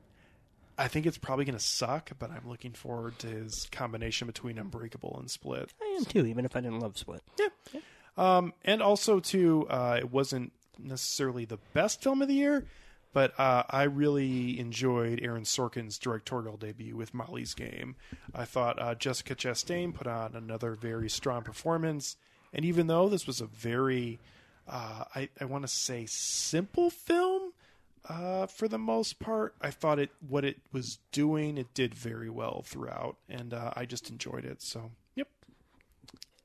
I think it's probably going to suck, but I'm looking forward to his combination between Unbreakable and Split. I am too, even if I didn't love Split. Yeah. yeah. Um, and also, too, uh, it wasn't necessarily the best film of the year, but uh, I really enjoyed Aaron Sorkin's directorial debut with Molly's Game. I thought uh, Jessica Chastain put on another very strong performance, and even though this was a very, uh, I, I want to say, simple film uh, for the most part, I thought it what it was doing it did very well throughout, and uh, I just enjoyed it. So, yep.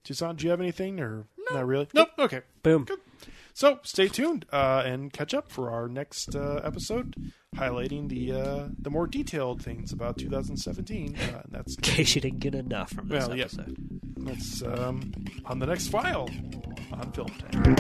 Toussaint, do you have anything or no. not really? Nope. Okay. Boom. Good. So stay tuned uh, and catch up for our next uh, episode, highlighting the uh, the more detailed things about 2017. Uh, that's in case you didn't get enough from this well, episode. Yeah. That's um, on the next file on Film Tank.